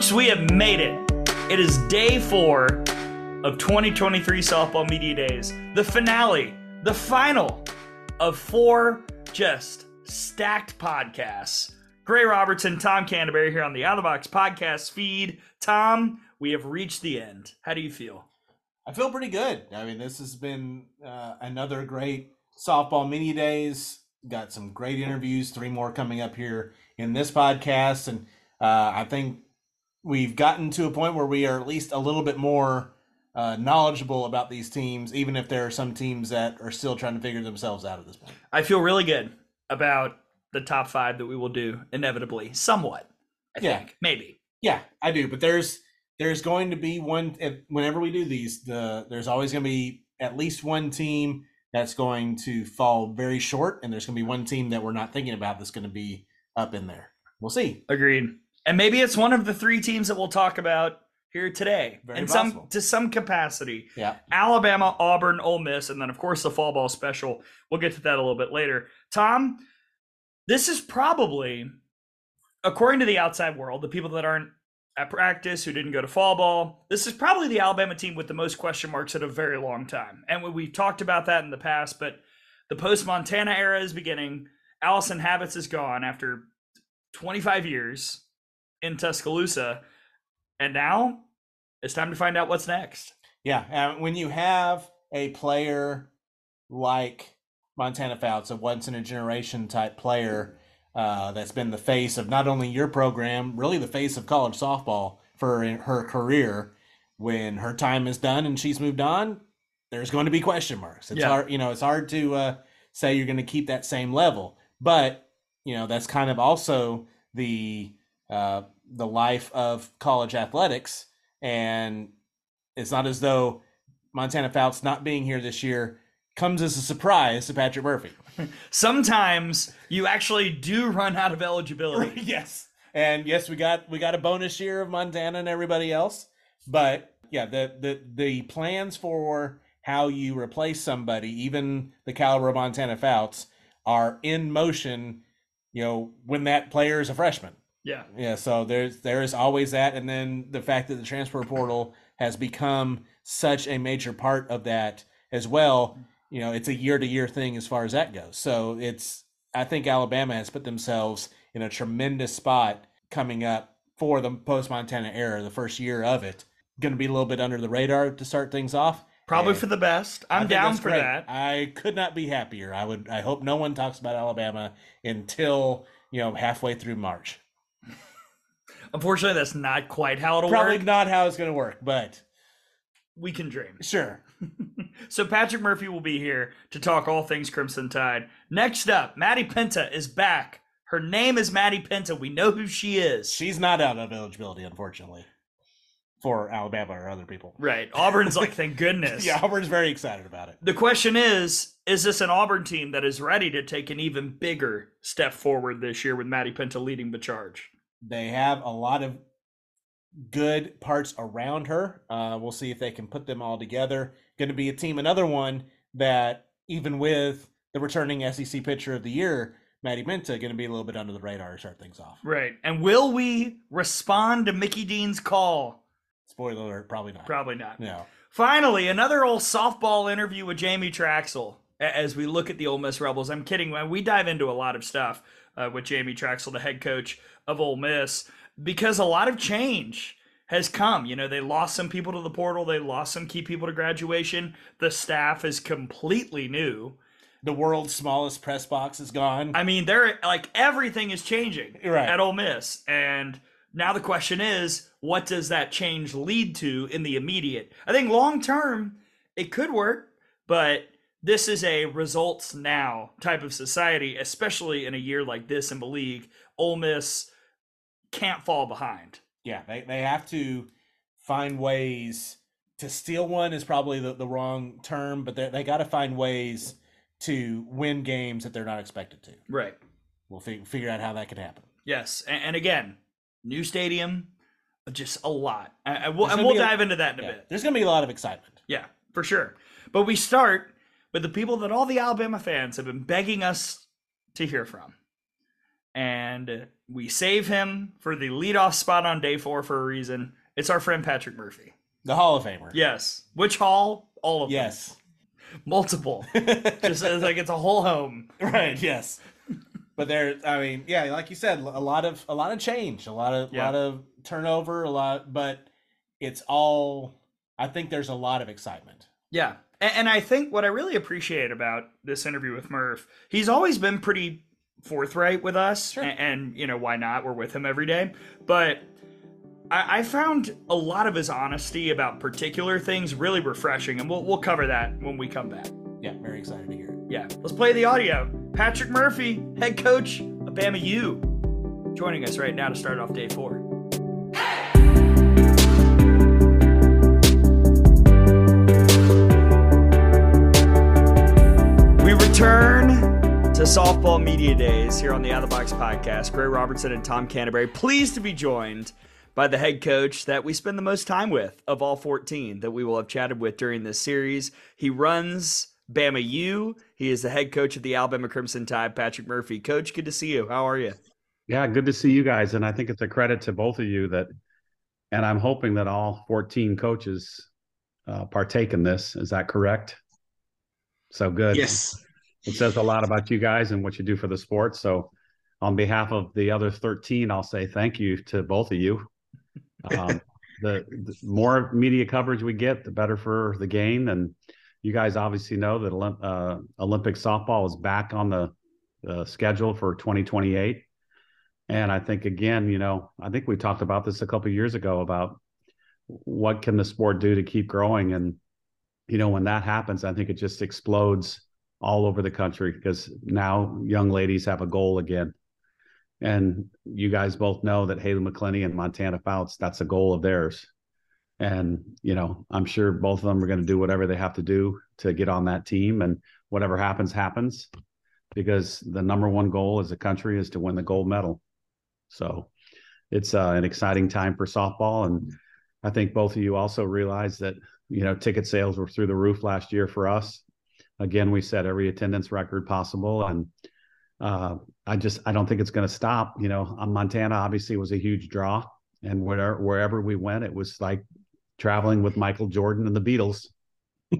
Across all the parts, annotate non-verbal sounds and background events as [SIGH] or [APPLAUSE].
Folks, we have made it. It is day four of 2023 Softball Media Days, the finale, the final of four just stacked podcasts. Gray Robertson, Tom Canterbury here on the Out of the Box podcast feed. Tom, we have reached the end. How do you feel? I feel pretty good. I mean, this has been uh, another great softball mini days. Got some great interviews, three more coming up here in this podcast. And uh, I think we've gotten to a point where we are at least a little bit more uh, knowledgeable about these teams, even if there are some teams that are still trying to figure themselves out at this point. I feel really good about the top five that we will do inevitably, somewhat. I Yeah. think maybe. Yeah, I do. But there's there's going to be one whenever we do these. The there's always going to be at least one team that's going to fall very short, and there's going to be one team that we're not thinking about that's going to be up in there. We'll see. Agreed. And maybe it's one of the three teams that we'll talk about here today, Very in some to some capacity. Yeah. Alabama, Auburn, Ole Miss, and then of course the fall ball special. We'll get to that a little bit later. Tom, this is probably, according to the outside world, the people that aren't at practice who didn't go to fall ball, this is probably the Alabama team with the most question marks at a very long time. And we- we've talked about that in the past, but the post Montana era is beginning. Alyson Habetz is gone after 25 years in Tuscaloosa, and now it's time to find out what's next. Yeah, and when you have a player like Montana Fouts, a once in a generation type player uh, that's been the face of not only your program, really the face of college softball for her career, when her time is done and she's moved on, there's going to be question marks. It's Yeah. hard, you know, it's hard to uh, say you're going to keep that same level, but you know that's kind of also the uh, the life of college athletics, and it's not as though Montana Fouts not being here this year comes as a surprise to Patrick Murphy. [LAUGHS] Sometimes you actually do run out of eligibility. [LAUGHS] yes. And yes, we got we got a bonus year of Montana and everybody else, but yeah, the the the plans for how you replace somebody, even the caliber of Montana Fouts, are in motion. You know, when that player is a freshman. Yeah. Yeah, so there's there is always that, and then the fact that the transfer portal has become such a major part of that as well. You know, it's a year to year thing as far as that goes. So it's I think Alabama has put themselves in a tremendous spot coming up for the post Montana era, the first year of it. Going to be a little bit under the radar to start things off. Probably And for the best. I'm down for great. that. I could not be happier. I would. I hope no one talks about Alabama until you know halfway through March. Unfortunately, that's not quite how it'll work. Probably work. not how it's going to work, but We can dream. sure. [LAUGHS] So Patrick Murphy will be here to talk all things Crimson Tide. Next up, Maddie Penta is back. Her name is Maddie Penta. We know who she is. She's not out of eligibility, unfortunately, for Alabama or other people. Right. Auburn's like, [LAUGHS] thank goodness. Yeah, Auburn's very excited about it. The question is Is this an Auburn team that is ready to take an even bigger step forward this year with Maddie Penta leading the charge? They have a lot of good parts around her. Uh, we'll see if they can put them all together. Going to be a team, another one that even with the returning SEC pitcher of the year, Maddie Penta, going to be a little bit under the radar to start things off. Right. And will we respond to Mickey Dean's call? Spoiler alert, probably not. Probably not. No. Finally, another old softball interview with Jamie Trachsel as we look at the Ole Miss Rebels. I'm kidding. We dive into a lot of stuff uh, with Jamie Trachsel, the head coach of Ole Miss, because a lot of change has come. You know, they lost some people to the portal, they lost some key people to graduation. The staff is completely new. The world's smallest press box is gone. I mean, they're like everything is changing Right. at Ole Miss, and now the question is, what does that change lead to in the immediate? I think long term, it could work, but this is a results now type of society, especially in a year like this in the league. Ole Miss can't fall behind. yeah, they, they have to find ways to steal one is probably the, the wrong term, but they they got to find ways to win games that they're not expected to. Right. We'll fig- figure out how that could happen. Yes, and, and again, new stadium, just a lot, and, and we'll, and we'll be a- dive into that in a Yeah, bit. There's going to be a lot of excitement. Yeah, for sure. But we start with the people that all the Alabama fans have been begging us to hear from. And we save him for the leadoff spot on day four for a reason. It's our friend Patrick Murphy. The Hall of Famer. Yes. Which hall? All of Yes. them. Yes multiple. [LAUGHS] Just as like it's a whole home. right. Yes. But there, I mean, yeah, like you said, a lot of a lot of change, a lot of Yeah. lot of turnover, a lot, but it's all. I think there's a lot of excitement. Yeah. And, and I think what I really appreciate about this interview with Murph, he's always been pretty forthright with us. Sure. And, and, you know, why not? We're with him every day. But I, I found a lot of his honesty about particular things really refreshing. And we'll, we'll cover that when we come back. Yeah, very excited to hear it. Yeah. Let's play the audio. Patrick Murphy, head coach of Bama U, joining us right now to start off day four. We return to softball media days here on the Out of the Box podcast. Gray Robertson and Tom Canterbury, pleased to be joined by the head coach that we spend the most time with of all 14 that we will have chatted with during this series. He runs Bama U. He is the head coach of the Alabama Crimson Tide, Patrick Murphy. Coach, good to see you. How are you? Yeah, good to see you guys. And I think it's a credit to both of you that, and I'm hoping that all 14 coaches uh, partake in this. Is that correct? So good. Yes. It says a lot about you guys and what you do for the sport. So, on behalf of the other 13, I'll say thank you to both of you. Um, [LAUGHS] the, the more media coverage we get, the better for the game. And you guys obviously know that Olymp- uh, Olympic softball is back on the uh, schedule for 2028. And I think again, you know, I think we talked about this a couple of years ago about what can the sport do to keep growing. And you know, when that happens, I think it just explodes all over the country because now young ladies have a goal again. And you guys both know that Haley McCleney and Montana Fouts, that's a goal of theirs. And, you know, I'm sure both of them are going to do whatever they have to do to get on that team. And whatever happens, happens because the number one goal as a country is to win the gold medal. So it's uh, an exciting time for softball. And I think both of you also realize that, you know, ticket sales were through the roof last year for us. Again, we set every attendance record possible. And uh, I just, I don't think it's going to stop. You know, uh, Montana obviously was a huge draw. And wherever, wherever we went, it was like traveling with Michael Jordan and the Beatles. [LAUGHS]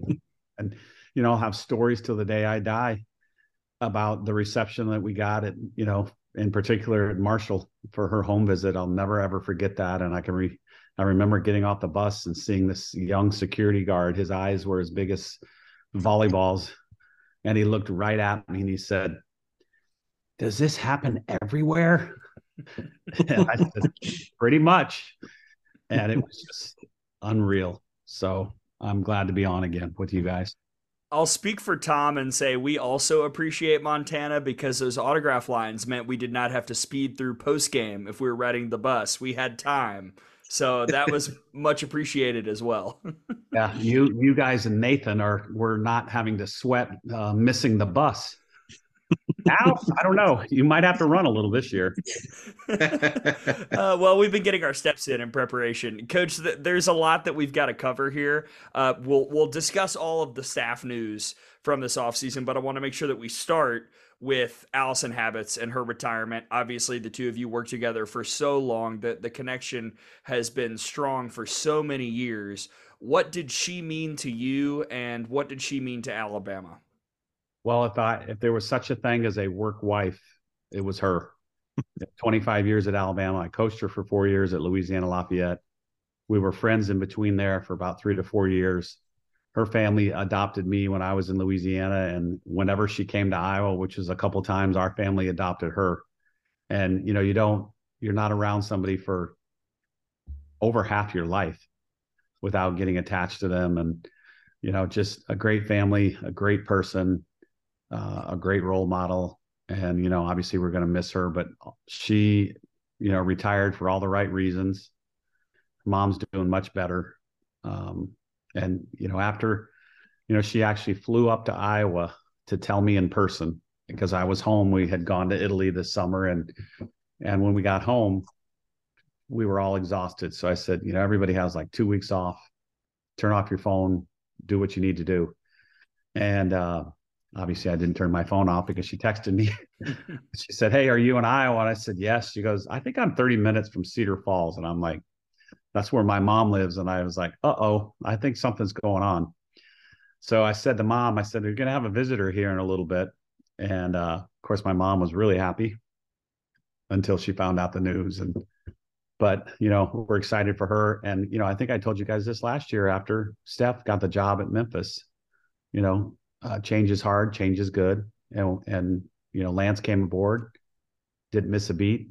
and, you know, I'll have stories till the day I die about the reception that we got at, you know, in particular at Marshall for her home visit. I'll never ever forget that. And I can re I remember getting off the bus and seeing this young security guard. His eyes were as big as volleyballs. And he looked right at me and he said, Does this happen everywhere? [LAUGHS] I said, Pretty much. And it was just unreal. So I'm glad to be on again with you guys. I'll speak for Tom and say we also appreciate Montana because those autograph lines meant we did not have to speed through post game if we were riding the bus. We had time. So that was [LAUGHS] much appreciated as well. [LAUGHS] Yeah, you you guys and Nathan are we're not having to sweat uh, missing the bus. Now I don't know. You might have to run a little this year. [LAUGHS] uh, well, we've been getting our steps in in preparation, Coach. Th- there's a lot that we've got to cover here. Uh, we'll we'll discuss all of the staff news from this offseason, but I want to make sure that we start with Alyson Habetz and her retirement. Obviously, the two of you worked together for so long that the connection has been strong for so many years. What did she mean to you, and what did she mean to Alabama? Well, if I if there was such a thing as a work wife, it was her. [LAUGHS] 25 years at Alabama. I coached her for four years at Louisiana Lafayette. We were friends in between there for about three to four years. Her family adopted me when I was in Louisiana, and whenever she came to Iowa, which was a couple times, our family adopted her. And you know, you don't, you're not around somebody for over half your life without getting attached to them, and you know, just a great family, a great person, uh, a great role model. And, you know, obviously we're going to miss her, but she, you know, retired for all the right reasons. Mom's doing much better. Um, and, you know, after, you know, she actually flew up to Iowa to tell me in person because I was home. We had gone to Italy this summer. And, and when we got home, we were all exhausted. So I said, you know, everybody has like two weeks off, turn off your phone, do what you need to do. And, uh, obviously I didn't turn my phone off because she texted me. [LAUGHS] [LAUGHS] she said, Hey, are you in Iowa? And I said, Yes. She goes, I think I'm 30 minutes from Cedar Falls. And I'm like, That's where my mom lives. And I was like, Uh oh, I think something's going on. So I said to mom, I said, We're going to have a visitor here in a little bit. And uh, of course, my mom was really happy until she found out the news. And, but, you know, we're excited for her. And, you know, I think I told you guys this last year after Steph got the job at Memphis, you know, uh, change is hard, change is good. And, and, you know, Lance came aboard, didn't miss a beat.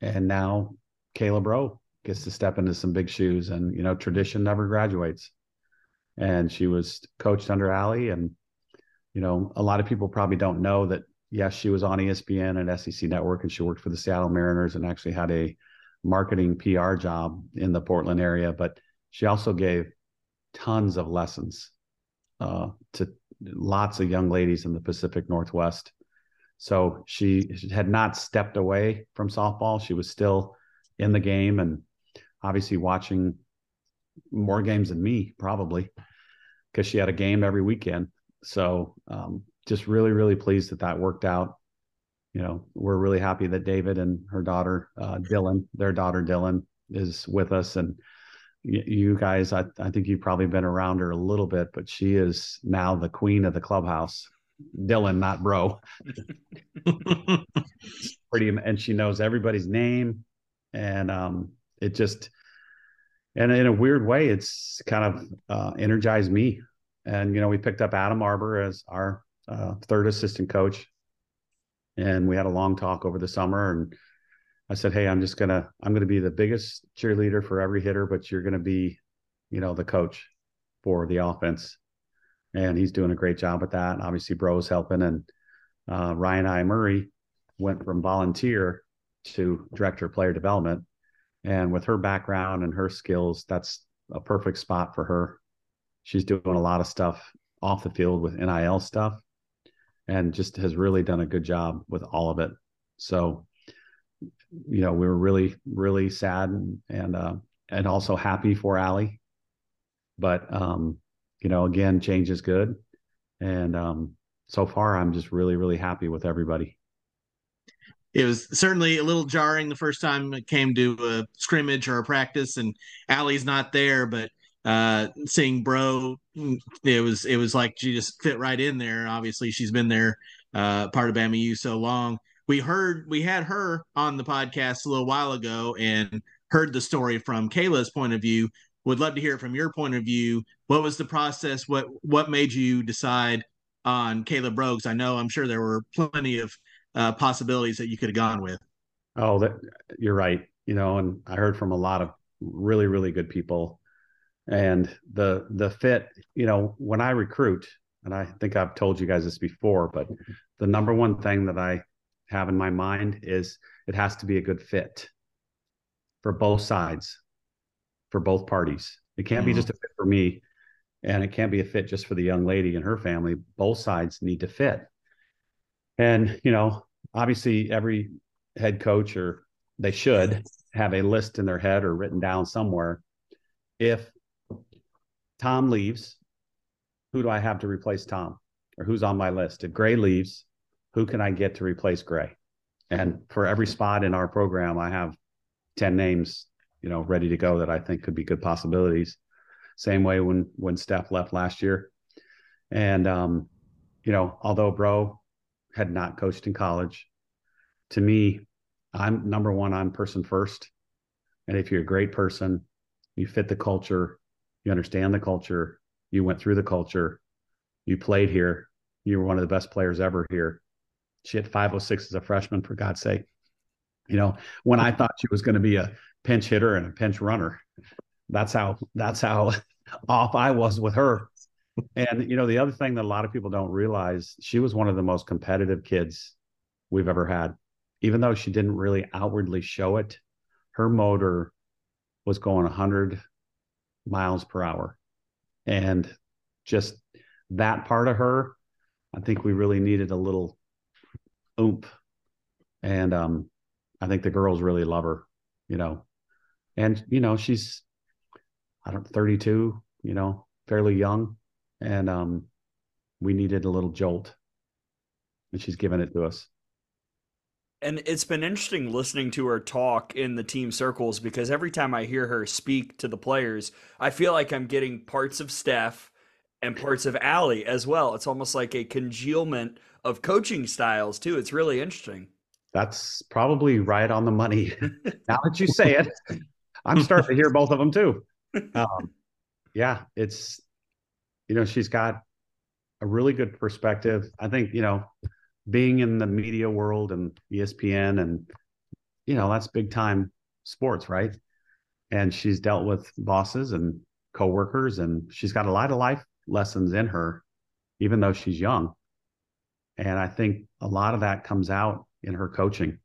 And now Kayla Braud gets to step into some big shoes. And, you know, tradition never graduates. And she was coached under Allie. And, you know, a lot of people probably don't know that, yes, she was on ESPN and SEC Network and she worked for the Seattle Mariners and actually had a marketing PR job in the Portland area. But she also gave tons of lessons uh, to lots of young ladies in the Pacific Northwest. So she had not stepped away from softball. She was still in the game and obviously watching more games than me, probably, because she had a game every weekend. So um, just really, really pleased that that worked out. You know, we're really happy that David and her daughter, uh, Dylan, their daughter Dylan, is with us. And you guys, I, I think you've probably been around her a little bit, but she is now the queen of the clubhouse. Dylan, not Braud. [LAUGHS] Pretty, and she knows everybody's name, and um, it just, and in a weird way, it's kind of uh, energized me. And you know, we picked up Adam Arbour as our uh, third assistant coach, and we had a long talk over the summer, and I said, "Hey, I'm just gonna I'm gonna be the biggest cheerleader for every hitter, but you're gonna be, you know, the coach for the offense." And he's doing a great job with that. And obviously, Braud's helping, and uh, Ryan Iamurri went from volunteer to director of player development, and with her background and her skills, that's a perfect spot for her. She's doing a lot of stuff off the field with NIL stuff, and just has really done a good job with all of it. So you know, we were really, really sad and and, uh, and also happy for Allie. But um, you know, again, change is good, and um, so far, I'm just really, really happy with everybody. It was certainly a little jarring the first time it came to a scrimmage or a practice, and Allie's not there. But uh, seeing Braud, it was it was like she just fit right in there. Obviously, she's been there, uh, part of Bama U so long we heard we had her on the podcast a little while ago and heard the story from Kayla's point of view. Would love to hear it from your point of view. What was the process? What what made you decide on Kayla Braud? I know I'm sure there were plenty of uh, possibilities that you could have gone with. Oh, that you're right. You know, and I heard from a lot of really really good people, and the the fit. You know, when I recruit, and I think I've told you guys this before, but the number one thing that I have in my mind is it has to be a good fit for both sides, for both parties. It can't mm-hmm. be just a fit for me, and it can't be a fit just for the young lady and her family. Both sides need to fit. And, you know, obviously every head coach or they should have a list in their head or written down somewhere. If Tom leaves, who do I have to replace Tom? Or who's on my list? If Gray leaves, who can I get to replace Gray? And for every spot in our program, I have 10 names, you know, ready to go that I think could be good possibilities. Same way when when Steph left last year. And um, you know, although Braud had not coached in college, to me, I'm number one, I'm person first. And if you're a great person, you fit the culture, you understand the culture, you went through the culture, you played here, you were one of the best players ever here she had 506 as a freshman, for God's sake. You know, when I thought she was going to be a pinch hitter and a pinch runner, that's how that's how [LAUGHS] off I was with her. And you know, the other thing that a lot of people don't realize, she was one of the most competitive kids we've ever had. Even though she didn't really outwardly show it, her motor was going 100 miles per hour. And just that part of her, I think we really needed a little oomph. And um, I think the girls really love her, you know. And, you know, she's, I don't 32, you know, fairly young. And um, we needed a little jolt and she's given it to us. And it's been interesting listening to her talk in the team circles because every time I hear her speak to the players, I feel like I'm getting parts of Steph and parts of Allie as well. It's almost like a congealment of coaching styles too. It's really interesting. That's probably right on the money. [LAUGHS] now that you say it, I'm starting to hear both of them too. [LAUGHS] Um, yeah, it's you know she's got a really good perspective. I think you know being in the media world and ESPN and you know that's big time sports, right? And she's dealt with bosses and coworkers, and she's got a lot of life lessons in her, even though she's young. And I think a lot of that comes out in her coaching,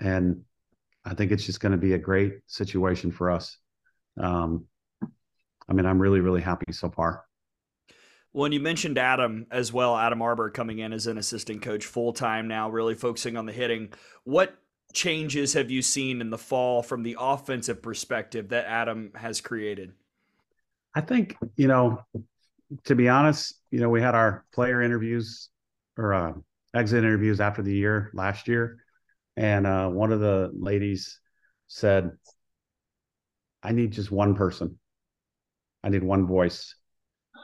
and I think it's just going to be a great situation for us. Um, I mean, I'm really, really happy so far. Well, and you mentioned Adam as well, Adam Arbour coming in as an assistant coach full time now, really focusing on the hitting. What changes have you seen in the fall from the offensive perspective that Adam has created? I think, you know, to be honest, you know, we had our player interviews or uh, exit interviews after the year last year. And uh, one of the ladies said, I need just one person. I need one voice.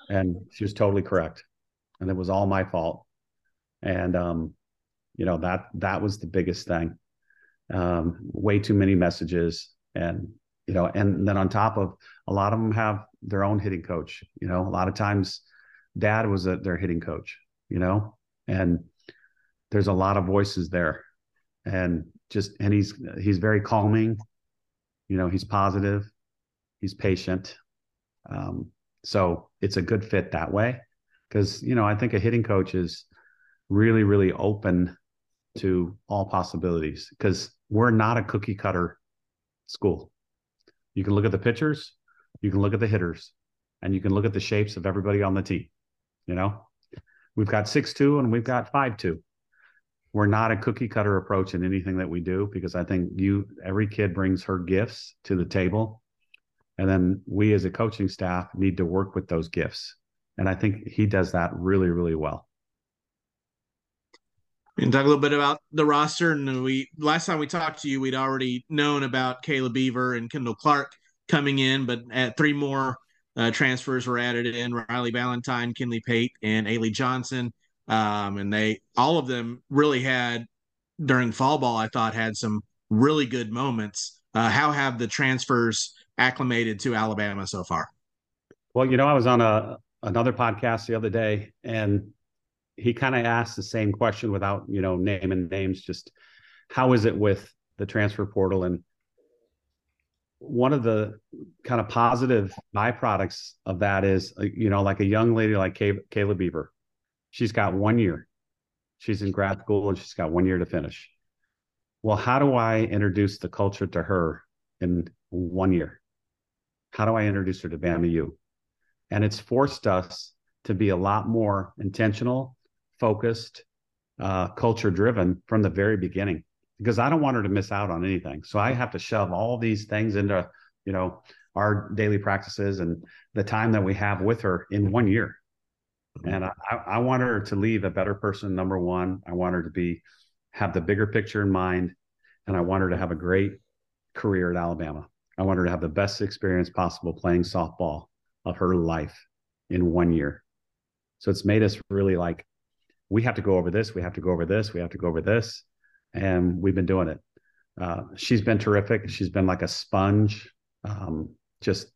And she was totally correct. And it was all my fault. And um, you know, that that was the biggest thing. Um, way too many messages. And, you know, and then on top of a lot of them have their own hitting coach. You know, a lot of times dad was a, their hitting coach, you know, and there's a lot of voices there. And just and he's he's very calming, you know, he's positive, he's patient. Um, so it's a good fit that way. Because, you know, I think a hitting coach is really, really open to all possibilities because we're not a cookie cutter school. You can look at the pitchers, you can look at the hitters, and you can look at the shapes of everybody on the team. You know, we've got six two and we've got five two. We're not a cookie cutter approach in anything that we do because I think you every kid brings her gifts to the table and then we as a coaching staff need to work with those gifts. And I think he does that really, really well. And talk a little bit about the roster. And we last time we talked to you, we'd already known about Kayla Beaver and Kendall Clark coming in, but at three more uh, transfers were added in: Riley Valentine, Kinley Pate, and Alea Johnson. Um, and they all of them really had during fall ball. I thought had some really good moments. Uh, how have the transfers acclimated to Alabama so far? Well, you know, I was on a another podcast the other day, and he kind of asked the same question without you know naming names. Just how is it with the transfer portal? And one of the kind of positive byproducts of that is, uh, you know, like a young lady like Kay- Kayla Beaver, she's got one year. She's in grad school and she's got one year to finish. Well, how do I introduce the culture to her in one year? How do I introduce her to Bama U? And it's forced us to be a lot more intentional, focused, uh, culture driven from the very beginning because I don't want her to miss out on anything. So I have to shove all these things into, you know, our daily practices and the time that we have with her in one year. And I, I want her to leave a better person. Number one, I want her to be have the bigger picture in mind, and I want her to have a great career at Alabama. I want her to have the best experience possible playing softball of her life in one year. So it's made us really like, we have to go over this, we have to go over this, we have to go over this. And we've been doing it. Uh, she's been terrific. She's been like a sponge. Um, just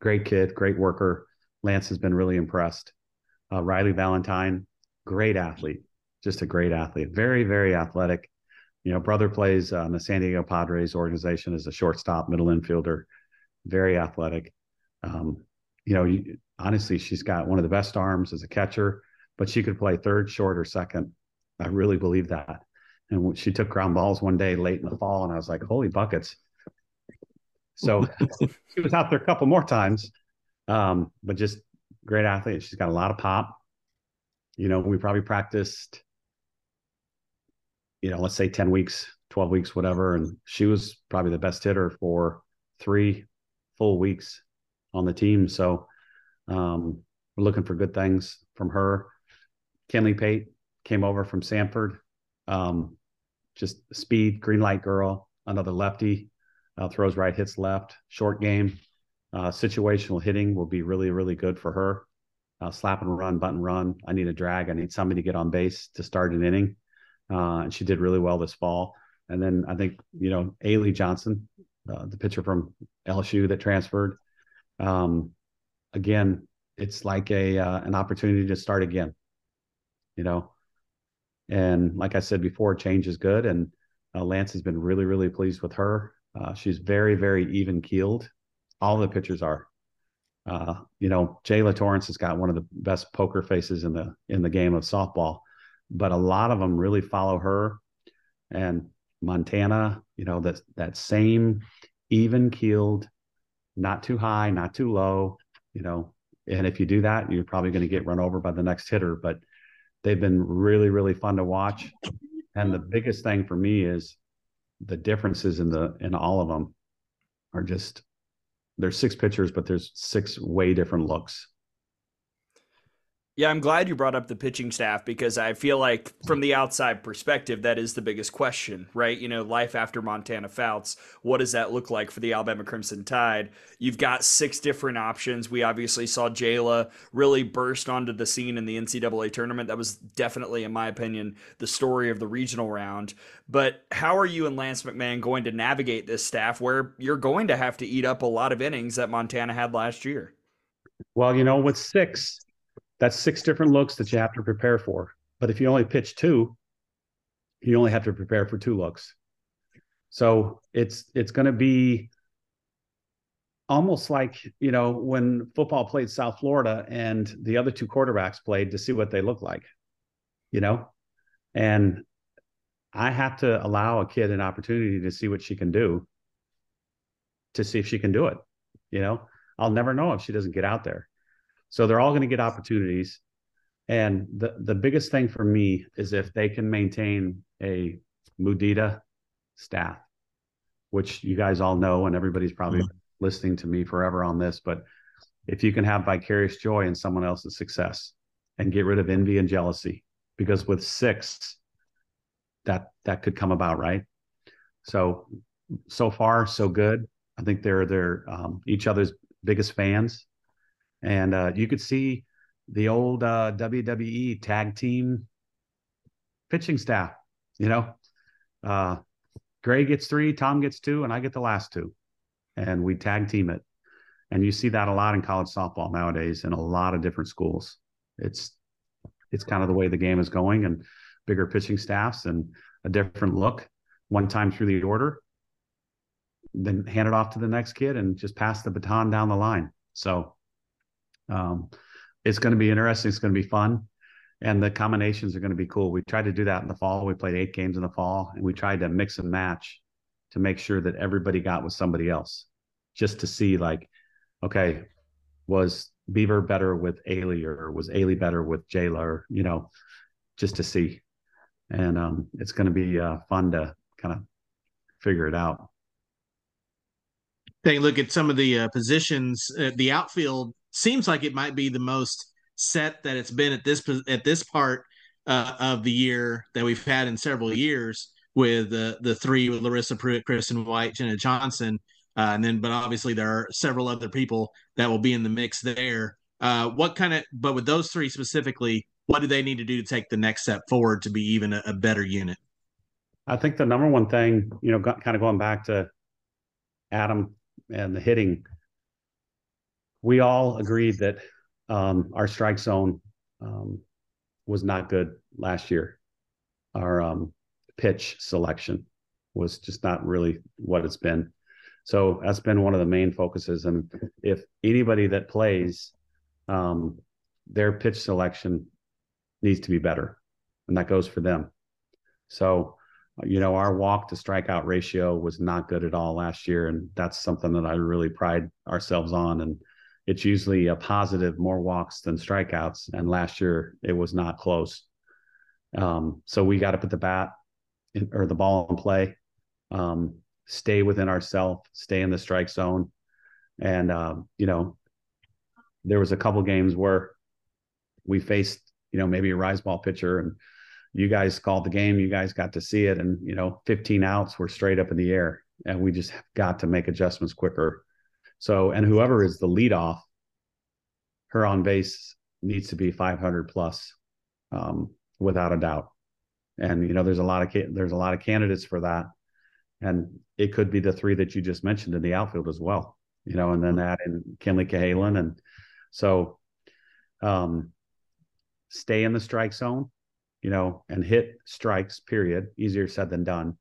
great kid, great worker. Lance has been really impressed. Uh, Riley Valentine, great athlete, just a great athlete, very, very athletic you know, brother plays on the San Diego Padres organization as a shortstop, middle infielder, very athletic. Um, you know, you, honestly, she's got one of the best arms as a catcher, but she could play third, short, or second. I really believe that. And she took ground balls one day late in the fall, and I was like, "Holy buckets!" So [LAUGHS] she was out there a couple more times, um, but just great athlete. She's got a lot of pop. You know, we probably practiced you know, let's say 10 weeks, 12 weeks, whatever. And she was probably the best hitter for three full weeks on the team. So um, we're looking for good things from her. Kinley Pate came over from Stanford. Um, just speed, green light girl, another lefty, uh, throws right, hits left, short game. Uh, situational hitting will be really, really good for her. Uh, slap and run, button run. I need a drag. I need somebody to get on base to start an inning. Uh, and she did really well this fall. And then I think, you know, Alea Johnson, uh, the pitcher from LSU that transferred. Um, again, it's like a uh, an opportunity to start again. You know, and like I said before, change is good, and uh, Lance has been really, really pleased with her. Uh, she's very, very even keeled. All the pitchers are. Uh, you know, Jaala Torrence has got one of the best poker faces in the in the game of softball, but a lot of them really follow her. And Montana, you know, that that same even keeled, not too high, not too low, you know. And if you do that, you're probably going to get run over by the next hitter. But they've been really, really fun to watch. And the biggest thing for me is the differences in the in all of them are just there's six pitchers, but there's six way different looks. Yeah, I'm glad you brought up the pitching staff because I feel like from the outside perspective, that is the biggest question, right? You know, life after Montana Fouts, what does that look like for the Alabama Crimson Tide? You've got six different options. We obviously saw Jaala really burst onto the scene in the NCAA tournament. That was definitely, in my opinion, the story of the regional round. But how are you and Lance McMahon going to navigate this staff where you're going to have to eat up a lot of innings that Montana had last year? Well, you know, with six, that's six different looks that you have to prepare for. But if you only pitch two, you only have to prepare for two looks. So it's it's going to be almost like you know when football played South Florida and the other two quarterbacks played to see what they look like, you know, and I have to allow a kid an opportunity to see what she can do, to see if she can do it. You know, I'll never know if she doesn't get out there. So they're all going to get opportunities. And the, the biggest thing for me is if they can maintain a Mudita staff, which you guys all know, and everybody's probably mm-hmm. listening to me forever on this, but if you can have vicarious joy in someone else's success and get rid of envy and jealousy, because with six, that that could come about, right? So so far so good. I think they're they're um, each other's biggest fans and uh, you could see the old uh, WWE tag team pitching staff. You know, uh, Gray gets three, Tom gets two, and I get the last two, and we tag team it. And you see that a lot in college softball nowadays in a lot of different schools. It's it's kind of the way the game is going, and bigger pitching staffs and a different look one time through the order, then hand it off to the next kid and just pass the baton down the line. So um, it's going to be interesting. It's going to be fun. And the combinations are going to be cool. We tried to do that in the fall. We played eight games in the fall and we tried to mix and match to make sure that everybody got with somebody else just to see like, okay, was Beaver better with Alea or was Alea better with Jaala or, you know, just to see. And um, it's going to be uh, fun to kind of figure it out. Take a look at some of the uh, positions. Uh, the outfield seems like it might be the most set that it's been at this at this part uh, of the year that we've had in several years with uh, the three with Larissa Preuitt, Kristen White, Jenna Johnson, uh, and then but obviously there are several other people that will be in the mix there. Uh, what kind of but with those three specifically, what do they need to do to take the next step forward to be even a, a better unit? I think the number one thing, you know, kind of going back to Adam and the hitting we all agreed that um, our strike zone um, was not good last year. Our um, pitch selection was just not really what it's been. So that's been one of the main focuses. And if anybody that plays, um, their pitch selection needs to be better, and that goes for them. So, you know, our walk to strikeout ratio was not good at all last year, and that's something that I really pride ourselves on. And it's usually a positive more walks than strikeouts. And last year it was not close. Um, so we got to put the bat in, or the ball in play, um, stay within ourselves, stay in the strike zone. And, um, you know, there was a couple games where we faced, you know, maybe a rise ball pitcher and you guys called the game, you guys got to see it, and you know, 15 outs were straight up in the air, and we just got to make adjustments quicker. So, and whoever is the leadoff, her on base needs to be 500 plus, um, without a doubt. And you know, there's a lot of there's a lot of candidates for that, and it could be the three that you just mentioned in the outfield as well. You know, and then add in Kenleigh Cahalan, and so um, stay in the strike zone, you know, and hit strikes. Period. Easier said than done.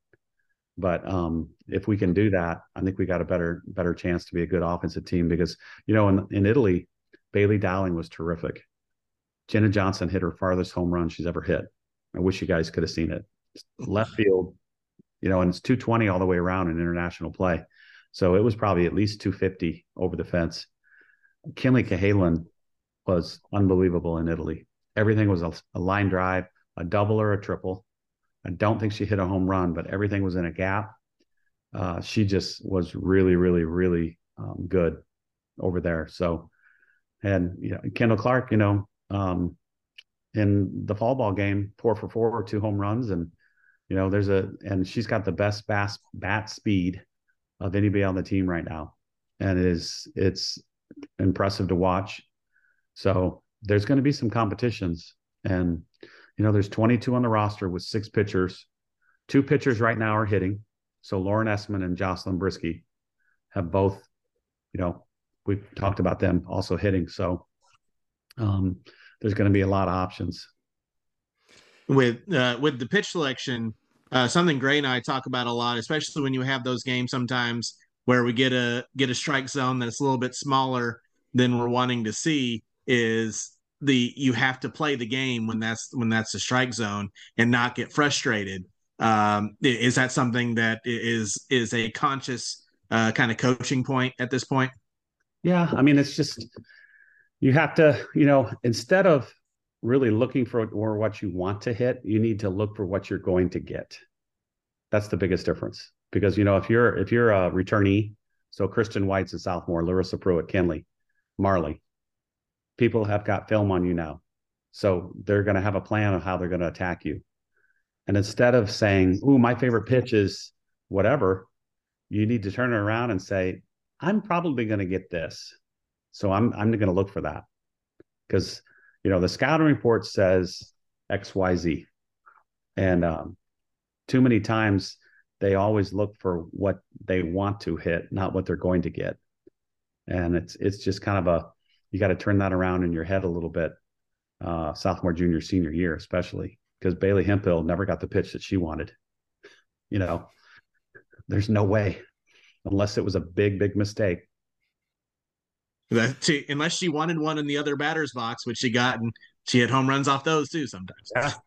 But um, if we can do that, I think we got a better better chance to be a good offensive team because you know in, in Italy, Bailey Dowling was terrific. Jenna Johnson hit her farthest home run she's ever hit. I wish you guys could have seen it. Left field, you know, and it's 220 all the way around in international play. So it was probably at least 250 over the fence. Kenleigh Cahalan was unbelievable in Italy. Everything was a, a, line drive, a double or a triple. I don't think she hit a home run, but everything was in a gap. Uh, she just was really, really, really um, good over there. So, and you know, Kendall Clark, you know, um, in the fall ball game, four for four, two home runs, and you know, there's a and she's got the best bat bat speed of anybody on the team right now, and it is it's impressive to watch. So there's going to be some competitions, and you know, there's 22 on the roster with six pitchers. Two pitchers right now are hitting. So Lauren Esman and Jocelyn Briski have both, you know, we've talked about them also hitting. So um, there's going to be a lot of options. With uh, with the pitch selection, uh, something Gray and I talk about a lot, especially when you have those games sometimes where we get a get a strike zone that's a little bit smaller than we're wanting to see is the you have to play the game when that's when that's the strike zone and not get frustrated. Um, is that something that is is a conscious uh, kind of coaching point at this point? Yeah, I mean it's just you have to, you know, instead of really looking for or what you want to hit, you need to look for what you're going to get. That's the biggest difference. Because you know, if you're if you're a returnee, so Kristen White's a sophomore, Larissa Preuitt, Kenleigh, Marley, people have got film on you now. So they're going to have a plan of how they're going to attack you. And instead of saying, "Ooh, my favorite pitch is whatever," you need to turn it around and say, "I'm probably going to get this." So I'm I'm going to look for that because you know the scouting report says X Y Z, and um, too many times they always look for what they want to hit, not what they're going to get, and it's it's just kind of a you got to turn that around in your head a little bit, uh, sophomore, junior, senior year, especially because Bailey Hemphill never got the pitch that she wanted. You know, there's no way unless it was a big, big mistake. That she, unless she wanted one in the other batter's box, which she got, and she had home runs off those too sometimes.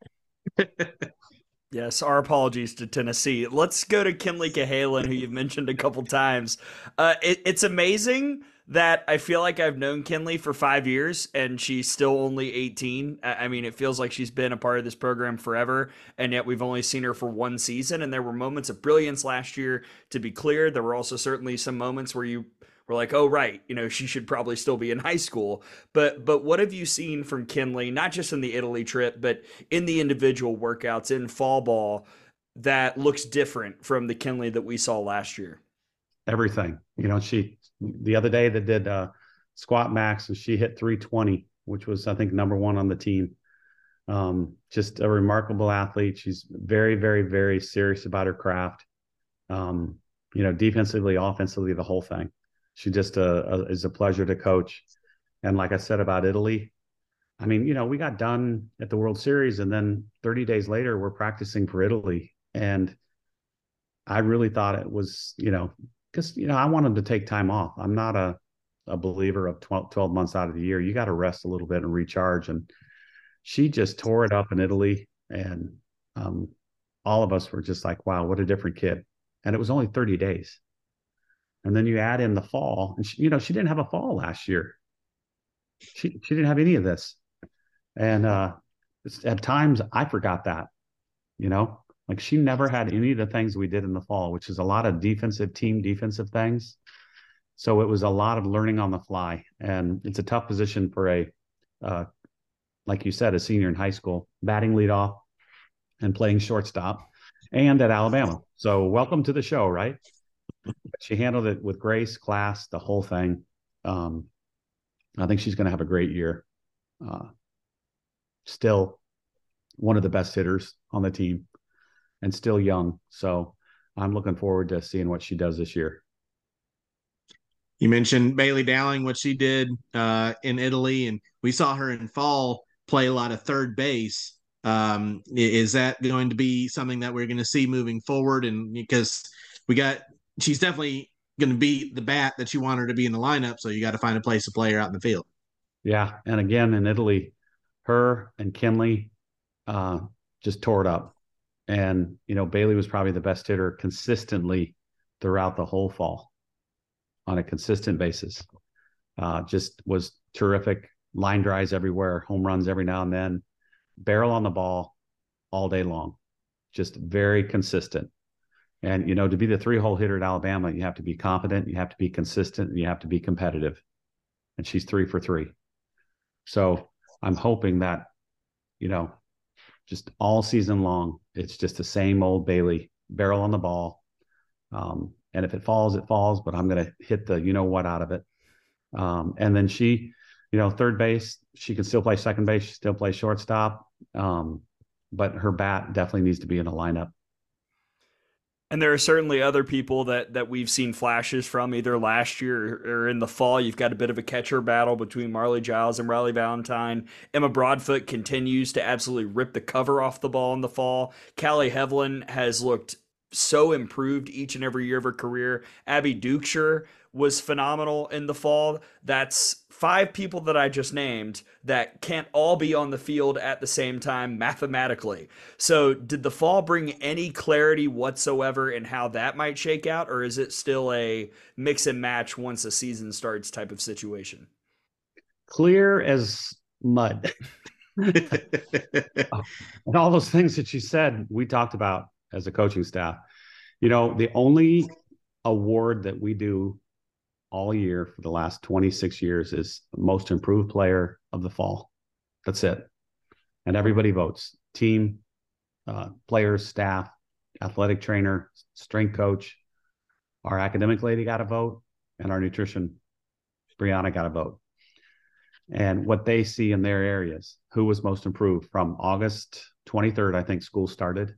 Yeah. [LAUGHS] yes, our apologies to Tennessee. Let's go to Kenleigh Cahalan, who you've mentioned a couple times. Uh, it, it's amazing that I feel like I've known Kenleigh for five years and she's still only 18. I mean, it feels like she's been a part of this program forever, and yet we've only seen her for one season. And there were moments of brilliance last year, to be clear. There were also certainly some moments where you we're like, oh right, you know, she should probably still be in high school. But but what have you seen from Kenleigh, not just in the Italy trip, but in the individual workouts in fall ball that looks different from the Kenleigh that we saw last year? Everything. You know, she the other day that did uh, squat max and she hit 320, which was I think number one on the team. Um, just a remarkable athlete. She's very, very, very serious about her craft. Um, you know, defensively, offensively, the whole thing she just uh, uh, is a pleasure to coach. And like I said about Italy, I mean, you know, we got done at the World Series, and then 30 days later, we're practicing for Italy. And I really thought it was, you know, because you know I wanted to take time off. I'm not a a believer of 12, 12 months out of the year. You got to rest a little bit and recharge. And she just tore it up in Italy, and um, all of us were just like, "Wow, what a different kid!" And it was only 30 days and then you add in the fall and she, you know she didn't have a fall last year she she didn't have any of this and uh at times i forgot that you know like she never had any of the things we did in the fall which is a lot of defensive team defensive things so it was a lot of learning on the fly and it's a tough position for a uh like you said a senior in high school batting leadoff and playing shortstop and at Alabama. So welcome to the show, right? She handled it with grace, class, the whole thing. Um, I think she's going to have a great year. Uh, still one of the best hitters on the team and still young. So I'm looking forward to seeing what she does this year. You mentioned Bailey Dowling, what she did uh, in Italy, and we saw her in fall play a lot of third base. Um, is that going to be something that we're going to see moving forward? And because we got, she's definitely going to be the bat that you want her to be in the lineup. So you got to find a place to play her out in the field. Yeah, and again in Italy, her and Kenleigh uh, just tore it up. And you know, Bailey was probably the best hitter consistently throughout the whole fall on a consistent basis. Uh, just was terrific. Line drives everywhere, home runs every now and then, barrel on the ball all day long. Just very consistent. And you know, to be the three hole hitter at Alabama, you have to be confident, you have to be consistent, and you have to be competitive. And she's three for three. So I'm hoping that, you know, just all season long, it's just the same old Bailey barrel on the ball. Um, and if it falls, it falls, but I'm going to hit the you know what out of it. Um, and then she, you know, third base, she can still play second base, she still play shortstop. Um, but her bat definitely needs to be in a lineup. And there are certainly other people that that we've seen flashes from either last year or in the fall. You've got a bit of a catcher battle between Marley Giles and Riley Valentine. Emma Broadfoot continues to absolutely rip the cover off the ball in the fall. Kali Heivilin has looked so improved each and every year of her career. Abby Dukeshire was phenomenal in the fall. That's five people that I just named that can't all be on the field at the same time mathematically. So, did the fall bring any clarity whatsoever in how that might shake out, or is it still a mix and match once the season starts type of situation? Clear as mud. [LAUGHS] [LAUGHS] and all those things that you said, we talked about as a coaching staff. You know, the only award that we do all year for the last 26 years is most improved player of the fall. That's it. And everybody votes team, uh, players, staff, athletic trainer, strength coach. Our academic lady got a vote, and our nutrition, Brianna, got a vote. And what they see in their areas, who was most improved from August 23rd, I think school started,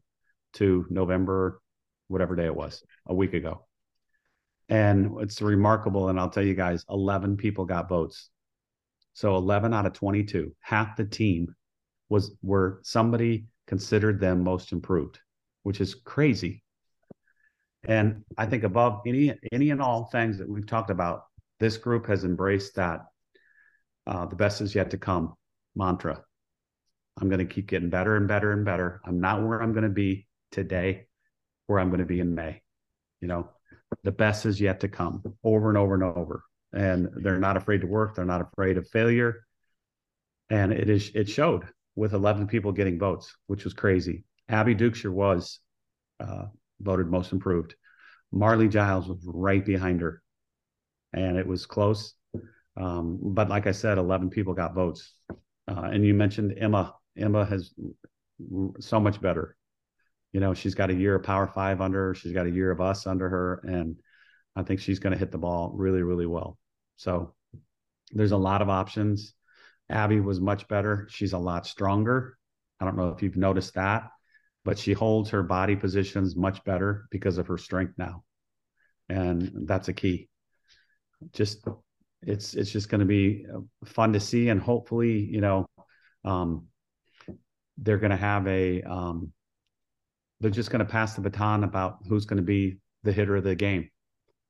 to November, whatever day it was, a week ago. And it's remarkable. And I'll tell you guys 11 people got votes. So 11 out of 22, half the team was where somebody considered them most improved, which is crazy. And I think above any any and all things that we've talked about, this group has embraced that uh, the best is yet to come mantra. I'm going to keep getting better and better and better. I'm not where I'm going to be today, where I'm going to be in May. You know, the best is yet to come over and over and over. And they're not afraid to work. They're not afraid of failure. And it is it showed with 11 people getting votes, which was crazy. Abby Dukeshire was uh, voted most improved. Marley Giles was right behind her, and it was close. Um, but like I said, 11 people got votes. Uh, and you mentioned Emma. Emma has so much better you know, she's got a year of Power Five under her. She's got a year of us under her, and I think she's going to hit the ball really, really well. So there's a lot of options. Abby was much better. She's a lot stronger. I don't know if you've noticed that, but she holds her body positions much better because of her strength now, and that's a key. Just it's it's just going to be uh, fun to see, and hopefully, you know, um, they're going to have a um, they're just going to pass the baton about who's going to be the hitter of the game.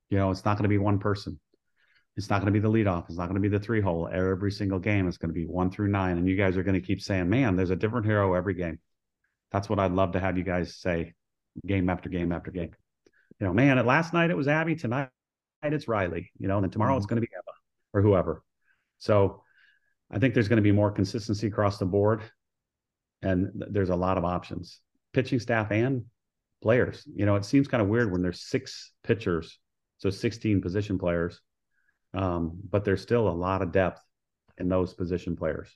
You know, it's not going to be one person. It's not going to be the leadoff. It's not going to be the three hole. Every single game is going to be one through nine. And you guys are going to keep saying, man, there's a different hero every game. That's what I'd love to have you guys say game after game after game. You know, man, last night it was Abby. Tonight it's Riley, you know, and then tomorrow mm-hmm. it's going to be Emma or whoever. So I think there's going to be more consistency across the board. And there's a lot of options pitching staff and players. You know, it seems kind of weird when there's six pitchers, so 16 position players, um, but there's still a lot of depth in those position players.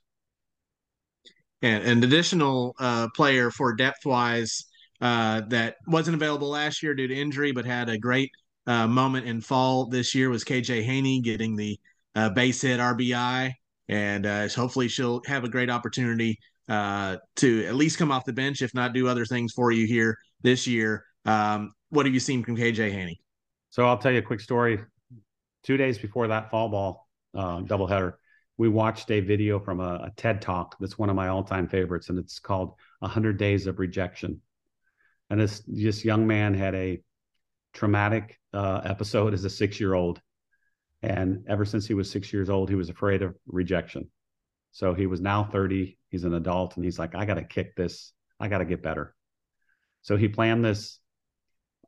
and an additional uh, player for depth wise uh, that wasn't available last year due to injury, but had a great uh, moment in fall this year was KJ Haney getting the uh, base hit RBI, and uh, hopefully she'll have a great opportunity uh, to at least come off the bench, if not do other things for you here this year. Um, what have you seen from KJ Haney? So I'll tell you a quick story. Two days before that fall ball uh, doubleheader, we watched a video from a, a, TED talk that's one of my all-time favorites, and it's called "100 Days of Rejection." And this this young man had a traumatic uh, episode as a six-year-old, and ever since he was six years old, he was afraid of rejection. So he was now 30. He's an adult, and he's like, "I got to kick this. I got to get better." So he planned this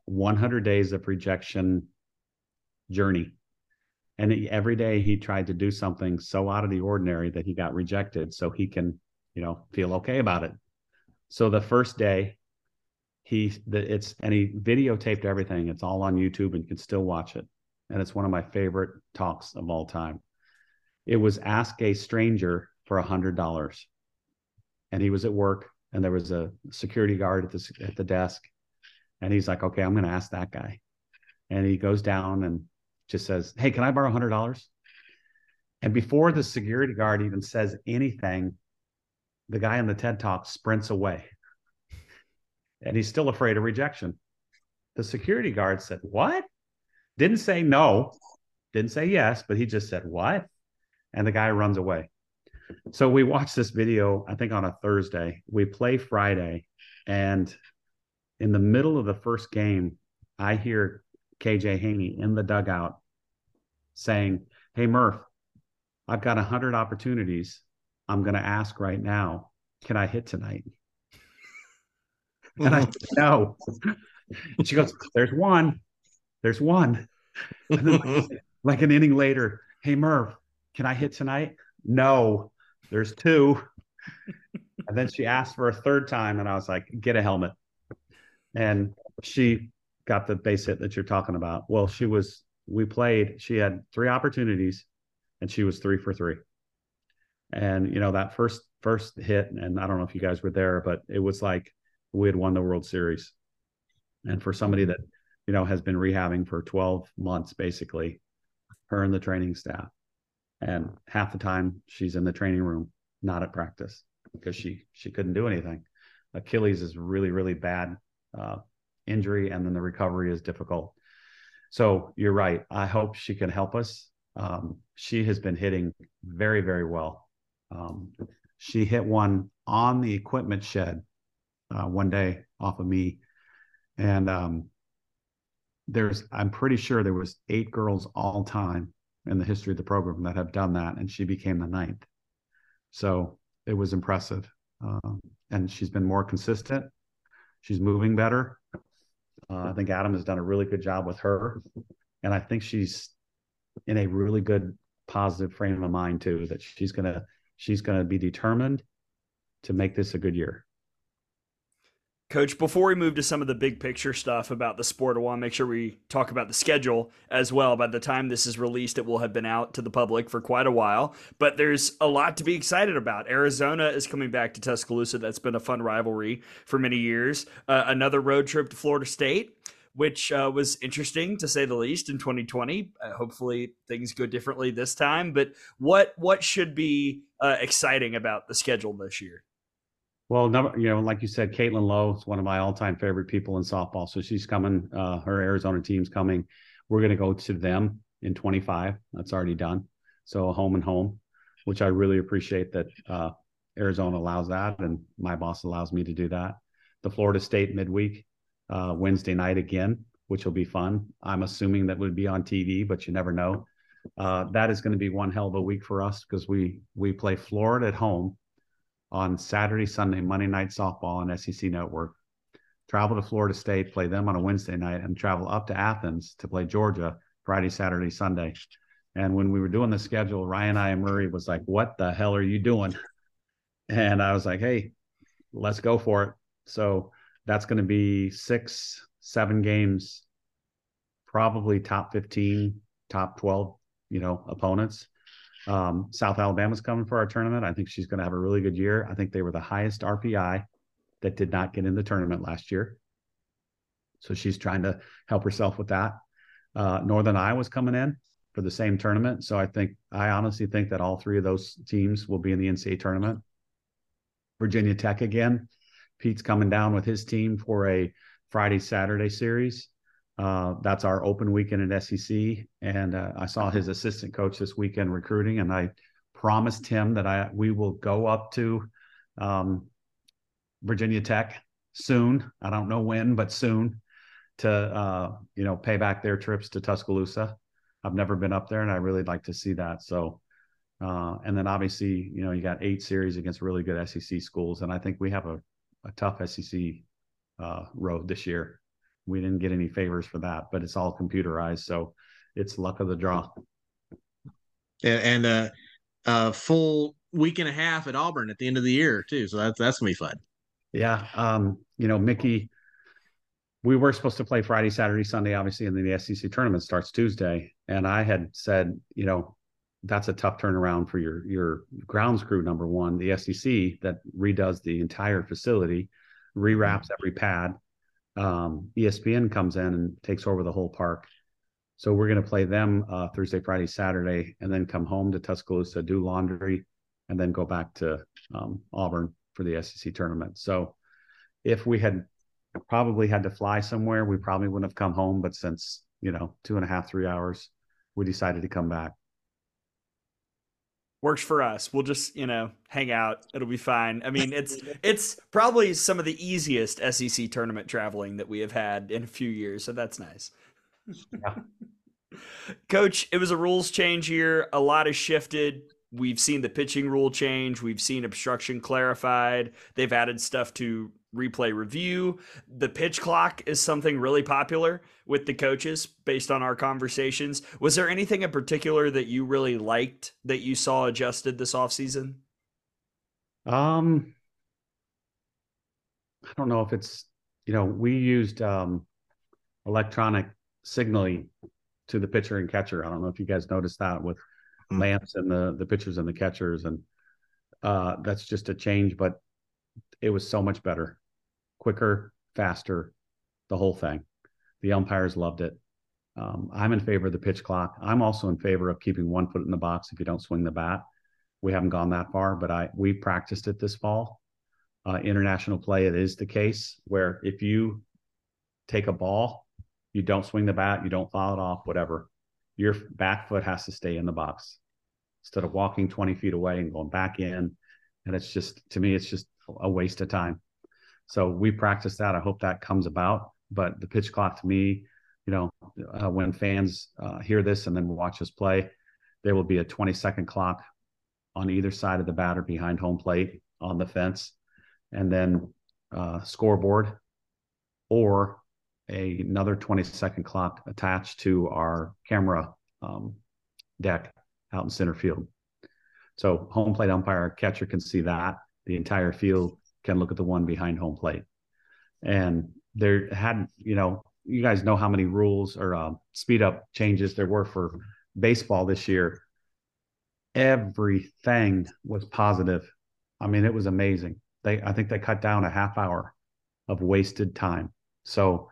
100 days of rejection journey and every day he tried to do something so out of the ordinary that he got rejected so he can you know feel okay about it so the first day he the, it's and he videotaped everything it's all on youtube and you can still watch it and it's one of my favorite talks of all time it was ask a stranger for a hundred dollars and he was at work and there was a security guard at the at the desk and he's like okay i'm going to ask that guy and he goes down and just says, Hey, can I borrow a $100? And before the security guard even says anything, the guy in the TED Talk sprints away. And he's still afraid of rejection. The security guard said, What? Didn't say no, didn't say yes, but he just said, What? And the guy runs away. So we watched this video, I think on a Thursday. We play Friday. And in the middle of the first game, I hear KJ Haney in the dugout saying, Hey, Murph, I've got 100 opportunities. I'm going to ask right now, can I hit tonight? and I [LAUGHS] said, No. And she goes, There's one. There's one. Then, [LAUGHS] like an inning later, Hey, Murph, can I hit tonight? No, there's two. And then she asked for a third time, and I was like, Get a helmet. And she got the base hit that you're talking about. Well, she was, we played, she had three opportunities and she was three for three. And, you know, that first, first hit, and I don't know if you guys were there, but it was like we had won the World Series. And for somebody that, you know, has been rehabbing for 12 months, basically, her and the training staff. And half the time she's in the training room, not at practice because she she couldn't do anything. Achilles is really really bad uh, injury and then the recovery is difficult. So you're right. I hope she can help us. Um, she has been hitting very, very well. Um, she hit one on the equipment shed uh, one day off of me, and um, there's I'm pretty sure there was eight girls all time in the history of the program that have done that, and she became the ninth. So it was impressive, um, and she's been more consistent. She's moving better, uh, I think Adam has done a really good job with her, and I think she's in a really good positive frame of mind too. That she's gonna she's gonna be determined to make this a good year. Coach, before we move to some of the big picture stuff about the sport, I want to make sure we talk about the schedule as well. By the time this is released, it will have been out to the public for quite a while. But there's a lot to be excited about. Arizona is coming back to Tuscaloosa. That's been a fun rivalry for many years. Uh, another road trip to Florida State which uh, was interesting to say the least in 2020. Uh, hopefully things go differently this time. But what what should be uh, exciting about the schedule this year? Well, number, you know, like you said, Caitlin Lowe is one of my all-time favorite people in softball. So she's coming. Uh, her Arizona team's coming. We're going to go to them in 25. That's already done. So a home and home, which I really appreciate that uh, Arizona allows that, and my boss allows me to do that. The Florida State midweek uh, Wednesday night again, which will be fun. I'm assuming that would be on TV, but you never know. Uh, that is going to be one hell of a week for us because we we play Florida at home on Saturday, Sunday, Monday night softball on SEC Network. Travel to Florida State, play them on a Wednesday night, and travel up to Athens to play Georgia Friday, Saturday, Sunday. And when we were doing the schedule, Ryan Iamurri was like, "What the hell are you doing?" And I was like, "Hey, let's go for it." So that's going to be six, seven games, probably top fifteen, top twelve, you know, opponents. Um, South Alabama's coming for our tournament. I think she's going to have a really good year. I think they were the highest RPI that did not get in the tournament last year. So she's trying to help herself with that. Uh, Northern Iowa's coming in for the same tournament. So I think, I honestly think that all three of those teams will be in the NCAA tournament. Virginia Tech again. Pete's coming down with his team for a Friday, Saturday series. Uh, that's our open weekend at SEC. And uh, I saw his assistant coach this weekend recruiting, and I promised him that I we will go up to um, Virginia Tech soon. I don't know when, but soon to uh, you know pay back their trips to Tuscaloosa. I've never been up there, and I really like to see that. So, uh, and then obviously, you know, you got eight series against really good SEC schools, and I think we have a, a tough SEC uh, road this year. We didn't get any favors for that, but it's all computerized, so it's luck of the draw. And, and uh, a full week and a half at Auburn at the end of the year too, so that's that's gonna be fun. Yeah, um, you know, Mickey we were supposed to play Friday, Saturday, Sunday, obviously, and then the SEC tournament starts Tuesday. And I had said, you know, that's a tough turnaround for your your grounds crew. Number one, the SEC that redoes the entire facility, rewraps mm-hmm. every pad. Um, ESPN comes in and takes over the whole park. So we're going to play them uh, Thursday, Friday, Saturday, and then come home to Tuscaloosa, do laundry, and then go back to um, Auburn for the SEC tournament. So if we had probably had to fly somewhere, we probably wouldn't have come home. But since, you know, two and a half, three hours, we decided to come back. Works for us. We'll just, you know, hang out. It'll be fine. I mean, it's [LAUGHS] it's probably some of the easiest SEC tournament traveling that we have had in a few years, so that's nice. Yeah. [LAUGHS] Coach, it was a rules change year. A lot has shifted. We've seen the pitching rule change. We've seen obstruction clarified. They've added stuff to replay review. The pitch clock is something really popular with the coaches based on our conversations. Was there anything in particular that you really liked that you saw adjusted this offseason? Um I don't know if it's you know, we used um electronic signaling to the pitcher and catcher. I don't know if you guys noticed that with mm-hmm. lamps and the the pitchers and the catchers and uh that's just a change but it was so much better, quicker, faster, the whole thing. The umpires loved it. Um, I'm in favor of the pitch clock. I'm also in favor of keeping one foot in the box if you don't swing the bat. We haven't gone that far, but I we practiced it this fall. Uh, international play, it is the case where if you take a ball, you don't swing the bat, you don't foul it off, whatever, your back foot has to stay in the box instead of walking 20 feet away and going back in. And it's just, to me, it's just a waste of time. So we practice that. I hope that comes about. But the pitch clock to me, you know, uh, when fans uh, hear this and then watch us play, there will be a 20 second clock on either side of the batter behind home plate on the fence, and then uh, scoreboard or a, another 20 second clock attached to our camera um, deck out in center field. So home plate umpire catcher can see that the entire field can look at the one behind home plate. And there had, you know, you guys know how many rules or uh, speed up changes there were for baseball this year. Everything was positive. I mean, it was amazing. They, I think they cut down a half hour of wasted time. So,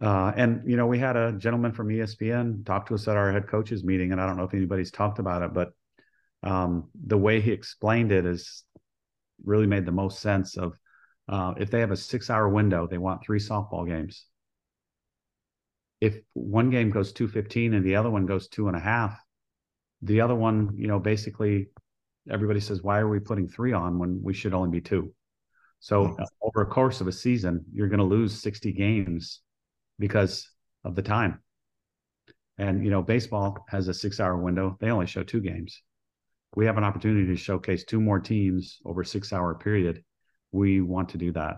uh, and you know, we had a gentleman from ESPN talk to us at our head coaches meeting, and I don't know if anybody's talked about it, but um, the way he explained it is really made the most sense of uh, if they have a six hour window, they want three softball games. If one game goes 215 and the other one goes two and a half, the other one, you know, basically everybody says, why are we putting three on when we should only be two? So mm-hmm. over a course of a season, you're going to lose 60 games because of the time. And, you know, baseball has a six hour window. They only show two games we have an opportunity to showcase two more teams over six hour period, we want to do that.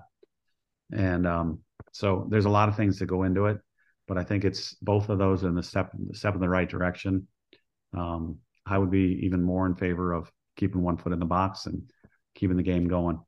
And um, so there's a lot of things that go into it, but I think it's both of those in the step step in the right direction. Um, I would be even more in favor of keeping one foot in the box and keeping the game going.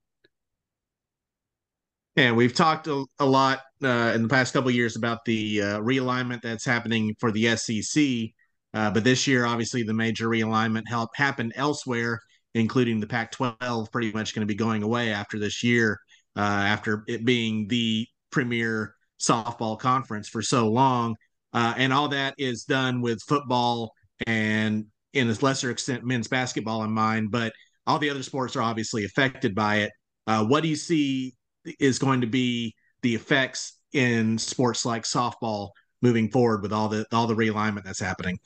And we've talked a, a lot uh, in the past couple years about the uh, realignment that's happening for the SEC Uh, but this year, obviously, the major realignment help happened elsewhere, including the Pac-12, pretty much going to be going away after this year, uh, after it being the premier softball conference for so long. Uh, and all that is done with football and, in a lesser extent, men's basketball in mind. But all the other sports are obviously affected by it. Uh, what do you see is going to be the effects in sports like softball moving forward with all the all the realignment that's happening?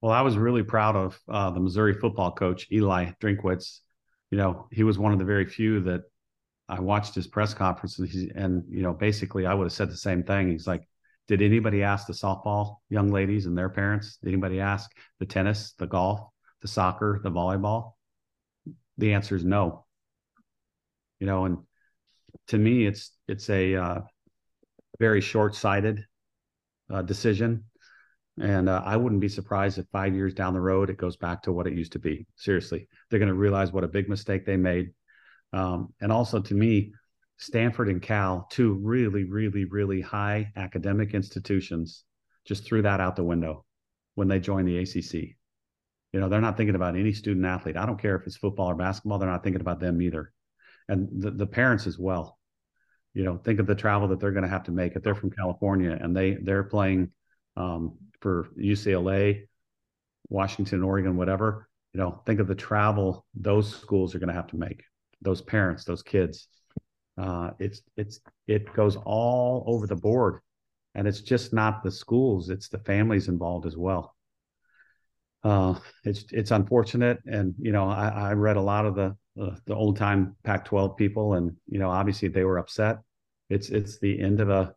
Well, I was really proud of uh, the Missouri football coach Eli Drinkwitz. You know, he was one of the very few that I watched his press conferences, and you know, basically, I would have said the same thing. He's like, "Did anybody ask the softball young ladies and their parents? Did anybody ask the tennis, the golf, the soccer, the volleyball?" The answer is no. You know, and to me, it's it's a uh, very short-sighted uh, decision and uh, I wouldn't be surprised if five years down the road, it goes back to what it used to be. Seriously, they're going to realize what a big mistake they made. Um, and also, to me, Stanford and Cal, two really, really, really high academic institutions, just threw that out the window when they joined the ACC. You know, they're not thinking about any student athlete. I don't care if it's football or basketball, they're not thinking about them either. And the, the parents as well. You know, think of the travel that they're going to have to make if they're from California and they they're playing um, for UCLA, Washington, Oregon, whatever, you know, think of the travel those schools are going to have to make. Those parents, those kids. Uh, it's it's it goes all over the board, and it's just not the schools; it's the families involved as well. Uh, it's it's unfortunate, and you know, I, I read a lot of the uh, the old time Pac-12 people, and you know, obviously they were upset. It's it's the end of a,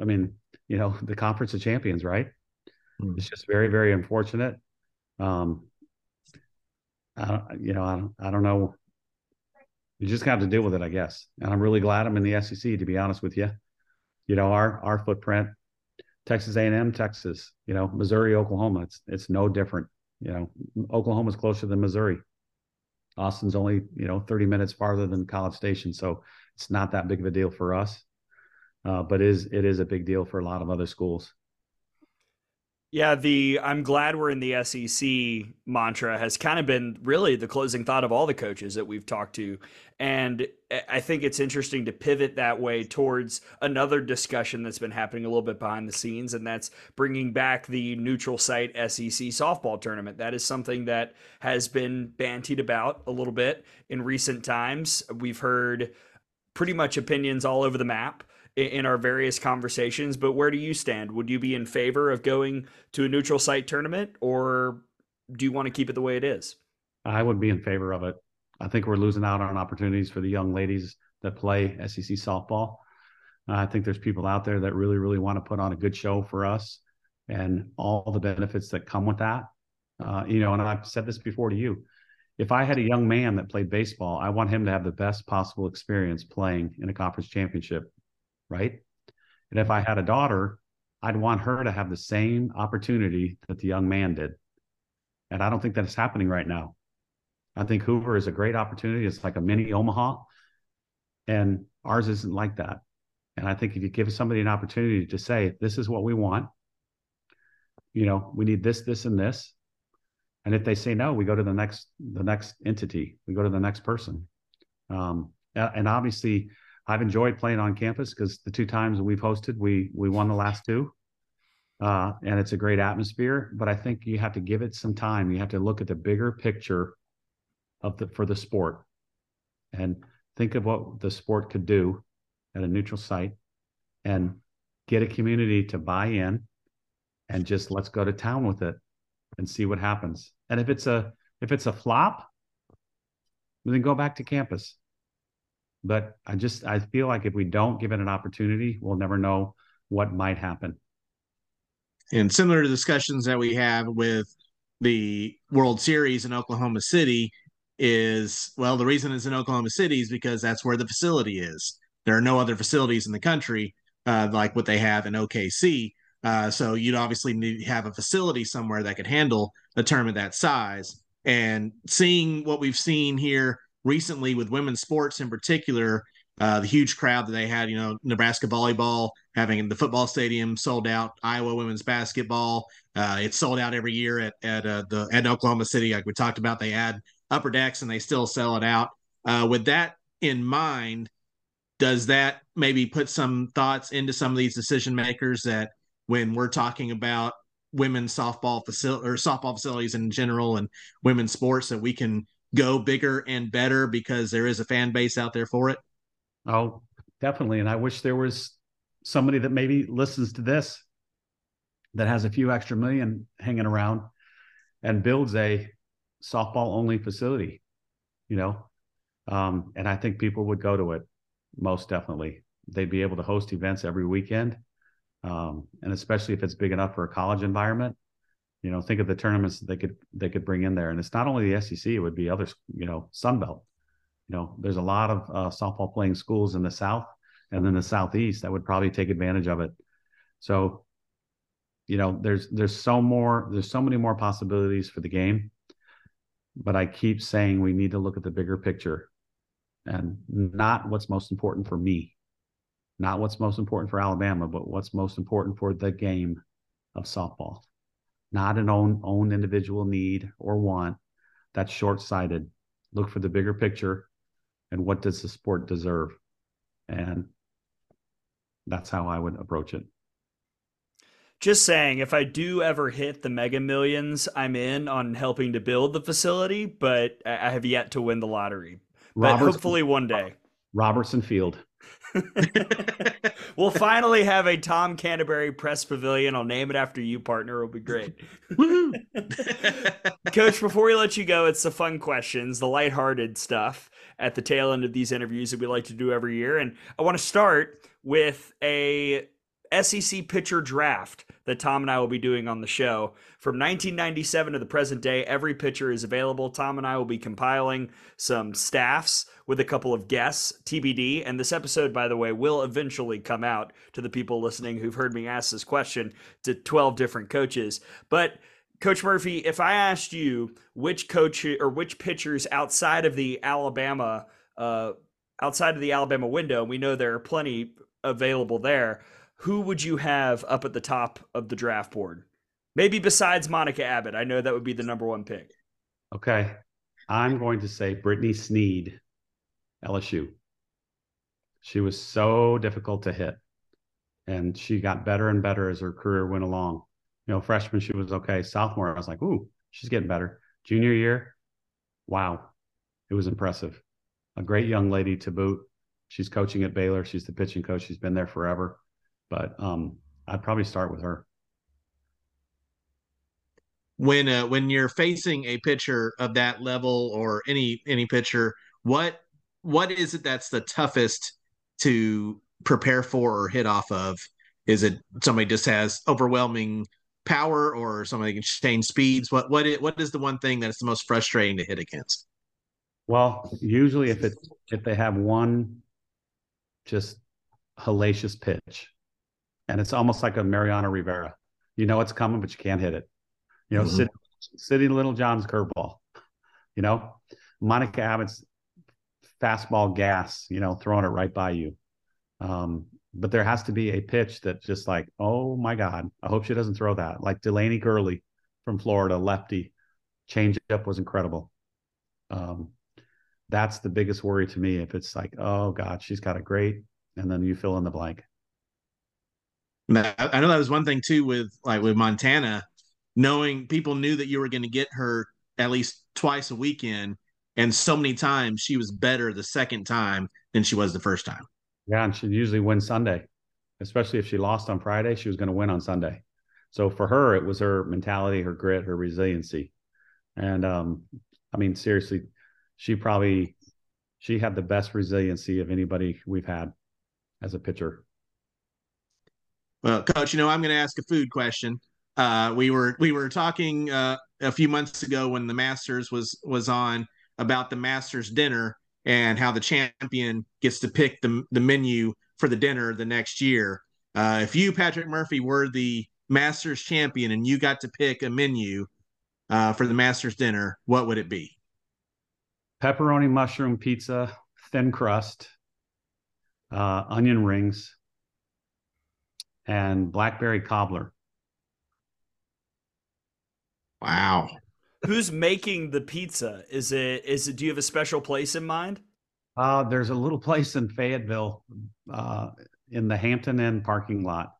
I mean, you know, the conference of champions, right? Mm. It's just very, very unfortunate. Um, I you know, I don't, I don't know. You just have to deal with it, I guess. And I'm really glad I'm in the SEC, to be honest with you. You know, our our footprint, Texas A&M, Texas, you know, Missouri, Oklahoma, it's it's no different. You know, Oklahoma's closer than Missouri. Austin's only, you know, 30 minutes farther than College Station, so it's not that big of a deal for us. Uh, but it is it is a big deal for a lot of other schools. Yeah, the I'm glad we're in the SEC mantra has kind of been really the closing thought of all the coaches that we've talked to. And I think it's interesting to pivot that way towards another discussion that's been happening a little bit behind the scenes, and that's bringing back the neutral site SEC softball tournament. That is something that has been bantied about a little bit in recent times. We've heard pretty much opinions all over the map in our various conversations. But where do you stand? Would you be in favor of going to a neutral site tournament, or do you want to keep it the way it is? I would be in favor of it. I think we're losing out on opportunities for the young ladies that play SEC softball. I think there's people out there that really, really want to put on a good show for us and all the benefits that come with that. Uh, you know, and I've said this before to you. If I had a young man that played baseball, I want him to have the best possible experience playing in a conference championship right? And if I had a daughter, I'd want her to have the same opportunity that the young man did. And I don't think that's happening right now. I think Hoover is a great opportunity. It's like a mini Omaha. And ours isn't like that. And I think if you give somebody an opportunity to say, this is what we want, you know, we need this, this, and this. And if they say no, we go to the next, the next entity. We go to the next person. Um, and obviously, I've enjoyed playing on campus because the two times we've hosted, we we won the last two, uh, and it's a great atmosphere. But I think you have to give it some time. You have to look at the bigger picture of the for the sport, and think of what the sport could do at a neutral site, and get a community to buy in, and just let's go to town with it, and see what happens. And if it's a if it's a flop, then go back to campus but I just I feel like if we don't give it an opportunity, we'll never know what might happen. And similar to discussions that we have with the World Series in Oklahoma City is well, the reason it's in Oklahoma City is because that's where the facility is. There are no other facilities in the country uh, like what they have in OKC. Uh, so you'd obviously need to have a facility somewhere that could handle a tournament that size. And seeing what we've seen here recently with women's sports in particular, uh, the huge crowd that they had, you know, Nebraska volleyball having the football stadium sold out, Iowa women's basketball, Uh, it's sold out every year at at uh, the at Oklahoma City, like we talked about. They add upper decks and they still sell it out. Uh, with that in mind, does that maybe put some thoughts into some of these decision makers that when we're talking about women's softball facility or softball facilities in general and women's sports that we can go bigger and better because there is a fan base out there for it? Oh, definitely. And I wish there was somebody that maybe listens to this that has a few extra million hanging around and builds a softball only facility, you know. Um, and I think people would go to it most definitely. They'd be able to host events every weekend. Um, and especially if it's big enough for a college environment, you know, think of the tournaments that they could they could bring in there. And it's not only the SEC; it would be other, you know, Sun Belt. You know, there's a lot of uh, softball playing schools in the South and then the Southeast that would probably take advantage of it. So, you know, there's there's so more there's so many more possibilities for the game. But I keep saying we need to look at the bigger picture and not what's most important for me, not what's most important for Alabama, but what's most important for the game of softball. Not an own own individual need or want that's short-sighted. Look for the bigger picture and what does the sport deserve? And that's how I would approach it. Just saying, if I do ever hit the mega millions, I'm in on helping to build the facility, but I have yet to win the lottery. But hopefully one day. Robertson Field. [LAUGHS] we'll finally have a Tom Canterbury press pavilion. I'll name it after you, partner. It'll be great. [LAUGHS] [LAUGHS] Coach, before we let you go, it's the fun questions, the lighthearted stuff at the tail end of these interviews that we like to do every year. And I want to start with a SEC pitcher draft that Tom and I will be doing on the show. From 1997 to the present day, every pitcher is available. Tom and I will be compiling some staffs with a couple of guests, TBD. And this episode, by the way, will eventually come out to the people listening who've heard me ask this question to 12 different coaches. But Coach Murphy, if I asked you which coach or which pitchers outside of the Alabama, uh, outside of the Alabama window, we know there are plenty available there who would you have up at the top of the draft board? Maybe besides Monica Abbott. I know that would be the number one pick. Okay. I'm going to say Britni Sneed, LSU. She was so difficult to hit. And she got better and better as her career went along. You know, freshman, she was okay. Sophomore, I was like, ooh, she's getting better. Junior year, wow. It was impressive. A great young lady to boot. She's coaching at Baylor. She's the pitching coach. She's been there forever but um, I'd probably start with her. When uh, when you're facing a pitcher of that level or any any pitcher, what what is it that's the toughest to prepare for or hit off of? Is it somebody just has overwhelming power, or somebody can change speeds? What what is, what is the one thing that's the most frustrating to hit against? Well, usually if it if they have one just hellacious pitch, and it's almost like a Mariano Rivera. You know it's coming, but you can't hit it. You know, mm-hmm. City, Littlejohn's curveball. You know, Monica Abbott's fastball gas. You know, throwing it right by you. Um, but there has to be a pitch that just like, oh my God, I hope she doesn't throw that. Like Delanie Gourley from Florida, lefty, change up was incredible. Um, that's the biggest worry to me. If it's like, oh God, she's got a great, and then you fill in the blank. I know that was one thing too with like with Montana, knowing people knew that you were going to get her at least twice a weekend, and so many times she was better the second time than she was the first time. Yeah, and she'd usually win Sunday, especially if she lost on Friday, she was going to win on Sunday. So for her, it was her mentality, her grit, her resiliency, and um, I mean seriously, she probably she had the best resiliency of anybody we've had as a pitcher. Well, coach, you know, I'm going to ask a food question. Uh, we were we were talking uh, a few months ago when the Masters was was on about the Masters dinner and how the champion gets to pick the the menu for the dinner the next year. Uh, if you, Patrick Murphy, were the Masters champion and you got to pick a menu uh, for the Masters dinner, what would it be? Pepperoni mushroom pizza, thin crust, uh, onion rings, and blackberry cobbler. Wow. Who's making the pizza? Is it is it do you have a special place in mind? Uh, there's a little place in Fayetteville, uh, in the Hampton Inn parking lot,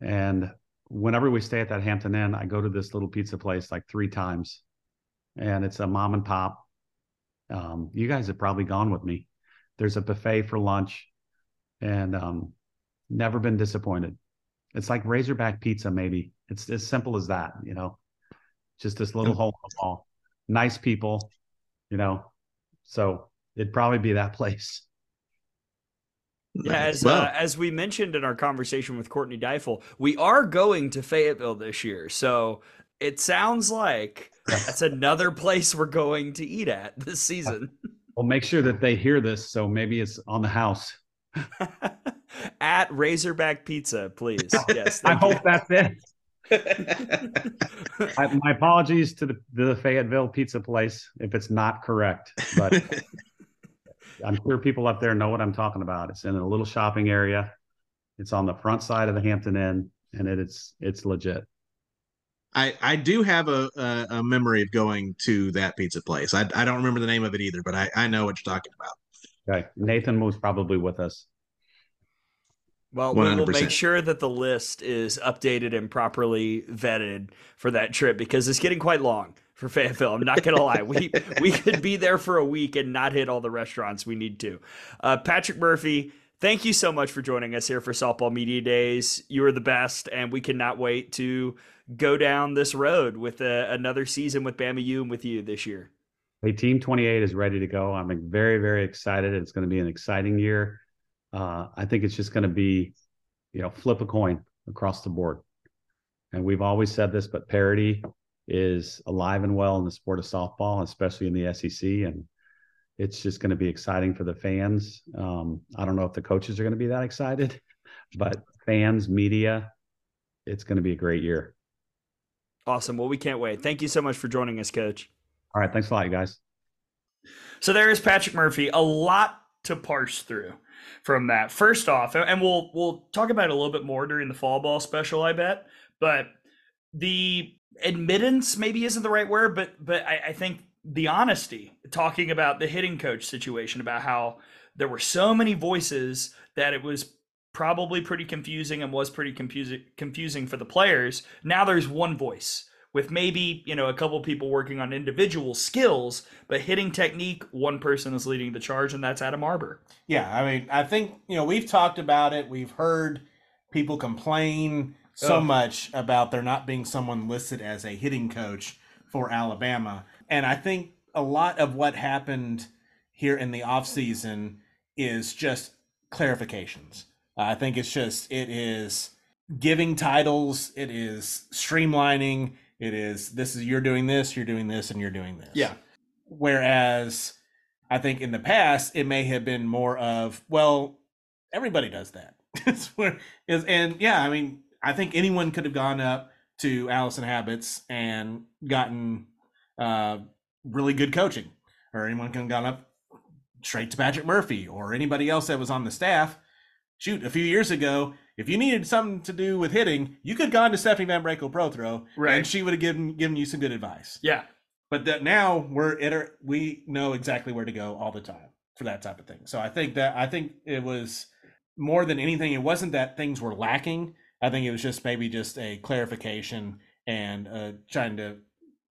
and whenever we stay at that Hampton Inn, I go to this little pizza place like three times, and it's a mom and pop. Um, you guys have probably gone with me. There's a buffet for lunch, and um, never been disappointed. It's like Razorback pizza, maybe. It's as simple as that, you know. Just this little hole in the wall. Nice people, you know. So it'd probably be that [LAUGHS] place. Yeah, as well, uh, as we mentioned in our conversation with Courtney Deifel, we are going to Fayetteville this year, so it sounds like that's another place we're going to eat at this [LAUGHS] season. Well, make sure that they hear this, so maybe it's on the house. [LAUGHS] at Razorback Pizza, please. Yes, I you. hope that's it. [LAUGHS] I, my apologies to the, the Fayetteville pizza place if it's not correct, but [LAUGHS] I'm sure people up there know what I'm talking about. It's in a little shopping area. It's on the front side of the Hampton Inn, and it, it's it's legit. I, I do have a, a, a memory of going to that pizza place. I, I don't remember the name of it either, but I, I know what you're talking about. Okay, Nathan was probably with us. Well, we will make sure that the list is updated and properly vetted for that trip because it's getting quite long for Fayetteville. I'm not gonna lie, we we could be there for a week and not hit all the restaurants we need to. Uh, Patrick Murphy, thank you so much for joining us here for Softball Media Days. You are the best, and we cannot wait to go down this road with uh, another season with Bama U and with you this year. Hey, Team 28 is ready to go. I'm very, very excited. It's going to be an exciting year. Uh, I think it's just going to be, you know, flip a coin across the board. And we've always said this, but parity is alive and well in the sport of softball, especially in the SEC. And it's just going to be exciting for the fans. Um, I don't know if the coaches are going to be that excited, [LAUGHS] but fans, media, it's going to be a great year. Awesome. Well, we can't wait. Thank you so much for joining us, Coach. All right. Thanks a lot, you guys. So there is Patrick Murphy. A lot to parse through from that. First off, and we'll we'll talk about it a little bit more during the fall ball special, I bet. But the admittance maybe isn't the right word, but but I, I think the honesty, talking about the hitting coach situation, about how there were so many voices that it was probably pretty confusing and was pretty confusing confusing for the players. Now there's one voice with maybe you know a couple people working on individual skills, but hitting technique, one person is leading the charge, and that's Adam Arbour. Yeah, I mean, I think you know we've talked about it. We've heard people complain so Oh. much about there not being someone listed as a hitting coach for Alabama, and I think a lot of what happened here in the offseason is just clarifications. I think it's just it is giving titles, it is streamlining, it is this is you're doing this, you're doing this, and you're doing this. Yeah. Whereas I think in the past it may have been more of, well, everybody does that. [LAUGHS] It's where is and yeah, I mean, I think anyone could have gone up to Alyson Habetz and gotten uh really good coaching. Or anyone could have gone up straight to Patrick Murphy or anybody else that was on the staff. Shoot, a few years ago, if you needed something to do with hitting, you could have gone to Stephanie VanBrakle Prothro, Right. and she would have given given you some good advice. Yeah. But that now we're iter- we know exactly where to go all the time for that type of thing. So I think that I think it was more than anything, it wasn't that things were lacking. I think it was just maybe just a clarification and uh, trying to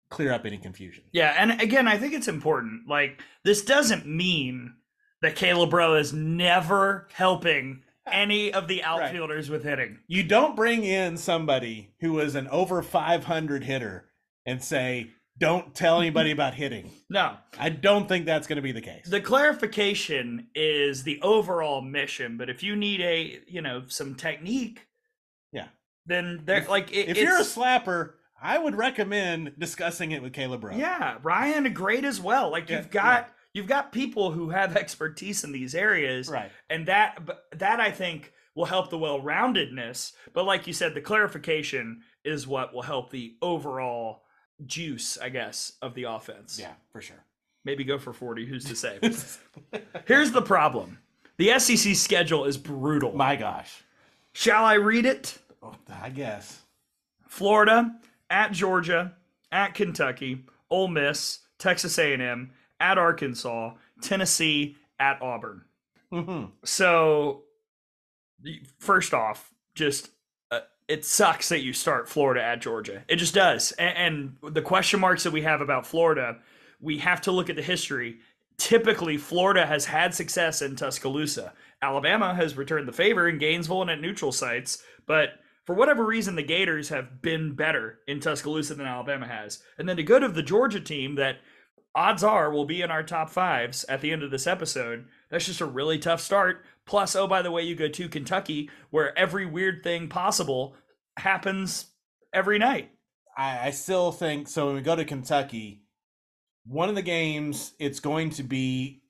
clear up any confusion. Yeah, and again, I think it's important. Like, this doesn't mean that Kayla Braud is never helping [LAUGHS] any of the outfielders with hitting. You don't bring in somebody who is an over 500 hitter and say, "Don't tell anybody [LAUGHS] about hitting." No, I don't think that's going to be the case. the clarification is the overall mission. But if you need a, you know, some technique, Yeah. then they're If- like, it, if you're a slapper, I would recommend discussing it with Kayla Braud. yeah, Ryan, great as well. Like Yeah, you've got. You've got people who have [LAUGHS] expertise in these areas, Right. and that that I think will help the well-roundedness. But like you said, the clarification is what will help the overall juice, I guess, of the offense. Yeah, for sure. maybe go for forty. Who's to say? [LAUGHS] [LAUGHS] Here's the problem: the SEC schedule is brutal. My gosh. Shall I read it? Oh, I guess. Florida at Georgia, at Kentucky, Ole Miss, Texas A&M, at Arkansas, Tennessee, at Auburn. hmm So, first off, just uh, it sucks that you start Florida at Georgia. It just does. And, and the question marks that we have about Florida, we have to look at the history. Typically, Florida has had success in Tuscaloosa. Alabama has returned the favor in Gainesville and at neutral sites, but for whatever reason, the Gators have been better in Tuscaloosa than Alabama has. And then to go to the Georgia team that odds are we'll be in our top fives at the end of this episode. That's just a really tough start. Plus, oh, by the way, you go to Kentucky where every weird thing possible happens every night. I, I still think so. When we go to Kentucky, one of the games it's going to be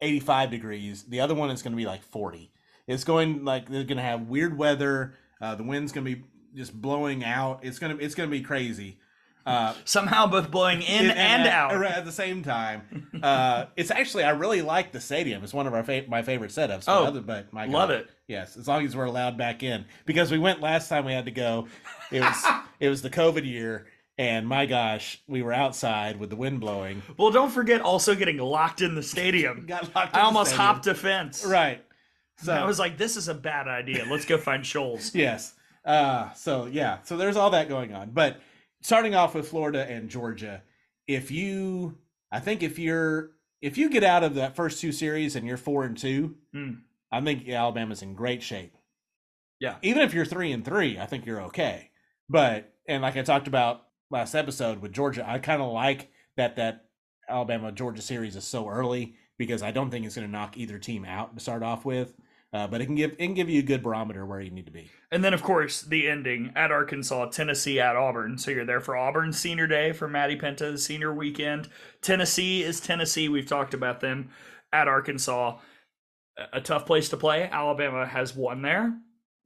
85 degrees. The other one is going to be like 40. It's going like they're going to have weird weather. Uh, the wind's going to be just blowing out. It's gonna it's going to be crazy. Uh, Somehow both blowing in and, at, out. at the same time. Uh, it's actually I really like the stadium. It's one of our fa- my favorite setups. Oh, Other- but my Love God. it. Yes, as long as we're allowed back in because we went last time we had to go. It was [LAUGHS] it was the COVID year, and my gosh, we were outside with the wind blowing. Well, don't forget also getting locked in the stadium. [LAUGHS] Got locked. I in almost stadium. hopped a fence. Right. So I was like, this is a bad idea. Let's go find Shoals. [LAUGHS] yes. Uh, so yeah, so there's all that going on. But starting off with Florida and Georgia, if you, I think if you're if you get out of that first two series and you're four and two, Hmm. I think Alabama's in great shape. Yeah. Even if you're three and three, I think you're okay. But and like I talked about last episode with Georgia, I kind of like that that Alabama Georgia series is so early because I don't think it's going to knock either team out to start off with. Uh, but it can give it can give you a good barometer where you need to be. And then, of course, the ending at Arkansas, Tennessee at Auburn. So you're there for Auburn senior day for Maddie Penta's senior weekend. Tennessee is Tennessee. We've talked about them at Arkansas. A- tough place to play. Alabama has won there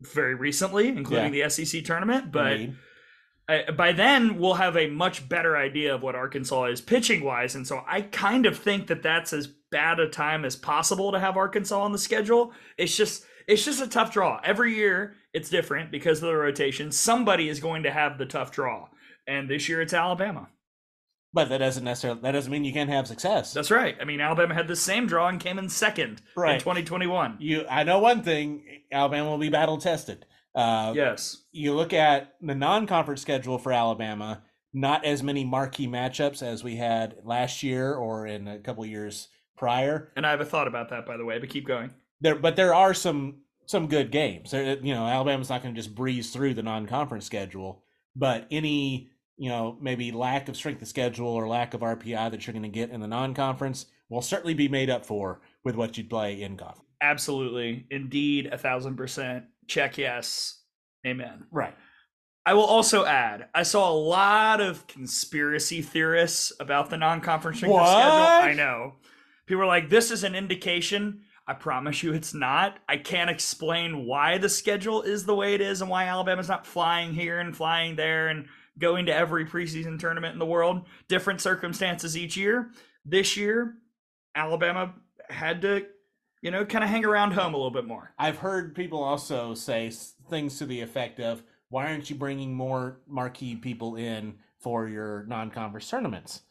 very recently, including the SEC tournament. But Indeed. by then, we'll have a much better idea of what Arkansas is pitching wise. And so I kind of think that that's as bad a time as possible to have Arkansas on the schedule. It's just. It's just a tough draw. Every year it's different because of the rotation. Somebody is going to have the tough draw. And this year it's Alabama. but that doesn't necessarily that doesn't mean you can't have success. That's right. I mean, Alabama had the same draw and came in second in 2021. you I know one thing, Alabama will be battle tested. Uh, Yes. you look at the non-conference schedule for Alabama, not as many marquee matchups as we had last year or in a couple years prior. And I have a thought about that, by the way, but keep going. There, but there are some some good games. There, you know, Alabama's not going to just breeze through the non-conference schedule, but any you know maybe lack of strength of schedule or lack of RPI that you're going to get in the non-conference will certainly be made up for with what you'd play in conference. Absolutely. Indeed. A thousand percent. Check yes. Amen. Right. I will also add, I saw a lot of conspiracy theorists about the non-conference strength of schedule. I know. People are like, this is an indication. I promise you it's not. I can't explain why the schedule is the way it is and why Alabama's not flying here and flying there and going to every preseason tournament in the world. Different circumstances each year. This year, Alabama had to, you know, kind of hang around home a little bit more. I've heard people also say things to the effect of, "Why aren't you bringing more marquee people in for your non-conference tournaments?"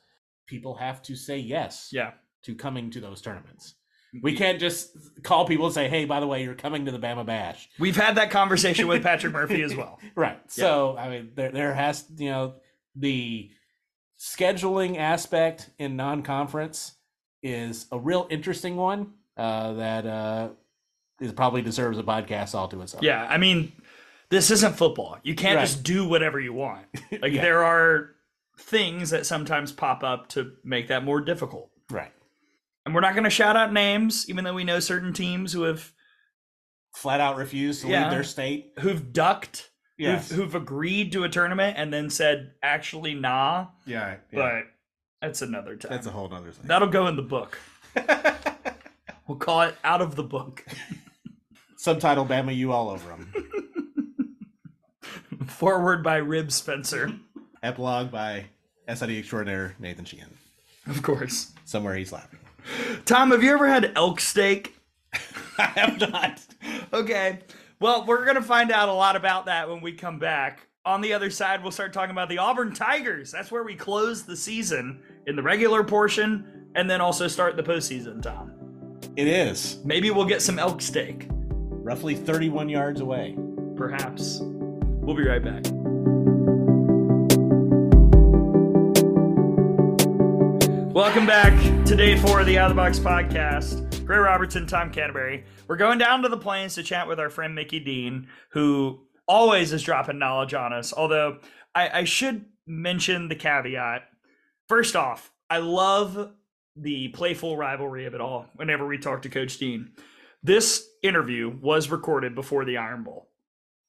People have to say yes Yeah. To coming to those tournaments. We can't just call people and say, "Hey, by the way, you're coming to the Bama Bash." We've had that conversation with [LAUGHS] Patrick Murphy as well. Right. So, I mean, there there has you know the scheduling aspect in non-conference is a real interesting one uh, that uh, is probably deserves a podcast all to itself. Yeah, I mean, this isn't football. You can't Right. just do whatever you want. [LAUGHS] Like Yeah. there are things that sometimes pop up to make that more difficult. Right. And we're not going to shout out names, even though we know certain teams who have Flat out refused to Yeah. leave their state. who've ducked, Yes. who've, who've agreed to a tournament and then said, actually, nah. yeah. But that's another time. that's a whole other thing. That'll go in the book. [LAUGHS] We'll call it out of the book. [LAUGHS] Subtitle Bama you all over them. [LAUGHS] Forward by Rib Spencer, Epilogue by SID extraordinaire Nathan Sheehan. of course. Somewhere he's laughing. Tom, have you ever had elk steak? [LAUGHS] I have not. Okay. Well, we're going to find out a lot about that when we come back. on the other side, we'll start talking about the Auburn Tigers. That's where we close the season in the regular portion and then also start the postseason, Tom. It is. Maybe we'll get some elk steak. Roughly 31 yards away. Perhaps. We'll be right back. Welcome back to for the Out of the Box podcast. Gray Robertson, Tom Canterbury. We're going down to the plains to chat with our friend Mickey Dean, who always is dropping knowledge on us. Although I, I should mention the caveat. First off, I love the playful rivalry of it all whenever we talk to Coach Dean. This interview was recorded before the Iron Bowl.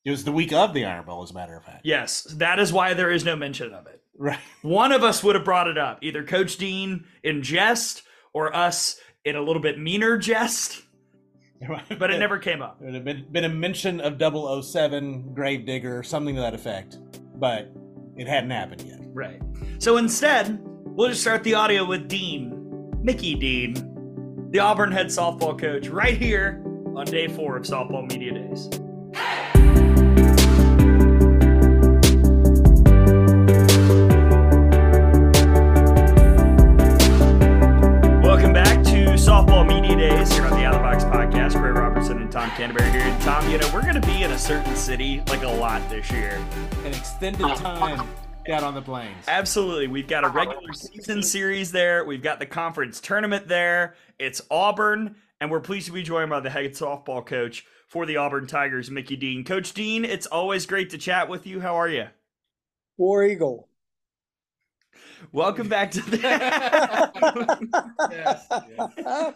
It was the week of the Iron Bowl, as a matter of fact. Yes, that is why there is no mention of it. Right. One of us would have brought it up, either Coach Dean in jest or us in a little bit meaner jest, but it never came up. There would have been, been a mention of 007 Gravedigger, or something to that effect, but it hadn't happened yet. Right. So instead, we'll just start the audio with Dean, Mickey Dean, the Auburn head softball coach, right here on day four of Softball Media Days. Welcome Tom Canterbury here. Tom, you know, we're going to be in a certain city like a lot this year. An extended uh-huh. time out on the plains. Absolutely. We've got a uh-huh. regular season series there. We've got the conference tournament there. It's Auburn, and we're pleased to be joined by the head softball coach for the Auburn Tigers, Mickey Dean. Coach Dean, it's always great to chat with you. How are you? War Eagle. Welcome back to the. [LAUGHS] [LAUGHS] Yes, yes.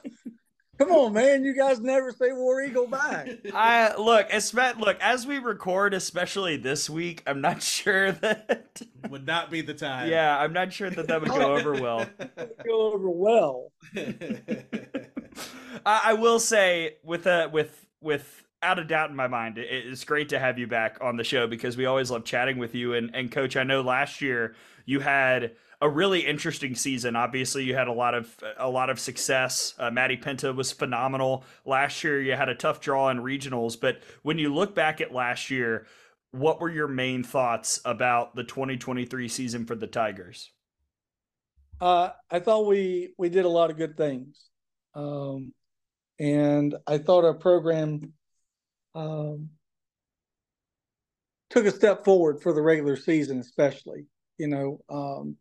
Come on, man! You guys never say War Eagle back. [LAUGHS] I look, espe- look as we record, especially this week. I'm not [LAUGHS] sure that. Would not be the time. yeah, I'm not sure that that would go over well. [LAUGHS] Go over well. I, I will say, with a with without a doubt in my mind, it, it's great to have you back on the show because we always love chatting with you. And and coach, I know last year you had a really interesting season. Obviously, you had a lot of a lot of success. Uh, Maddie Penta was phenomenal last year. You had a tough draw in regionals, but when you look back at last year, what were your main thoughts about the 2023 season for the Tigers? Uh, I thought we we did a lot of good things, um, and I thought our program um, took a step forward for the regular season, especially. You know, um,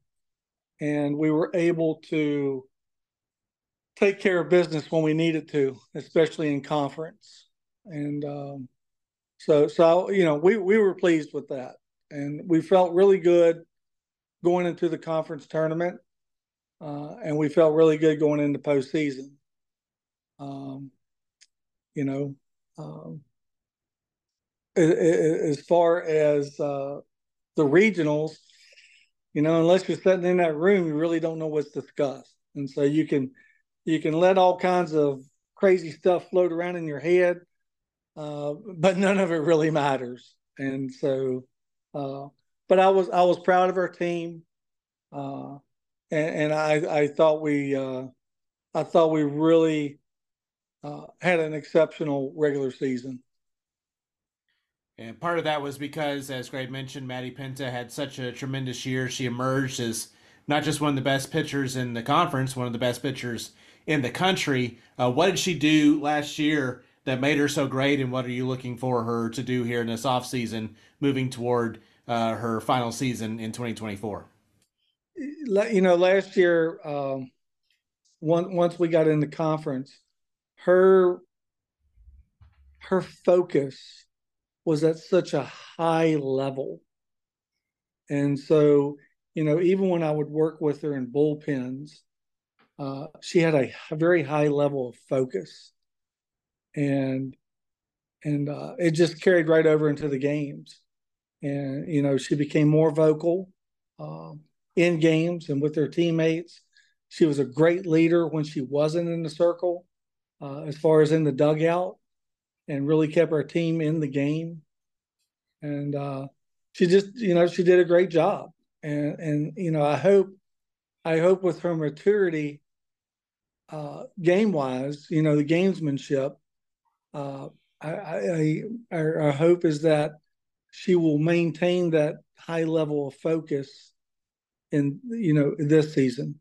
and we were able to take care of business when we needed to, especially in conference. And um, so, so you know, we we were pleased with that, and we felt really good going into the conference tournament, uh, and we felt really good going into postseason. Um, you know, um, as far as uh, the regionals, you know, unless you're sitting in that room, you really don't know what's discussed, and so you can you can let all kinds of crazy stuff float around in your head, uh, but none of it really matters. And so, uh, but I was I was proud of our team, uh, and, and I I thought we uh, I thought we really uh, had an exceptional regular season. And part of that was because, as Greg mentioned, Maddie Penta had such a tremendous year. She emerged as not just one of the best pitchers in the conference, one of the best pitchers in the country. Uh, what did she do last year that made her so great, and what are you looking for her to do here in this offseason, moving toward uh, her final season in 2024? You know, last year, um, once we got in the conference, her her focus was at such a high level, and so you know, even when I would work with her in bullpens, uh, she had a very high level of focus, and and uh, it just carried right over into the games, and you know, she became more vocal. Um, in games and with her teammates. She was a great leader when she wasn't in the circle, uh, as far as in the dugout, and really kept our team in the game. And uh, she just, you know, she did a great job. And and you know, I hope, I hope with her maturity, uh, game wise, you know, the gamesmanship. Uh, I, I, I our, our hope is that she will maintain that high level of focus in you know this season.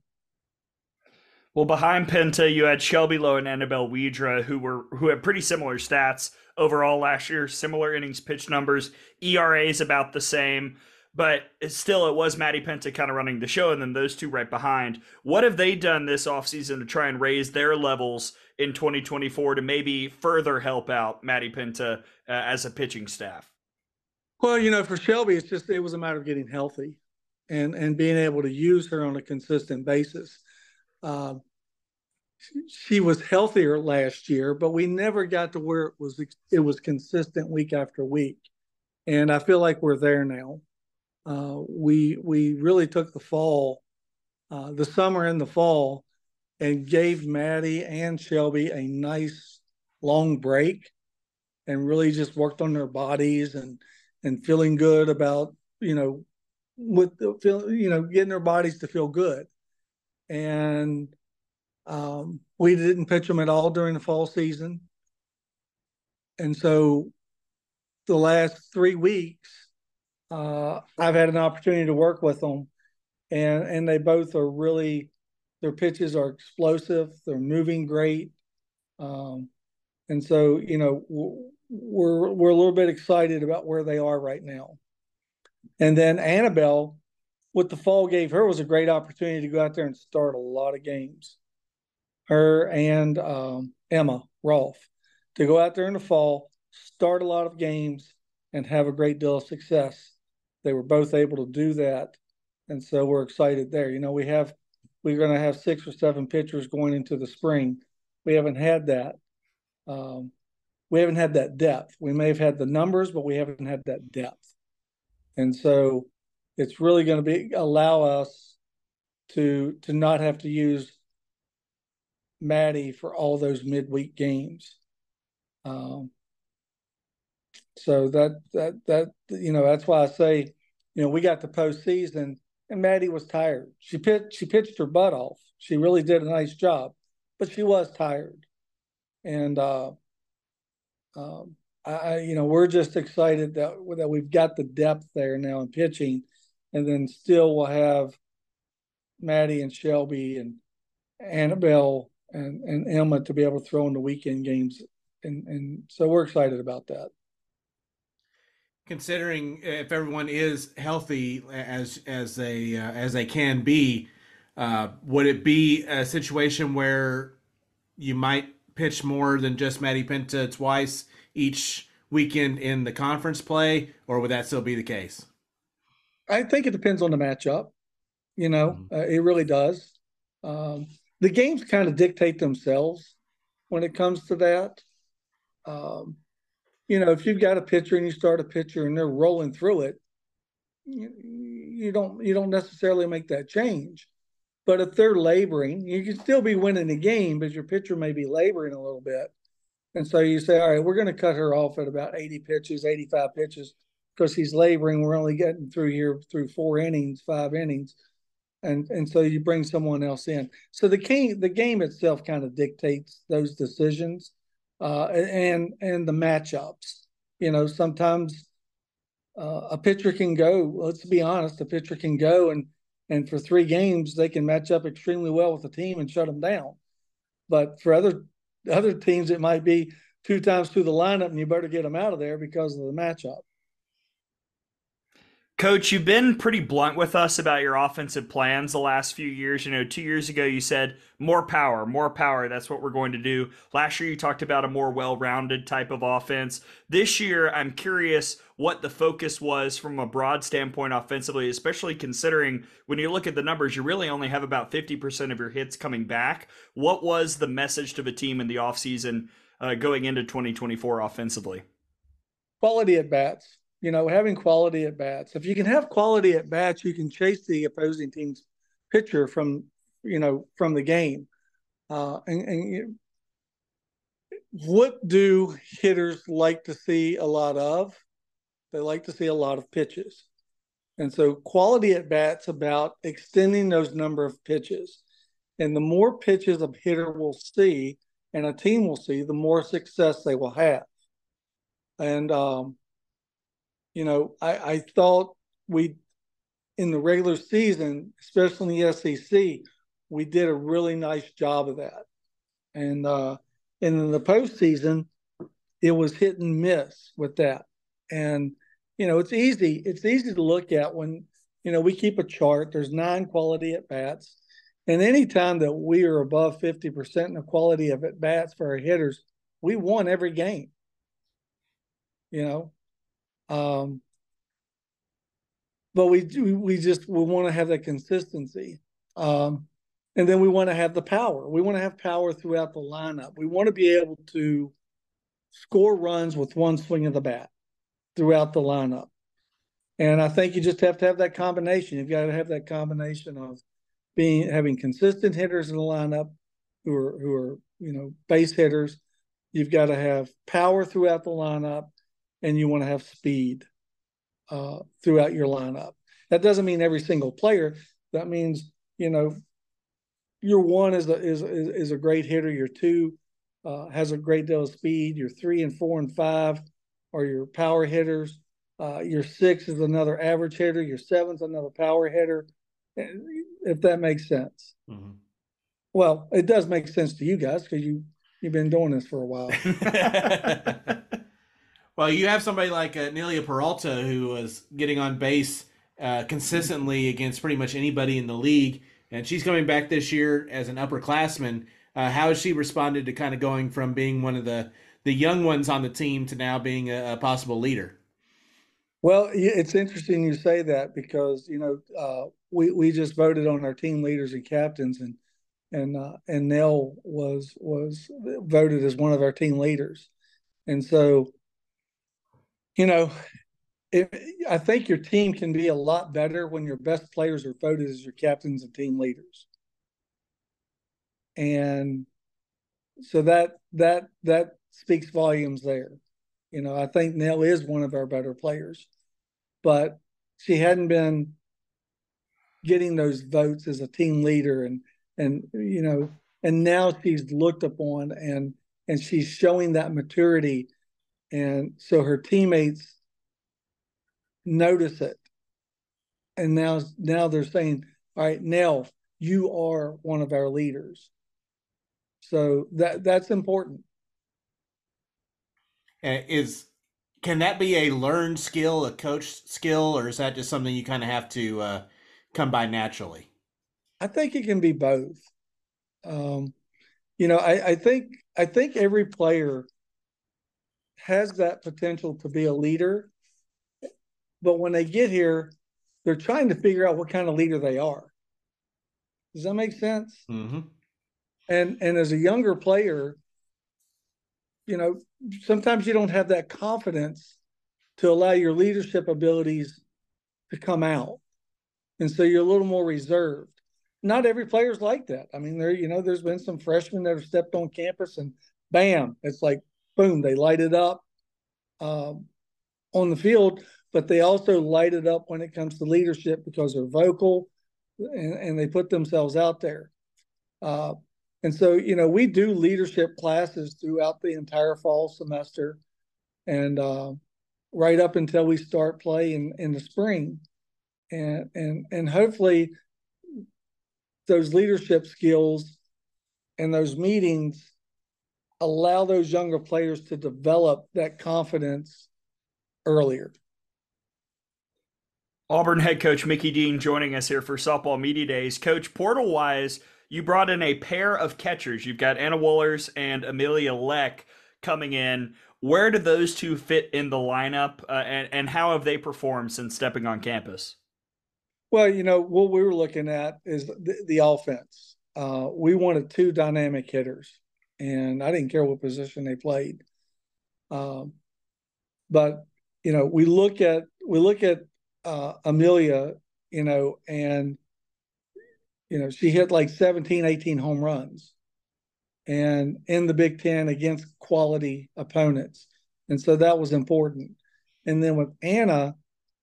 Well, behind Penta, you had Shelby Lowe and Annabelle Widra, who were who had pretty similar stats overall last year, similar innings pitch numbers, ERAs about the same, but still it was Maddie Penta kind of running the show, and then those two right behind. What have they done this offseason to try and raise their levels in 2024 to maybe further help out Maddie Penta uh, as a pitching staff? Well, you know, for Shelby, it's just it was a matter of getting healthy and and being able to use her on a consistent basis. Uh, she was healthier last year, but we never got to where it was it was consistent week after week, and I feel like we're there now. Uh, we we really took the fall, uh, the summer and the fall, and gave Maddie and Shelby a nice long break, and really just worked on their bodies and and feeling good about you know with the feel you know getting their bodies to feel good, and um, we didn't pitch them at all during the fall season. And so the last three weeks, uh, I've had an opportunity to work with them, and, and they both are really, their pitches are explosive, they're moving great. Um, and so, you know, we're, we're a little bit excited about where they are right now. And then Annabelle, what the fall gave her was a great opportunity to go out there and start a lot of games her and um, Emma Rolfe to go out there in the fall, start a lot of games, and have a great deal of success. They were both able to do that, and so we're excited there. You know, we have we're going to have six or seven pitchers going into the spring. We haven't had that. Um, we haven't had that depth. We may have had the numbers, but we haven't had that depth. And so it's really going to be allow us to to not have to use Maddie for all those midweek games. Um, so that that that you know that's why I say, you know, we got the postseason and Maddie was tired. She pitched she pitched her butt off. She really did a nice job, but she was tired. And uh, um, I, you know, we're just excited that that we've got the depth there now in pitching, and then still we'll have Maddie and Shelby and Annabelle and, and Emma to be able to throw in the weekend games. And, and so we're excited about that. Considering if everyone is healthy as as they uh, as they can be, uh, would it be a situation where you might pitch more than just Maddie Penta twice each weekend in the conference play, or would that still be the case? I think it depends on the matchup. You know, mm-hmm. uh, it really does. Um, the games kind of dictate themselves when it comes to that. Um, you know, if you've got a pitcher and you start a pitcher and they're rolling through it, you, you don't you don't necessarily make that change. But if they're laboring, you can still be winning the game, but your pitcher may be laboring a little bit. And so you say, all right, we're going to cut her off at about 80 pitches, 85 pitches, because he's laboring. We're only getting through here through four innings, five innings and and so you bring someone else in. So the game the game itself kind of dictates those decisions, uh, and and the matchups. You know, sometimes uh, a pitcher can go. Let's be honest, a pitcher can go and and for three games they can match up extremely well with the team and shut them down. But for other other teams, it might be two times through the lineup, and you better get them out of there because of the matchup. Coach, you've been pretty blunt with us about your offensive plans the last few years. You know, two years ago you said more power, more power. That's what we're going to do. Last year you talked about a more well rounded type of offense. This year, I'm curious what the focus was from a broad standpoint offensively, especially considering when you look at the numbers, you really only have about 50% of your hits coming back. What was the message to the team in the offseason uh, going into 2024 offensively? Quality at bats you know, having quality at bats. If you can have quality at bats, you can chase the opposing team's pitcher from, you know, from the game. Uh, and, and what do hitters like to see a lot of? They like to see a lot of pitches. And so quality at bats about extending those number of pitches. And the more pitches a hitter will see and a team will see, the more success they will have. And um, you know, I, I thought we, in the regular season, especially in the SEC, we did a really nice job of that. And, uh, and in the postseason, it was hit and miss with that. And, you know, it's easy, it's easy to look at when, you know, we keep a chart, there's nine quality at bats. And anytime that we are above 50% in the quality of at bats for our hitters, we won every game. You know, um, but we we just we want to have that consistency, um, and then we want to have the power. We want to have power throughout the lineup. We want to be able to score runs with one swing of the bat throughout the lineup. And I think you just have to have that combination. You've got to have that combination of being having consistent hitters in the lineup who are who are you know base hitters. You've got to have power throughout the lineup, and you want to have speed uh, throughout your lineup. That doesn't mean every single player. That means you know your one is a is is, is a great hitter. Your two uh, has a great deal of speed. Your three and four and five are your power hitters. Uh, your six is another average hitter. Your seven's another power hitter if that makes sense. Mm-hmm. Well, it does make sense to you guys because you you've been doing this for a while. [LAUGHS] [LAUGHS] well, you have somebody like uh, Nelia Peralta who was getting on base uh, consistently against pretty much anybody in the league, and she's coming back this year as an upperclassman. Uh, how has she responded to kind of going from being one of the the young ones on the team to now being a, a possible leader? Well, it's interesting you say that because you know uh, we we just voted on our team leaders and captains, and and uh, and Nell was was voted as one of our team leaders, and so you know, if, I think your team can be a lot better when your best players are voted as your captains and team leaders, and so that that that speaks volumes there. You know, I think Nell is one of our better players, but she hadn't been getting those votes as a team leader and and you know and now she's looked upon and and she's showing that maturity and so her teammates notice it and now now they're saying all right Nell you are one of our leaders so that that's important and is can that be a learned skill a coach skill or is that just something you kind of have to uh, come by naturally? I think it can be both. Um, you know, I, I think I think every player has that potential to be a leader, but when they get here, they're trying to figure out what kind of leader they are. Does that make sense? Mm-hmm. And and as a younger player, you know, sometimes you don't have that confidence to allow your leadership abilities to come out and so you're a little more reserved. Not every player's like that. I mean, there you know, there's been some freshmen that have stepped on campus and bam, it's like boom, they light it up um, on the field, but they also light it up when it comes to leadership because they're vocal and, and they put themselves out there. Uh, and so, you know, we do leadership classes throughout the entire fall semester and uh, right up until we start play in, in the spring and and and hopefully those leadership skills and those meetings allow those younger players to develop that confidence earlier. Auburn head coach Mickey Dean joining us here for Softball Media Days. Coach, portal wise, you brought in a pair of catchers. You've got Anna Woolers and Amelia Lech coming in. Where do those two fit in the lineup, uh, and, and how have they performed since stepping on campus? Well, you know, what we were looking at is the, the offense. Uh, we wanted two dynamic hitters, and I didn't care what position they played. Um, but you know, we look at we look at uh, Amelia, you know, and you know, she hit like 17, 18 home runs and in the Big Ten against quality opponents. And so that was important. And then with Anna,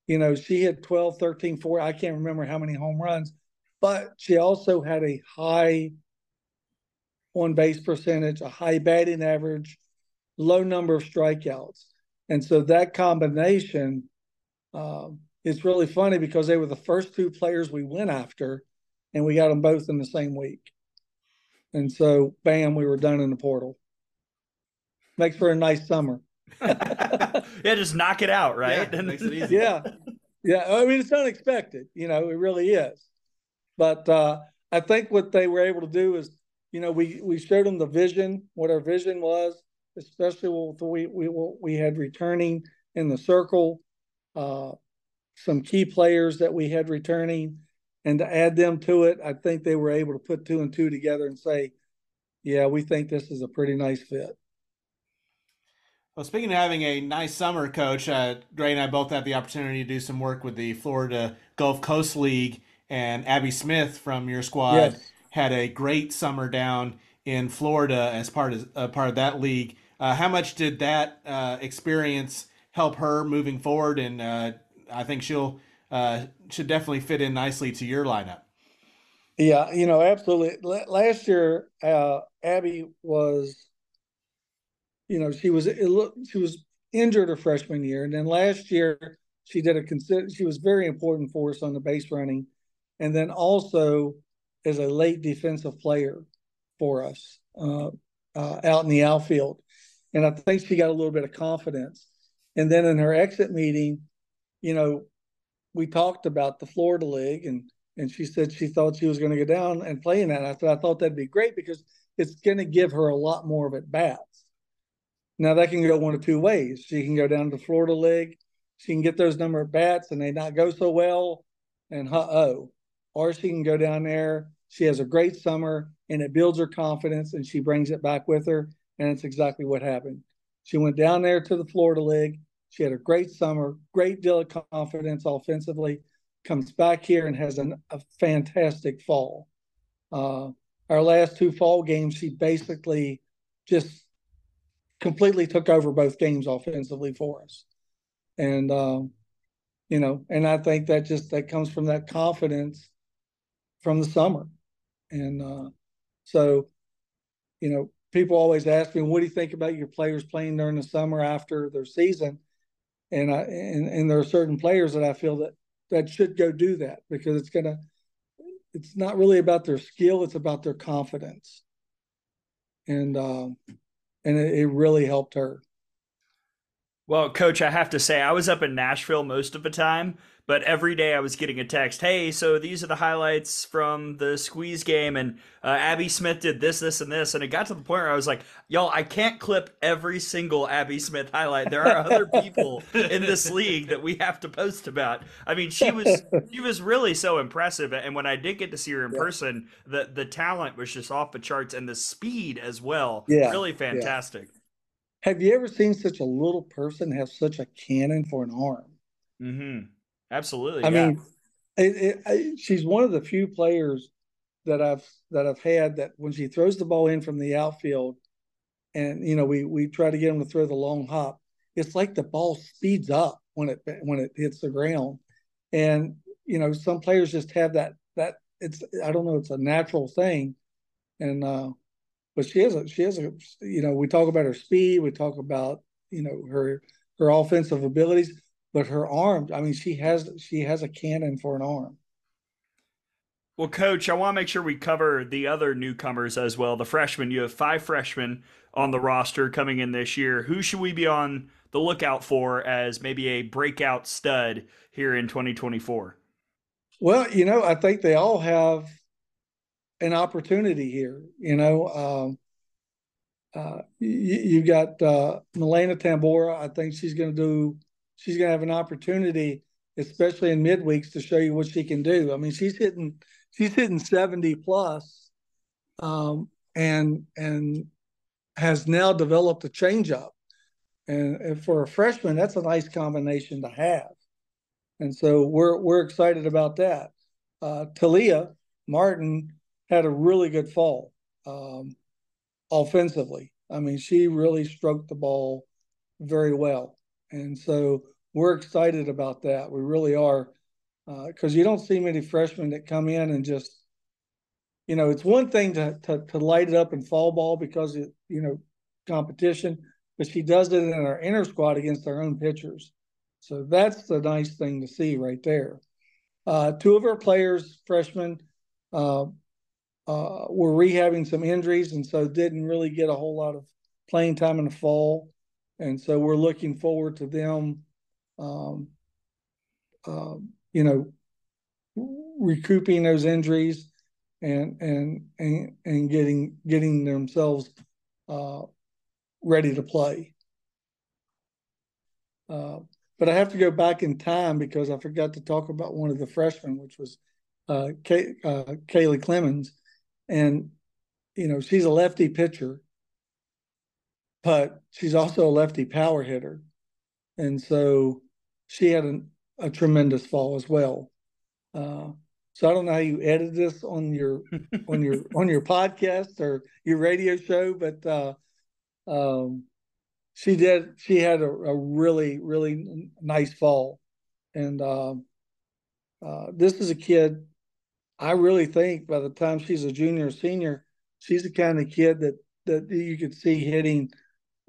you know, she hit 12, 13, 4. I can't remember how many home runs, but she also had a high on base percentage, a high batting average, low number of strikeouts. And so that combination um, it's really funny because they were the first two players we went after, and we got them both in the same week. And so, bam, we were done in the portal. Makes for a nice summer. [LAUGHS] yeah, just knock it out, right? Yeah, makes it easy. yeah, yeah. I mean, it's unexpected. You know, it really is. But uh, I think what they were able to do is, you know, we we showed them the vision, what our vision was, especially what we we we had returning in the circle, uh, some key players that we had returning, and to add them to it, I think they were able to put two and two together and say, yeah, we think this is a pretty nice fit. Well, speaking of having a nice summer, Coach, uh, Gray and I both had the opportunity to do some work with the Florida Gulf Coast League, and Abby Smith from your squad yes. Had a great summer down in Florida as part of uh, part of that league. Uh, how much did that uh, experience help her moving forward? And uh, I think she'll uh, should definitely fit in nicely to your lineup. Yeah, you know, absolutely. Last year, Abby was you know, she was she was injured her freshman year, and then last year she did a consider. She was very important for us on the base running, and then also as a late defensive player for us uh, uh, out in the outfield. And I think she got a little bit of confidence. And then in her exit meeting, you know, we talked about the Florida League, and and she said she thought she was going to go down and play in that. And I said I thought that'd be great because it's going to give her a lot more of at bats. Now that can go one of two ways. She can go down to the Florida League. She can get those number of bats and they not go so well, and uh oh. Or she can go down there. She has a great summer and it builds her confidence and she brings it back with her. And it's exactly what happened. She went down there to the Florida League. She had a great summer, great deal of confidence offensively. Comes back here and has an, a fantastic fall. Uh, our last two fall games, she basically just completely took over both games offensively for us. And um, you know, and I think that just that comes from that confidence from the summer. And uh, so, you know, people always ask me, "What do you think about your players playing during the summer after their season?" And I and, and there are certain players that I feel that that should go do that because it's gonna. It's not really about their skill; it's about their confidence. And um, and it, it really helped her. Well, coach, I have to say, I was up in Nashville most of the time, but every day I was getting a text, hey, so these are the highlights from the squeeze game, and uh, Abby Smith did this, this, and this. And it got to the point where I was like, y'all, I can't clip every single Abby Smith highlight. There are other people in this [LAUGHS] league that we have to post about. I mean, she was [LAUGHS] she was really so impressive. And when I did get to see her in yeah. person, the, the talent was just off the charts and the speed as well. Yeah. Really fantastic. Yeah. Have you ever seen such a little person have such a cannon for an arm? Mm-hmm. Absolutely. I yeah. mean, it, it, I, she's one of the few players that I've that I've had that when she throws the ball in from the outfield, and you know we we try to get them to throw the long hop, it's like the ball speeds up when it when it hits the ground, and you know some players just have that that it's I don't know it's a natural thing, and uh, but she has a she has a you know we talk about her speed, we talk about you know her her offensive abilities, but her arm. I mean, she has she has a cannon for an arm. Well, coach, I want to make sure we cover the other newcomers as well. The freshmen, you have five freshmen on the roster coming in this year. Who should we be on the lookout for as maybe a breakout stud here in 2024? Well, you know, I think they all have an opportunity here. You know, um, uh, you, have got uh, Milena Tambora. I think she's going to do. She's going to have an opportunity, especially in midweeks, to show you what she can do. I mean, she's hitting. She's hitting seventy plus, um, and and has now developed a changeup. And, and for a freshman, that's a nice combination to have. And so we're we're excited about that. Uh, Talia Martin had a really good fall um, offensively. I mean, she really stroked the ball very well. And so we're excited about that. We really are. Because uh, you don't see many freshmen that come in and just, you know, it's one thing to, to, to light it up in fall ball because it, you know, competition, but she does it in our inner squad against our own pitchers. So that's the nice thing to see right there. Uh, two of our players, freshmen, uh, uh, were rehabbing some injuries, and so didn't really get a whole lot of playing time in the fall. And so we're looking forward to them, um, uh, you know, recouping those injuries and and and and getting getting themselves uh, ready to play. Uh, but I have to go back in time because I forgot to talk about one of the freshmen, which was uh, Kay, uh, Kaylee Clemens, and you know she's a lefty pitcher, but she's also a lefty power hitter, and so she had an, a tremendous fall as well. Uh, so I don't know how you edit this on your on your [LAUGHS] on your podcast or your radio show, but uh, um, she did. She had a, a really really nice fall, and uh, uh, this is a kid. I really think by the time she's a junior or senior, she's the kind of kid that that you could see hitting,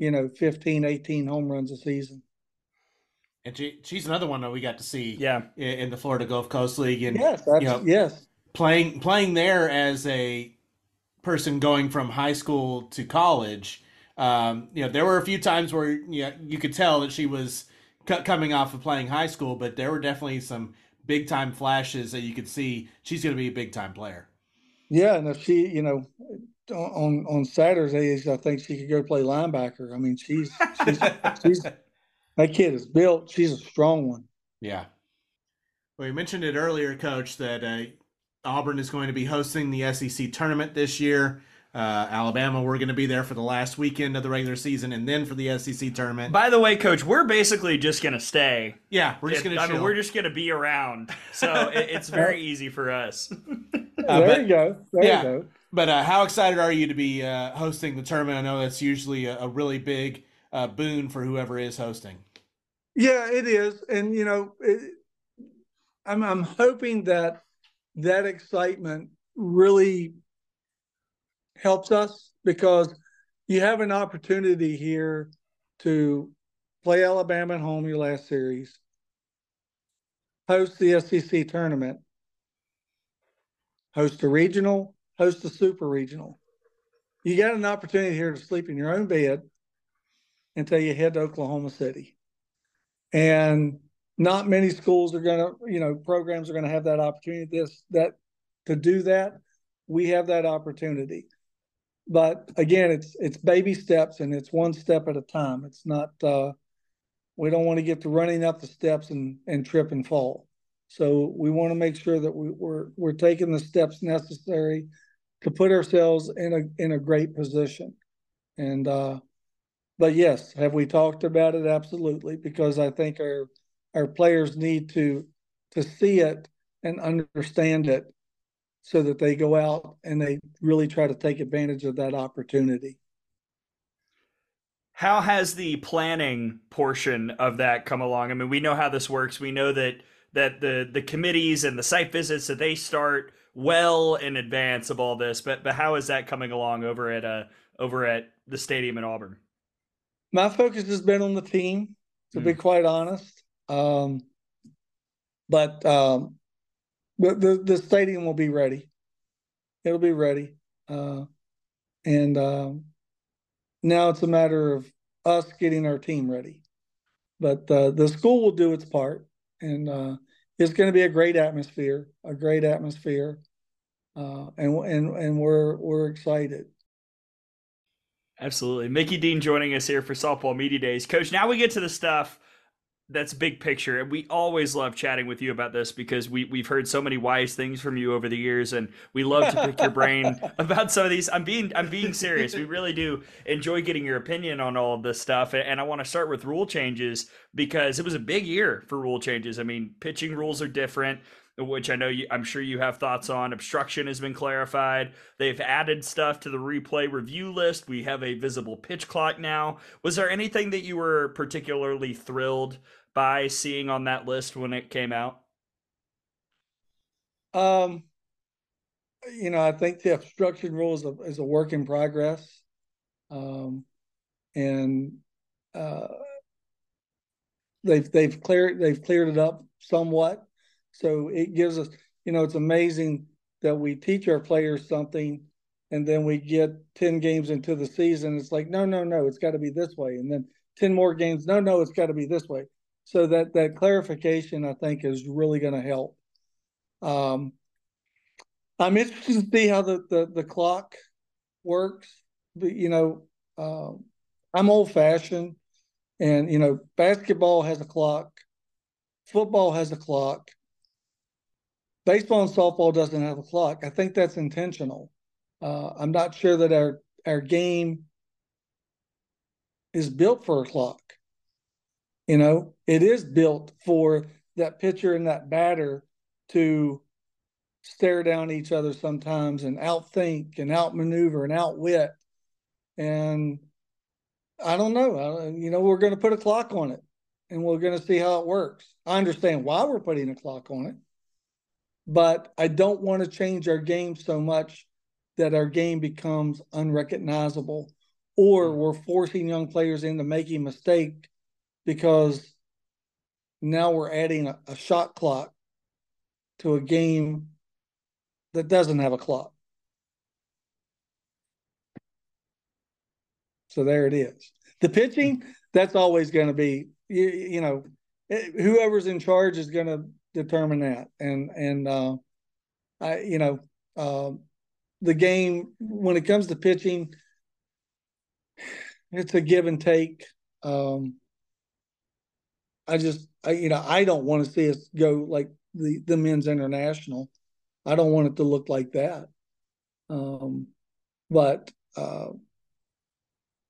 you know, 15, 18 home runs a season. And she, she's another one that we got to see yeah. in, in the Florida Gulf Coast League. And yes, you know, yes, playing playing there as a person going from high school to college. Um, you know, there were a few times where you, know, you could tell that she was c- coming off of playing high school, but there were definitely some big time flashes that you could see she's going to be a big time player. Yeah, and if she, you know, on on Saturdays, I think she could go play linebacker. I mean, she's she's she's [LAUGHS] that kid is built. She's a strong one. Yeah. Well, you mentioned it earlier, Coach, that uh, Auburn is going to be hosting the SEC tournament this year. Uh, Alabama, we're going to be there for the last weekend of the regular season, and then for the SEC tournament. By the way, Coach, we're basically just going to stay. Yeah, we're just going to. I mean, we're just going to be around, so it, it's very [LAUGHS] easy for us. uh, there but, you go. There yeah, you go. But uh, how excited are you to be uh, hosting the tournament? I know that's usually a, a really big uh, boon for whoever is hosting. Yeah, it is, and you know, it, I'm I'm hoping that that excitement really helps us because you have an opportunity here to play Alabama at home your last series, host the SEC tournament, host a regional, host a super regional. You got an opportunity here to sleep in your own bed until you head to Oklahoma City. And not many schools are going to, you know, programs are going to have that opportunity. This that to do that, we have that opportunity. But again, it's it's baby steps and it's one step at a time. It's not. Uh, we don't want to get to running up the steps and and trip and fall. So we want to make sure that we, we're we're taking the steps necessary to put ourselves in a in a great position. And uh, but yes, have we talked about it? Absolutely, because I think our our players need to to see it and understand it so that they go out and they really try to take advantage of that opportunity. How has the planning portion of that come along? I mean, we know how this works. We know that that the the committees and the site visits that they start well in advance of all this, but but how is that coming along over at uh over at the stadium in Auburn? my focus has been on the team, to mm. be quite honest. Um, but um, the, the, the stadium will be ready. It'll be ready, uh, and um, now it's a matter of us getting our team ready. But uh, the school will do its part, and uh, it's going to be a great atmosphere, a great atmosphere, uh, and and and we're we're excited. Absolutely. Mickey Dean joining us here for Softball Media Days. Coach, now we get to the stuff that's big picture. And we always love chatting with you about this because we, we've heard so many wise things from you over the years and we love to pick your brain [LAUGHS] about some of these. I'm being I'm being serious. We really do enjoy getting your opinion on all of this stuff. And I want to start with rule changes because it was a big year for rule changes. I mean, pitching rules are different which I know you, I'm sure you have thoughts on. Obstruction has been clarified. They've added stuff to the replay review list. We have a visible pitch clock now. Was there anything that you were particularly thrilled by seeing on that list when it came out? Um, you know, I think the obstruction rule is a, is a work in progress. Um, and uh, they've they've cleared they've cleared it up somewhat. So it gives us, you know, it's amazing that we teach our players something and then we get 10 games into the season. It's like, no, no, no, it's got to be this way. And then 10 more games, no, no, it's got to be this way. So that that clarification, I think, is really going to help. Um, I'm interested to see how the, the, the clock works. But, you know, uh, I'm old fashioned. And, you know, basketball has a clock, football has a clock, baseball and softball doesn't have a clock. I think that's intentional. Uh, I'm not sure that our, our game is built for a clock. You know, it is built for that pitcher and that batter to stare down each other sometimes and outthink and outmaneuver and outwit. And I don't know. you know, we're going to put a clock on it and we're going to see how it works. I understand why we're putting a clock on it, but I don't want to change our game so much that our game becomes unrecognizable or we're forcing young players into making mistake because now we're adding a, a shot clock to a game that doesn't have a clock. So there it is. The pitching, that's always going to be, you, you know, eh, whoever's in charge is going to determine that. And, and, uh, I, you know, uh, the game, when it comes to pitching, it's a give and take. Um, I just, I, you know, I don't want to see us go like the, the men's international. I don't want it to look like that. Um, but, uh,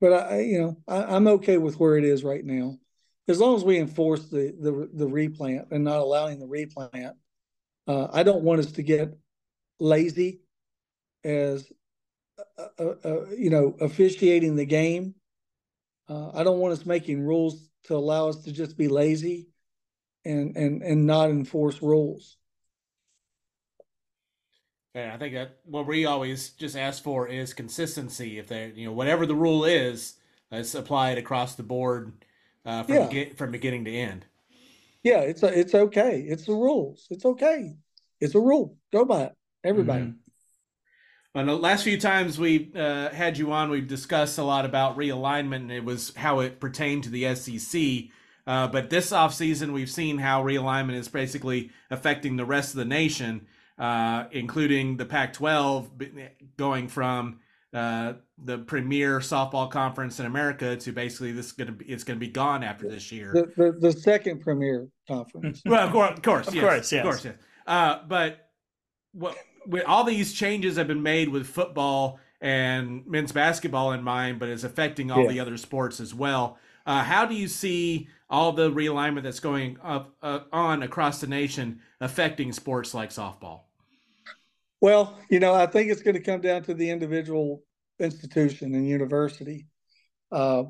but I, you know, I, am okay with where it is right now, as long as we enforce the the, the replant and not allowing the replant. Uh, I don't want us to get lazy as uh, uh, uh you know officiating the game. Uh, I don't want us making rules to allow us to just be lazy and and and not enforce rules. Yeah, I think that what we always just ask for is consistency. If they, you know, whatever the rule is, let's apply it across the board uh, from Yeah. get, from beginning to end. Yeah, it's a, it's okay. It's the rules. It's okay. It's a rule. Go by it. Everybody. Mhm. Well, the last few times we uh, had you on, we've discussed a lot about realignment, and it was how it pertained to the SEC. Uh, but this offseason, we've seen how realignment is basically affecting the rest of the nation uh, including the Pac-12 going from uh, the premier softball conference in America to basically this is going to be it's going to be gone after this year. The, the, the second premier conference. well, of course, of course, of yes, course, yes. of course, yes. Uh, but what with all these changes have been made with football and men's basketball in mind, but it's affecting all Yeah. the other sports as well. Uh, how do you see all the realignment that's going up uh, on across the nation affecting sports like softball? Well, you know, I think it's going to come down to the individual institution and university. Uh,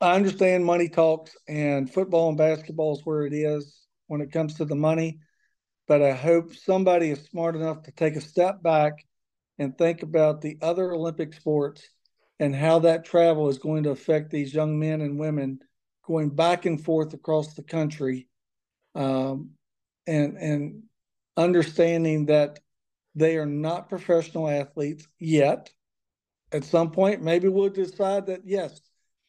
I understand money talks, and football and basketball is where it is when it comes to the money. But I hope somebody is smart enough to take a step back and think about the other Olympic sports and how that travel is going to affect these young men and women going back and forth across the country, um, and and understanding that they are not professional athletes yet. At some point, maybe we'll decide that yes,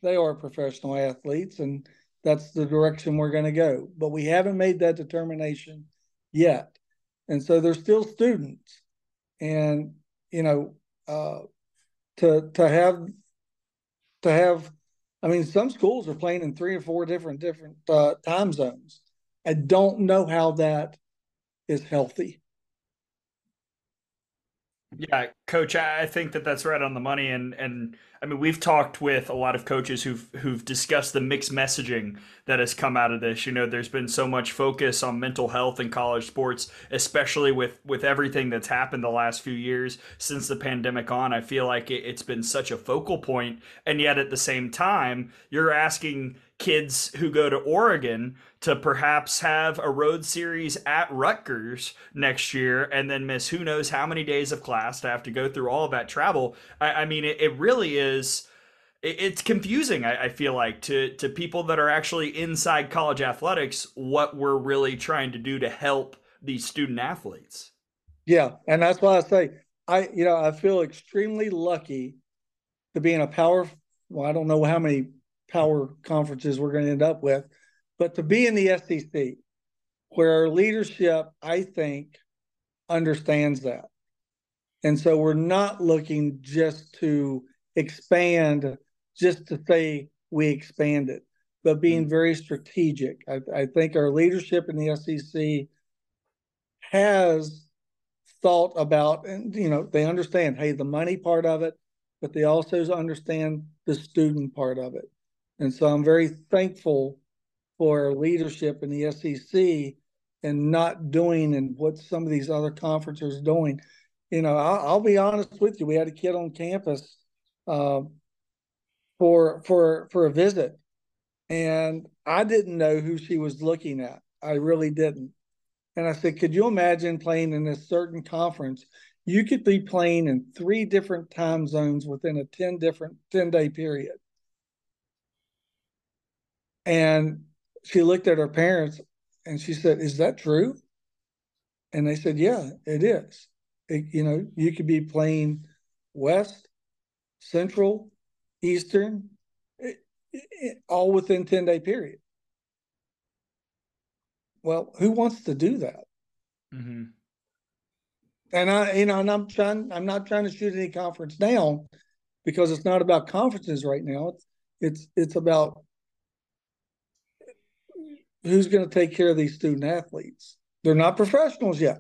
they are professional athletes and that's the direction we're going to go. But we haven't made that determination yet. And so they're still students. And, you know, uh, to to have to have I mean some schools are playing in three or four different different uh, time zones. I don't know how that is healthy. Yeah, coach, I think that that's right on the money and and I mean we've talked with a lot of coaches who've who've discussed the mixed messaging that has come out of this. You know, there's been so much focus on mental health in college sports, especially with with everything that's happened the last few years since the pandemic on. I feel like it, it's been such a focal point and yet at the same time, you're asking kids who go to Oregon to perhaps have a road series at Rutgers next year and then miss who knows how many days of class to have to go through all of that travel. I, I mean, it, it really is. it's confusing. I, I, feel like to to people that are actually inside college athletics, what we're really trying to do to help these student athletes. Yeah, and that's why I say I you know I feel extremely lucky to be in a power. Well, I don't know how many power conferences we're going to end up with, but to be in the SEC, where our leadership, I think, understands that, and so we're not looking just to expand just to say we expanded, but being mm-hmm. very strategic. I, I think our leadership in the SEC has thought about, and you know, they understand, hey, the money part of it, but they also understand the student part of it. And so I'm very thankful for leadership in the SEC and not doing and what some of these other conferences doing. You know, I'll, I'll be honest with you. We had a kid on campus uh, for for for a visit, and I didn't know who she was looking at. I really didn't. And I said, could you imagine playing in a certain conference? You could be playing in three different time zones within a 10 different 10 day period. And she looked at her parents and she said, Is that true? And they said, Yeah, it is. It, you know, you could be playing West, Central, Eastern, it, it, all within 10 day period. Well, who wants to do that? Mm-hmm. And I, you know, and I'm trying. I'm not trying to shoot any conference down because it's not about conferences right now. It's it's it's about who's going to take care of these student athletes. They're not professionals yet.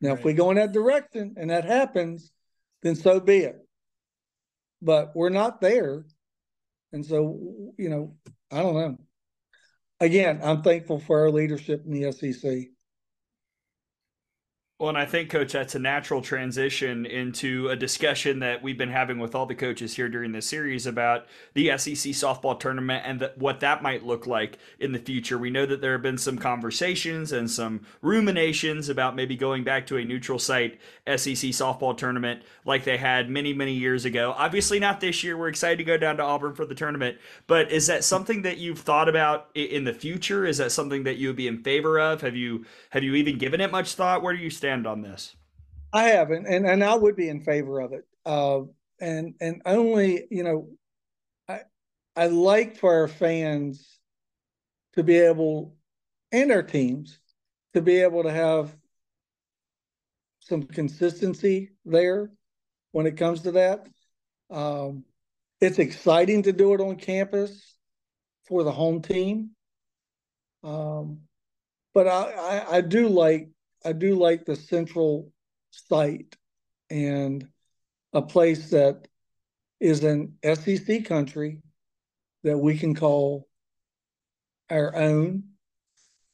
Now, right. if we go in that direction and that happens, then so be it. But we're not there, and so you know, I don't know again, I'm thankful for our leadership in the SEC. Well, and I think, Coach, that's a natural transition into a discussion that we've been having with all the coaches here during this series about the SEC softball tournament and the, what that might look like in the future. We know that there have been some conversations and some ruminations about maybe going back to a neutral site SEC softball tournament like they had many, many years ago. Obviously, not this year. We're excited to go down to Auburn for the tournament, but is that something that you've thought about in the future? Is that something that you would be in favor of? Have you have you even given it much thought? Where do you stand? Stand on this? I haven't, and and I would be in favor of it. Uh, and and only you know, I I like for our fans to be able, and our teams, to be able to have some consistency there when it comes to that. Um, it's exciting to do it on campus for the home team. Um, but I, I, I do like I do like the central site and a place that is an SEC country that we can call our own.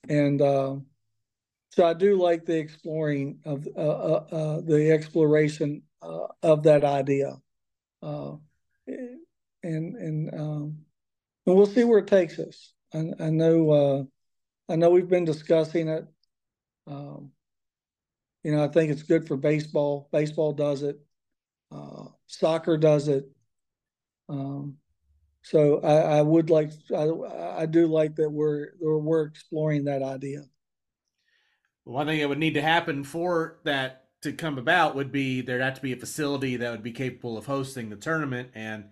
And uh, so I do like the exploring of uh, uh, uh the exploration uh, of that idea. Uh, and and um, and we'll see where it takes us. I, I know I know we've been discussing it. Um, you know, I think it's good for baseball. Baseball does it. Uh, soccer does it. Um, so I, I, would like, I, I do like that we're we're exploring that idea. One thing that would need to happen for that to come about would be there'd have to be a facility that would be capable of hosting the tournament. And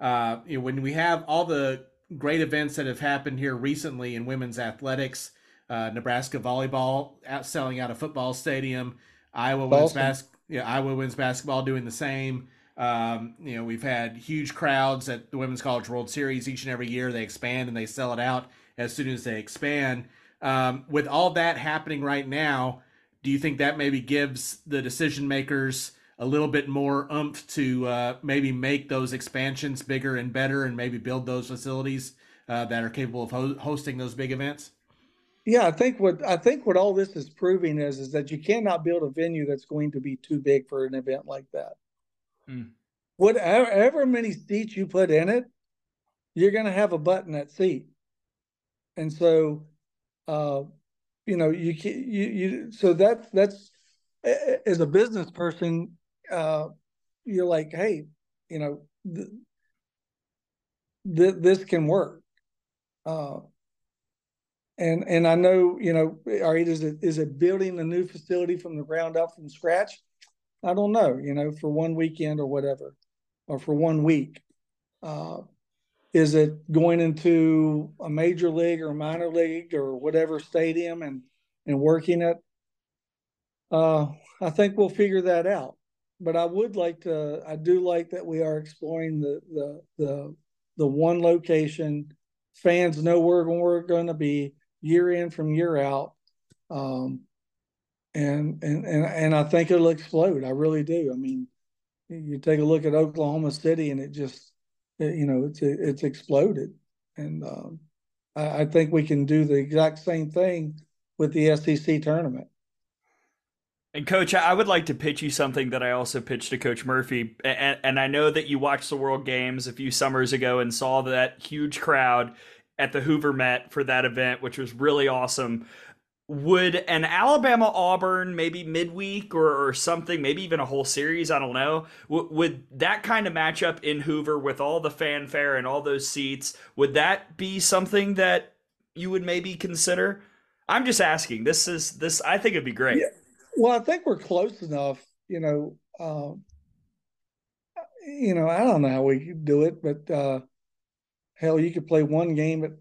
uh, you know, when we have all the great events that have happened here recently in women's athletics, uh, Nebraska volleyball out selling out a football stadium. Iowa wins bas- yeah, Iowa wins basketball doing the same. Um, you know, we've had huge crowds at the Women's College World Series each and every year. They expand and they sell it out as soon as they expand. Um, with all that happening right now, do you think that maybe gives the decision makers a little bit more oomph to uh, maybe make those expansions bigger and better and maybe build those facilities uh, that are capable of ho- hosting those big events? Yeah, I think what I think what all this is proving is is that you cannot build a venue that's going to be too big for an event like that. Mm. Whatever many seats you put in it, you're going to have a butt in that seat, and so, uh, you know, you can you you so that that's as a business person, uh, you're like, hey, you know, th- this can work. Uh, and and I know you know, all right, is it is it building a new facility from the ground up from scratch? I don't know, you know, for one weekend or whatever, or for one week. Uh, is it going into a major league or minor league or whatever stadium and and working it? Uh, I think we'll figure that out. But I would like to. I do like that we are exploring the the the the one location. Fans know where we're going to be year in from year out. Um, and and and and I think it'll explode. I really do. I mean, you take a look at Oklahoma City, and it just, it, you know, it's it's exploded. And um, I, I think we can do the exact same thing with the SEC tournament. And coach, I would like to pitch you something that I also pitched to Coach Murphy. And, and, I know that you watched the World Games a few summers ago and saw that huge crowd at the Hoover Met for that event, which was really awesome. Would an Alabama Auburn maybe midweek or, or something, maybe even a whole series, I don't know, w- would that kind of matchup in Hoover with all the fanfare and all those seats, would that be something that you would maybe consider? I'm just asking. This is this. I think it'd be great. Yeah. Well, I think we're close enough. You know, um, you know, I don't know how we could do it, but uh, hell, you could play one game at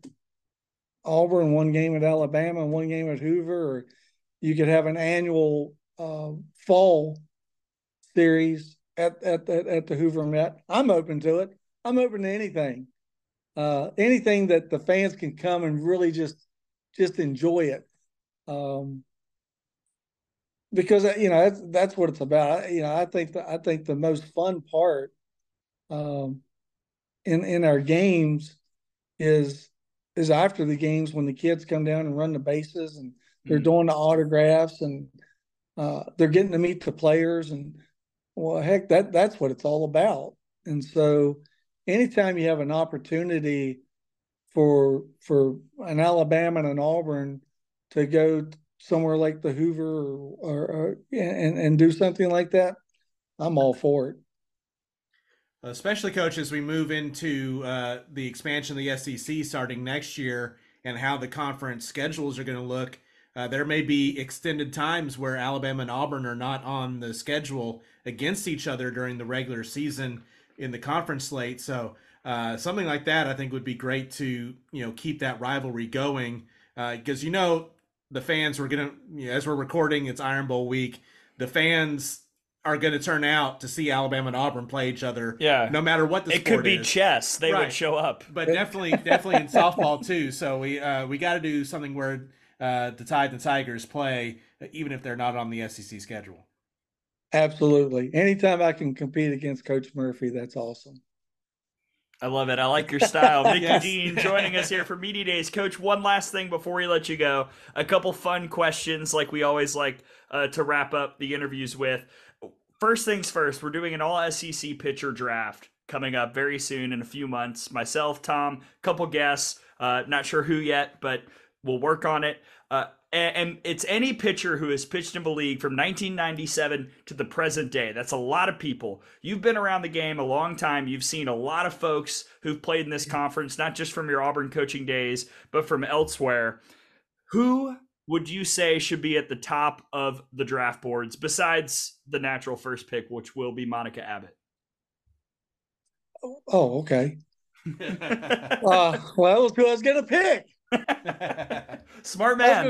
Auburn, one game at Alabama, one game at Hoover, or you could have an annual uh, fall series at, at, at at the Hoover Met. I'm open to it. I'm open to anything, uh, anything that the fans can come and really just just enjoy it. Um, because you know that's that's what it's about. You know, I think the, I think the most fun part um, in in our games is is after the games when the kids come down and run the bases and they're mm-hmm. doing the autographs and uh, they're getting to meet the players and well heck that that's what it's all about and so anytime you have an opportunity for for an Alabama and an Auburn to go somewhere like the Hoover or, or, or and and do something like that, I'm all for it especially coach as we move into uh, the expansion of the SEC starting next year and how the conference schedules are going to look. Uh, there may be extended times where Alabama and Auburn are not on the schedule against each other during the regular season in the conference slate. So uh, something like that, I think, would be great to you know keep that rivalry going because uh, you know the fans were gonna you know, as we're recording, it's Iron Bowl week. The fans are going to turn out to see Alabama and Auburn play each other. Yeah, no matter what the it could be is. chess. They right. would show up, but definitely, definitely in softball too. So we uh, we got to do something where uh, the Tide and the Tigers play, even if they're not on the SEC schedule. Absolutely. Anytime I can compete against Coach Murphy, that's awesome. I love it. I like your style. [LAUGHS] Mickey yes. Dean joining us here for Media Days. Coach, one last thing before we let you go. A couple fun questions, like we always like uh, to wrap up the interviews with first things first, we're doing an all SEC pitcher draft coming up very soon in a few months. Myself, Tom, a couple guests, uh, not sure who yet, but we'll work on it. Uh, and, and, it's any pitcher who has pitched in the league from 1997 to the present day. That's a lot of people. You've been around the game a long time. You've seen a lot of folks who've played in this conference, not just from your Auburn coaching days, but from elsewhere. Who would you say should be at the top of the draft boards besides the natural first pick, which will be Monica Abbott? Oh, okay. [LAUGHS] uh, well, who I was going to pick. [LAUGHS] smart man. I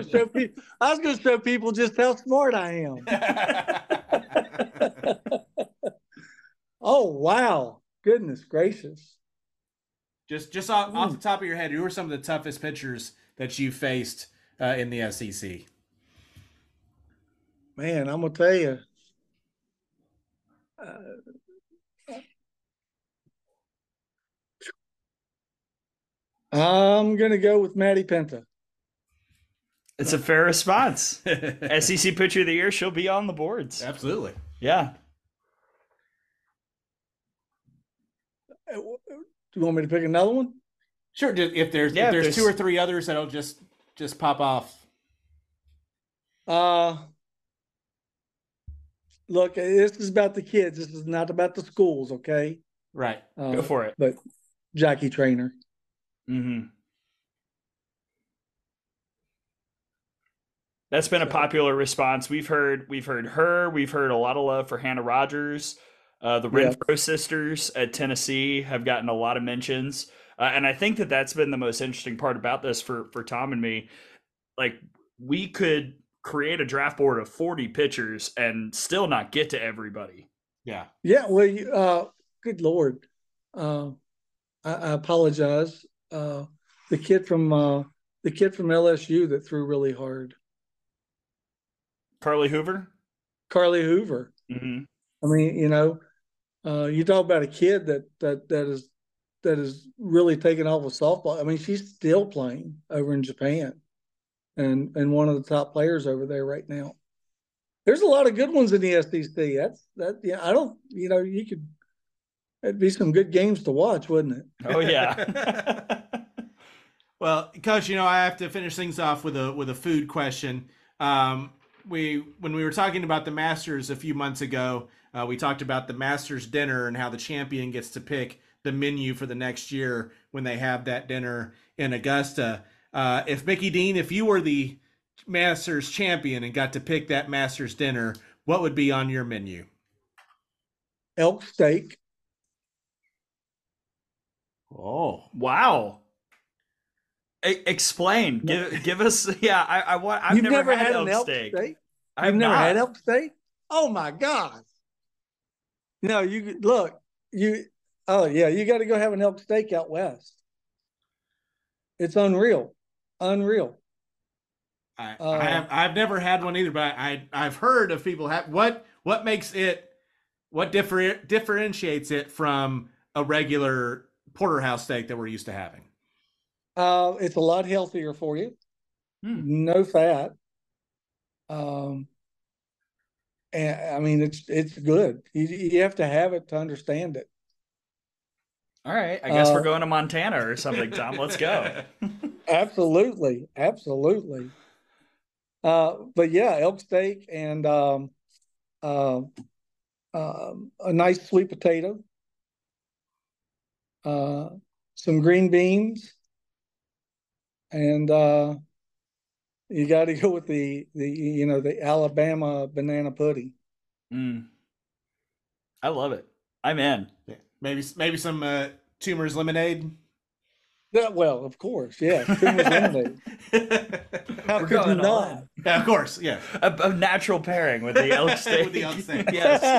was going to show people just how smart I am. [LAUGHS] oh wow! Goodness gracious! Just just off, off, the top of your head, who are some of the toughest pitchers that you faced uh, in the SEC? Man, I'm gonna tell you. Uh, I'm gonna go with Maddie Penta. It's a fair response. [LAUGHS] SEC Pitcher of the Year, she'll be on the boards. Absolutely. Yeah. Uh, do you want me to pick another one? Sure. If there's yeah, if there's, there's two or three others that'll just just pop off? Uh look, this is about the kids. This is not about the schools, okay? Right. Uh, Go for it. But Jackie Traina. Mm-hmm. That's been a popular response. We've heard we've heard her. We've heard a lot of love for Hannah Rogers. Uh, the Yeah. Renfroe sisters at Tennessee have gotten a lot of mentions, uh, and I think that that's been the most interesting part about this for for Tom and me. Like we could create a draft board of forty pitchers and still not get to everybody. Yeah. Yeah, well, you, uh, good lord, uh, I, I apologize. Uh, the kid from uh, the kid from LSU that threw really hard, Carly Hoover. Carly Hoover. hmm I mean, you know, uh, you talk about a kid that that that is that is really taking off with softball. I mean, she's still playing over in Japan, and and one of the top players over there right now. There's a lot of good ones in the SEC. That's that. Yeah, I don't. You know, you could. It'd be some good games to watch, wouldn't it? Oh yeah. [LAUGHS] Well, coach, you know I have to finish things off with a with a food question. Um, we when we were talking about the Masters a few months ago, uh, we talked about the Masters dinner and how the champion gets to pick the menu for the next year when they have that dinner in Augusta. Uh, if Mickey Dean, if you were the Masters champion and got to pick that Masters dinner, what would be on your menu? Elk steak. Oh, Wow. E- explain. Give give us. [LAUGHS] Yeah, I, I want. I've You've never, had, an elk steak. I've You've never not. had elk steak? Oh my god! No, you look. You oh yeah, you got to go have an elk steak out west. It's unreal, unreal. I, Uh, I have I've never had one either, but I I've heard of people have what what makes it what differ, differentiates it from a regular porterhouse steak that we're used to having. Uh, it's a lot healthier for you. Hmm. No fat. Um, and I mean it's it's good. You you have to have it to understand it. All right. I guess we're Uh, going to Montana or something, Tom. Let's go. [LAUGHS] Absolutely, absolutely. Uh, but yeah, elk steak and um, uh, um, a nice sweet potato, uh, some green beans, and uh, you got to [LAUGHS] go with the the you know the Alabama banana pudding. Mm. I love it. I'm in. Yeah. Maybe maybe some uh, Toomer's lemonade. Yeah, well, of course, yeah, Toomer's lemonade. [LAUGHS] How We're could you not? yeah, of course, yeah. A, a natural pairing with the elk [LAUGHS] steak. With the elk steak. [LAUGHS] yes.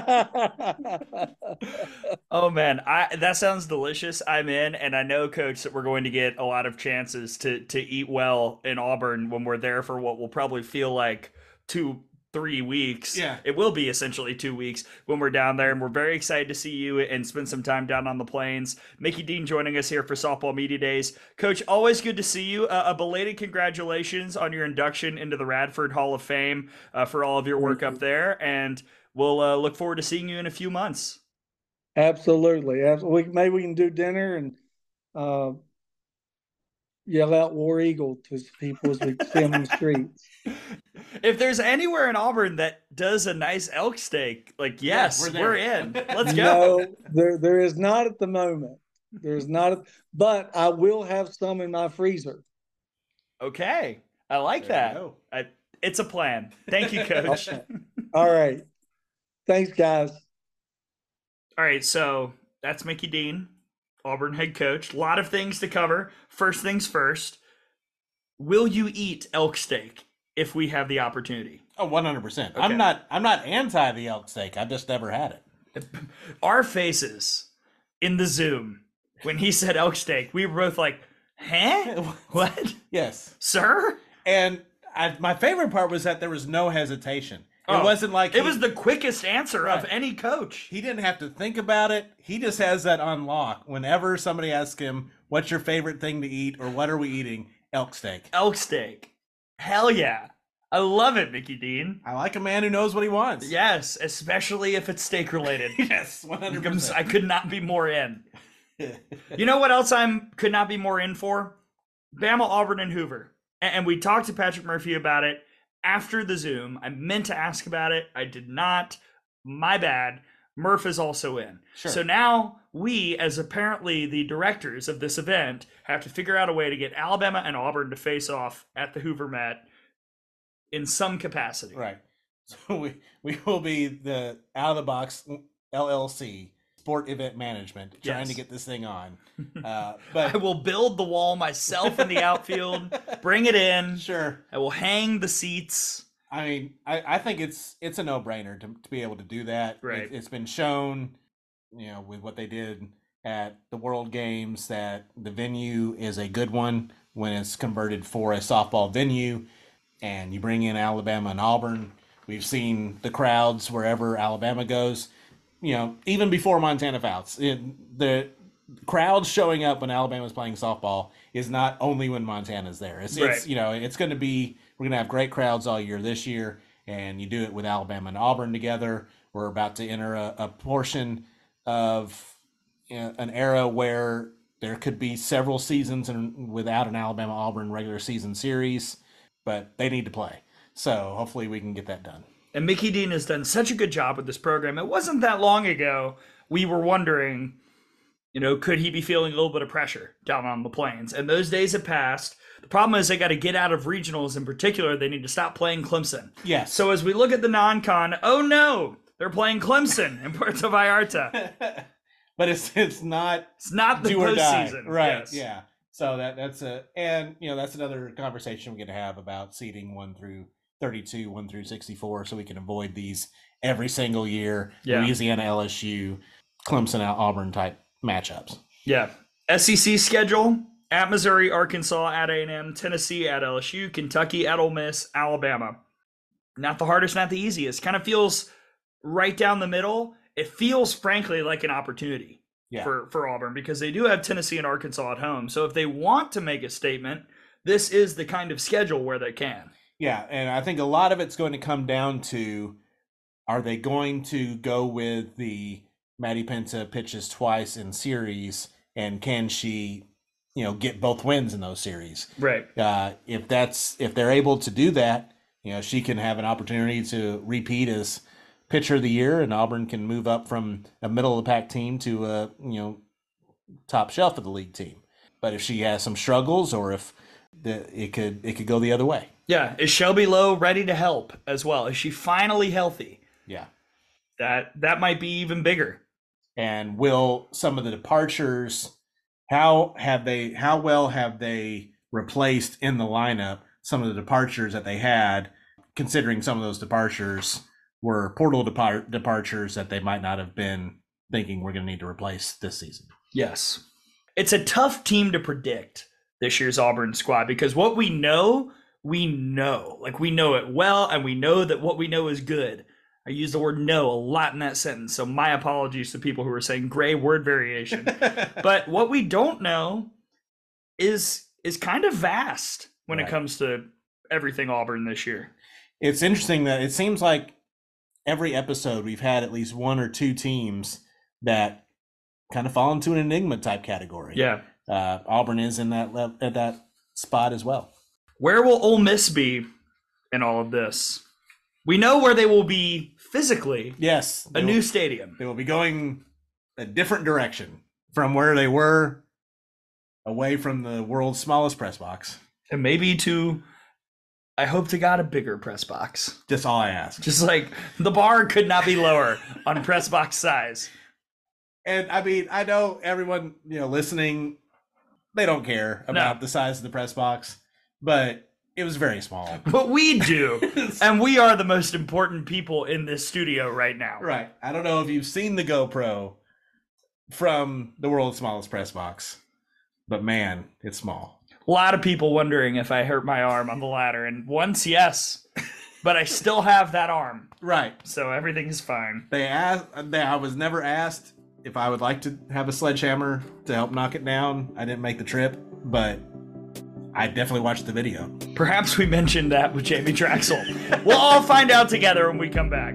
Oh man, I that sounds delicious. I'm in, and I know, Coach, that we're going to get a lot of chances to to eat well in Auburn when we're there for what will probably feel like two, three weeks. Yeah. it will be essentially two weeks when we're down there, and we're very excited to see you and spend some time down on the plains. Mickey Dean joining us here for Softball Media Days, Coach. Always good to see you. Uh, a belated congratulations on your induction into the Radford Hall of Fame uh, for all of your work Thank up there, and we'll uh, look forward to seeing you in a few months. Absolutely. Absolutely. Maybe we can do dinner and uh, yell out War Eagle to people as we see them in the streets. If there's anywhere in Auburn that does a nice elk steak, like yes, we're we're, in. [LAUGHS] Let's go. No, there there is not at the moment. There's not, a, but I will have some in my freezer. Okay, I like There that. you. I, it's a plan. Thank you, [LAUGHS] Coach. All right. Thanks, guys. All right, so that's Mickey Dean, Auburn head coach. A lot of things to cover. First things first. Will you eat elk steak if we have the opportunity? Oh, 100%. Okay. I'm not I'm not anti the elk steak. I've just never had it. [LAUGHS] Our faces in the Zoom when he said elk steak, we were both like, "Huh? [LAUGHS] What, Yes. sir?" And I, my favorite part was that there was no hesitation. Oh, it wasn't like It he- was the quickest answer of any coach. he didn't have to think about it. He just has that on lock. Whenever somebody asks him, "What's your favorite thing to eat?" or "What are we eating?" Elk steak. Elk steak. Hell yeah. I love it, Mickey Dean. I like a man who knows what he wants. Yes, especially if it's steak related. [LAUGHS] yes, one hundred I'm- I could not be more in. [LAUGHS] You know what else I'm could not be more in for? Bama, Auburn, and Hoover. And we talked to Patrick Murphy about it after the Zoom. I meant to ask about it. I did not. My bad. Murph is also in. Sure. So now we, as apparently the directors of this event, have to figure out a way to get Alabama and Auburn to face off at the Hoover Met in some capacity. Right. [LAUGHS] So we we will be the out of the box LLC sport event management trying Yes. to get this thing on. [LAUGHS] Uh, but I will build the wall myself in the [LAUGHS] outfield, bring it in. sure. I will hang the seats. I mean, I, I think it's it's a no brainer to, to be able to do that. Right. It, it's been shown, you know, with what they did at the World Games that the venue is a good one when it's converted for a softball venue, and you bring in Alabama and Auburn. We've seen the crowds wherever Alabama goes. You know, even before Montana Fouts, it, the crowds showing up when Alabama's playing softball is not only when Montana's there. It's, it's you know, it's going to be we're going to have great crowds all year this year, and you do it with Alabama and Auburn together. We're about to enter a, a portion of an era where there could be several seasons and without an Alabama Auburn regular season series, but they need to play. So hopefully we can get that done. And Mickey Dean has done such a good job with this program. It wasn't that long ago we were wondering, you know, could he be feeling a little bit of pressure down on the plains? And those days have passed. The problem is they got to get out of regionals in particular. They need to stop playing Clemson. Yes. So as we look at the non-con, oh no, they're playing Clemson in [LAUGHS] Puerto Vallarta. [LAUGHS] but it's it's not It's not the postseason. Right. Yes. Yeah. So that that's a and you know that's another conversation we're going to have about seeding one through thirty-two, one through sixty-four, so we can avoid these every single year. Yeah. Louisiana, LSU, Clemson, Auburn type matchups. Yeah. SEC schedule at Missouri, Arkansas, at A&M, Tennessee, at LSU, Kentucky, at Ole Miss, Alabama. Not the hardest, not the easiest. Kind of feels right down the middle. It feels, frankly, like an opportunity Yeah. for, for Auburn because they do have Tennessee and Arkansas at home. So if they want to make a statement, this is the kind of schedule where they can. Yeah, and I think a lot of it's going to come down to are they going to go with the Maddie Penta pitches twice in series and can she, you know, get both wins in those series? Right. Uh, if that's if they're able to do that, you know, she can have an opportunity to repeat as pitcher of the year, and Auburn can move up from a middle of the pack team to a you know top shelf of the league team. But if she has some struggles, or if the, it could it could go the other way. Yeah. Is Shelby Lowe ready to help as well? Is she finally healthy? Yeah. That that might be even bigger. and will some of the departures how have they how well have they replaced in the lineup some of the departures that they had considering some of those departures were portal depart- departures that they might not have been thinking we're going to need to replace this season Yes. It's a tough team to predict this year's Auburn squad because what we know, we know. Like we know it well and we know that what we know is good. I use the word know a lot in that sentence. So my apologies to people who are saying gray word variation. [LAUGHS] but what we don't know is is kind of vast when it comes to everything Auburn this year. it's interesting that it seems like every episode we've had at least one or two teams that kind of fall into an enigma type category Yeah. uh, Auburn is in that le- at that spot as well. Where will Ole Miss be in all of this? We know where they will be physically, Yes, a they new will, stadium. they will be going a different direction from where they were, away from the world's smallest press box. and maybe to I hope to God a bigger press box. Just all I ask. Just like the bar could not be lower on press box size. And I mean, I know everyone you know listening, they don't care about the size of the press box, but it was very small. [LAUGHS] But we do. [LAUGHS] and we are the most important people in this studio right now. Right. I don't know if you've seen the GoPro from the world's smallest press box, but man, it's small. A lot of people wondering if I hurt my arm on the [LAUGHS] ladder. And once, yes. But I still have that arm. Right. So everything's fine. They asked. They, I was never asked if I would like to have a sledgehammer to help knock it down. I didn't make the trip, but I definitely watched the video. Perhaps we mentioned that with Jamie Trachsel. we'll all find out together when we come back.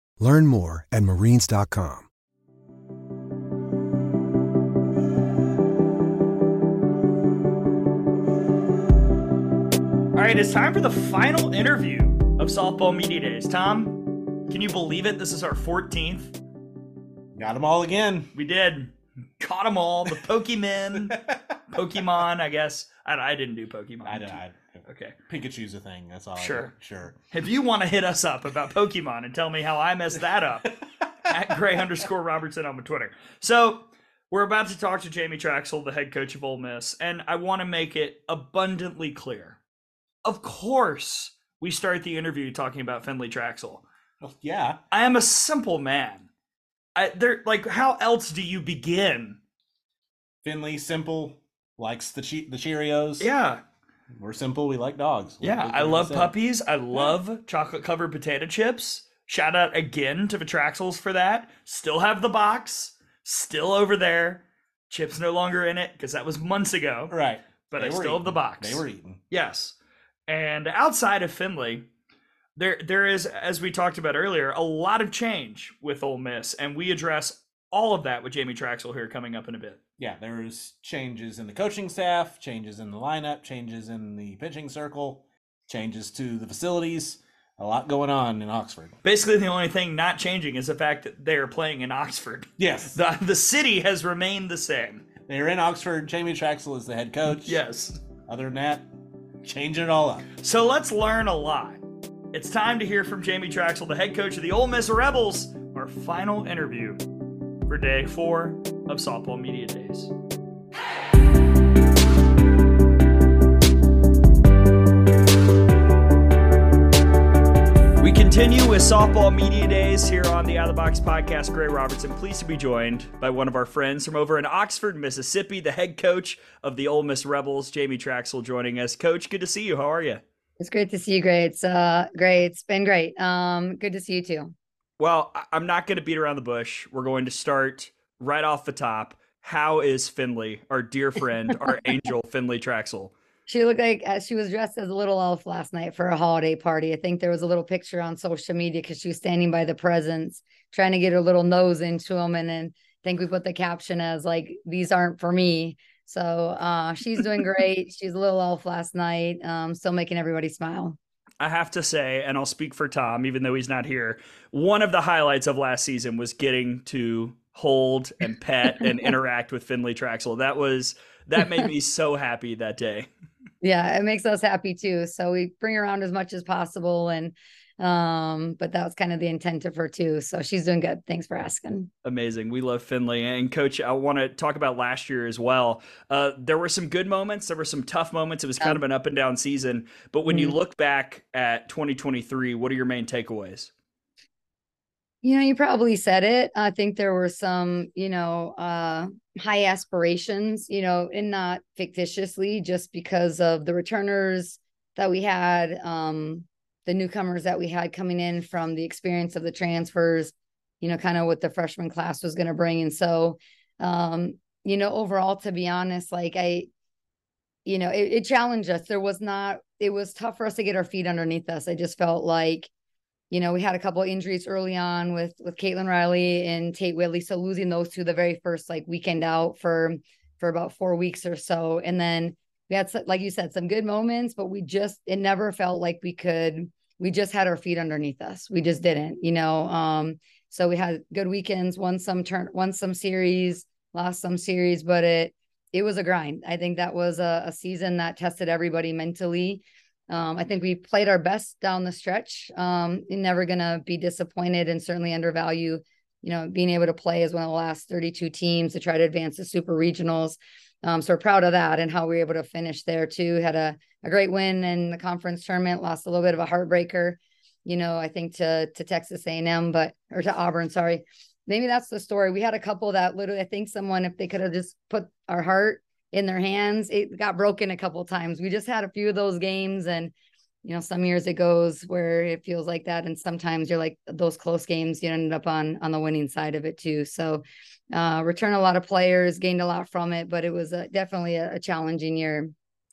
Learn more at marines.com. All right, it's time for the final interview of Softball Media Days. Tom, can you believe it? This is our 14th. Got them all again. We did. Caught them all. The [LAUGHS] Pokemon. Pokemon, I guess. I, I didn't do Pokemon. I, I, Okay. Pikachu's a thing. That's all. Sure. Sure. If you want to hit us up about Pokemon and tell me how I messed that up, [LAUGHS] at Gray underscore Robertson on Twitter. So we're about to talk to Jamie Trachsel, the head coach of Ole Miss, and I want to make it abundantly clear. Of course, we start the interview talking about Finley Trachsel. Well, yeah. I am a simple man. I there like how else do you begin? Finley, simple, likes the che- the Cheerios. Yeah. We're simple. We like dogs. What- Yeah, I love puppies. I love chocolate covered potato chips. Shout out again to the Trachsels for that. Still have the box. Still over there. Chips no longer in it because that was months ago. Right. But They I still have the box. They were eating. Yes. And outside of Finley, there there is, as we talked about earlier, a lot of change with Ole Miss, and we address all of that with Jamie Trachsel here coming up in a bit. Yeah, there's changes in the coaching staff, changes in the lineup, changes in the pitching circle, changes to the facilities. A lot going on in Oxford. Basically, the only thing not changing is the fact that they are playing in Oxford. [LAUGHS] Yes. The the city has remained the same. They're in Oxford. Jamie Trachsel is the head coach. Yes. Other than that, changing it all up. So let's learn a lot. It's time to hear from Jamie Trachsel, the head coach of the Ole Miss Rebels, our final interview for day four of Softball Media Days. We continue with Softball Media Days here on the Out of the Box podcast. Gray Robertson, pleased to be joined by one of our friends from over in Oxford, Mississippi, the head coach of the Ole Miss Rebels, Jamie Trachsel, joining us. Coach, good to see you. How are you? It's great to see you, Gray. It's uh great. It's been great. Um, good to see you too. Well, I- I'm not going to beat around the bush. We're going to start right off the top. How is Finley, our dear friend, [LAUGHS] our angel, Finley Trachsel? She looked like uh, she was dressed as a little elf last night for a holiday party. I think there was a little picture on social media because she was standing by the presents, trying to get her little nose into them. And then I think we put the caption as like, "These aren't for me." So uh, she's doing [LAUGHS] great. She's a little elf last night. Um, still making everybody smile. I have to say, and I'll speak for Tom, even though he's not here. One of the highlights of last season was getting to hold and pet and [LAUGHS] interact with Finley Trachsel. That was that made me so happy that day. Yeah, it makes us happy too. So we bring her around as much as possible, and um, but that was kind of the intent of her too. So she's doing good. Thanks for asking. Amazing. We love Finley. And coach, I want to talk about last year as well. Uh, there were some good moments, there were some tough moments. It was kind of an up and down season. But when you Mhm. look back at 2023, what are your main takeaways? You know, you probably said it. I think there were some, you know, uh high aspirations, you know, and not fictitiously, just because of the returners that we had, um, the newcomers that we had coming in from the experience of the transfers. you know, kind of what the freshman class was going to bring. And so, um, you know, overall, to be honest, like I, you know, it, it challenged us. There was not, it was tough for us to get our feet underneath us. I just felt like, you know, we had a couple injuries early on with with Caitlin Riley and Tate Whitley. So losing those two the very first like weekend out for for about four weeks or so, and then we had like you said some good moments, but we just it never felt like we could. We just had our feet underneath us. We just didn't, you know. Um, so we had good weekends, won some turn, won some series, lost some series, but it it was a grind. I think that was a, a season that tested everybody mentally. Um, I think we played our best down the stretch. Um, you're never gonna be disappointed and certainly undervalue, you know, being able to play as one of the last 32 teams to try to advance the super regionals. Um, so we're proud of that and how we were able to finish there too. Had a, a great win in the conference tournament, lost a little bit of a heartbreaker, you know, I think to to Texas A&M, but or to Auburn, sorry. Maybe that's the story. We had a couple that literally, I think someone, if they could have just put our heart in their hands. It got broken a couple times. We just had a few of those games and you know, some years it goes where it feels like that. And sometimes you're like those close games, you ended up on on the winning side of it too. So uh return a lot of players, gained a lot from it, but it was a, definitely a, a challenging year.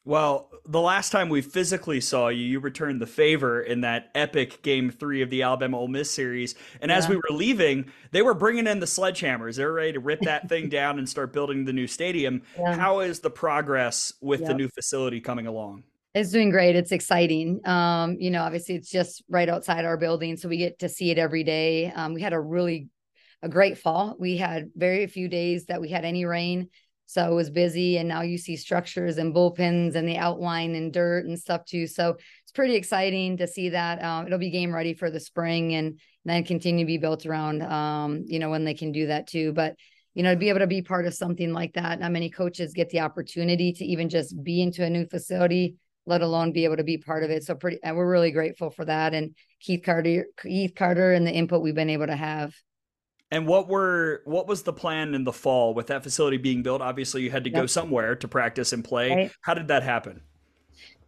Well, the last time we physically saw you, you returned the favor in that epic game three of the Alabama Ole Miss series. And yeah. as we were leaving, they were bringing in the sledgehammers. They were ready to rip that thing [LAUGHS] down and start building the new stadium. Yeah. How is the progress with yep. the new facility coming along? It's doing great. It's exciting. Um, you know, obviously it's just right outside our building, so we get to see it every day. Um, we had a really a great fall. We had very few days that we had any rain. So it was busy, and now you see structures and bullpens and the outline and dirt and stuff too. So it's pretty exciting to see that. Um, it'll be game ready for the spring, and then continue to be built around. Um, you know when they can do that too, but you know to be able to be part of something like that. Not many coaches get the opportunity to even just be into a new facility, let alone be able to be part of it. So pretty, and we're really grateful for that. And Keith Carter, Keith Carter, and the input we've been able to have. And what were what was the plan in the fall with that facility being built? Obviously, you had to yep. go somewhere to practice and play. Right. How did that happen?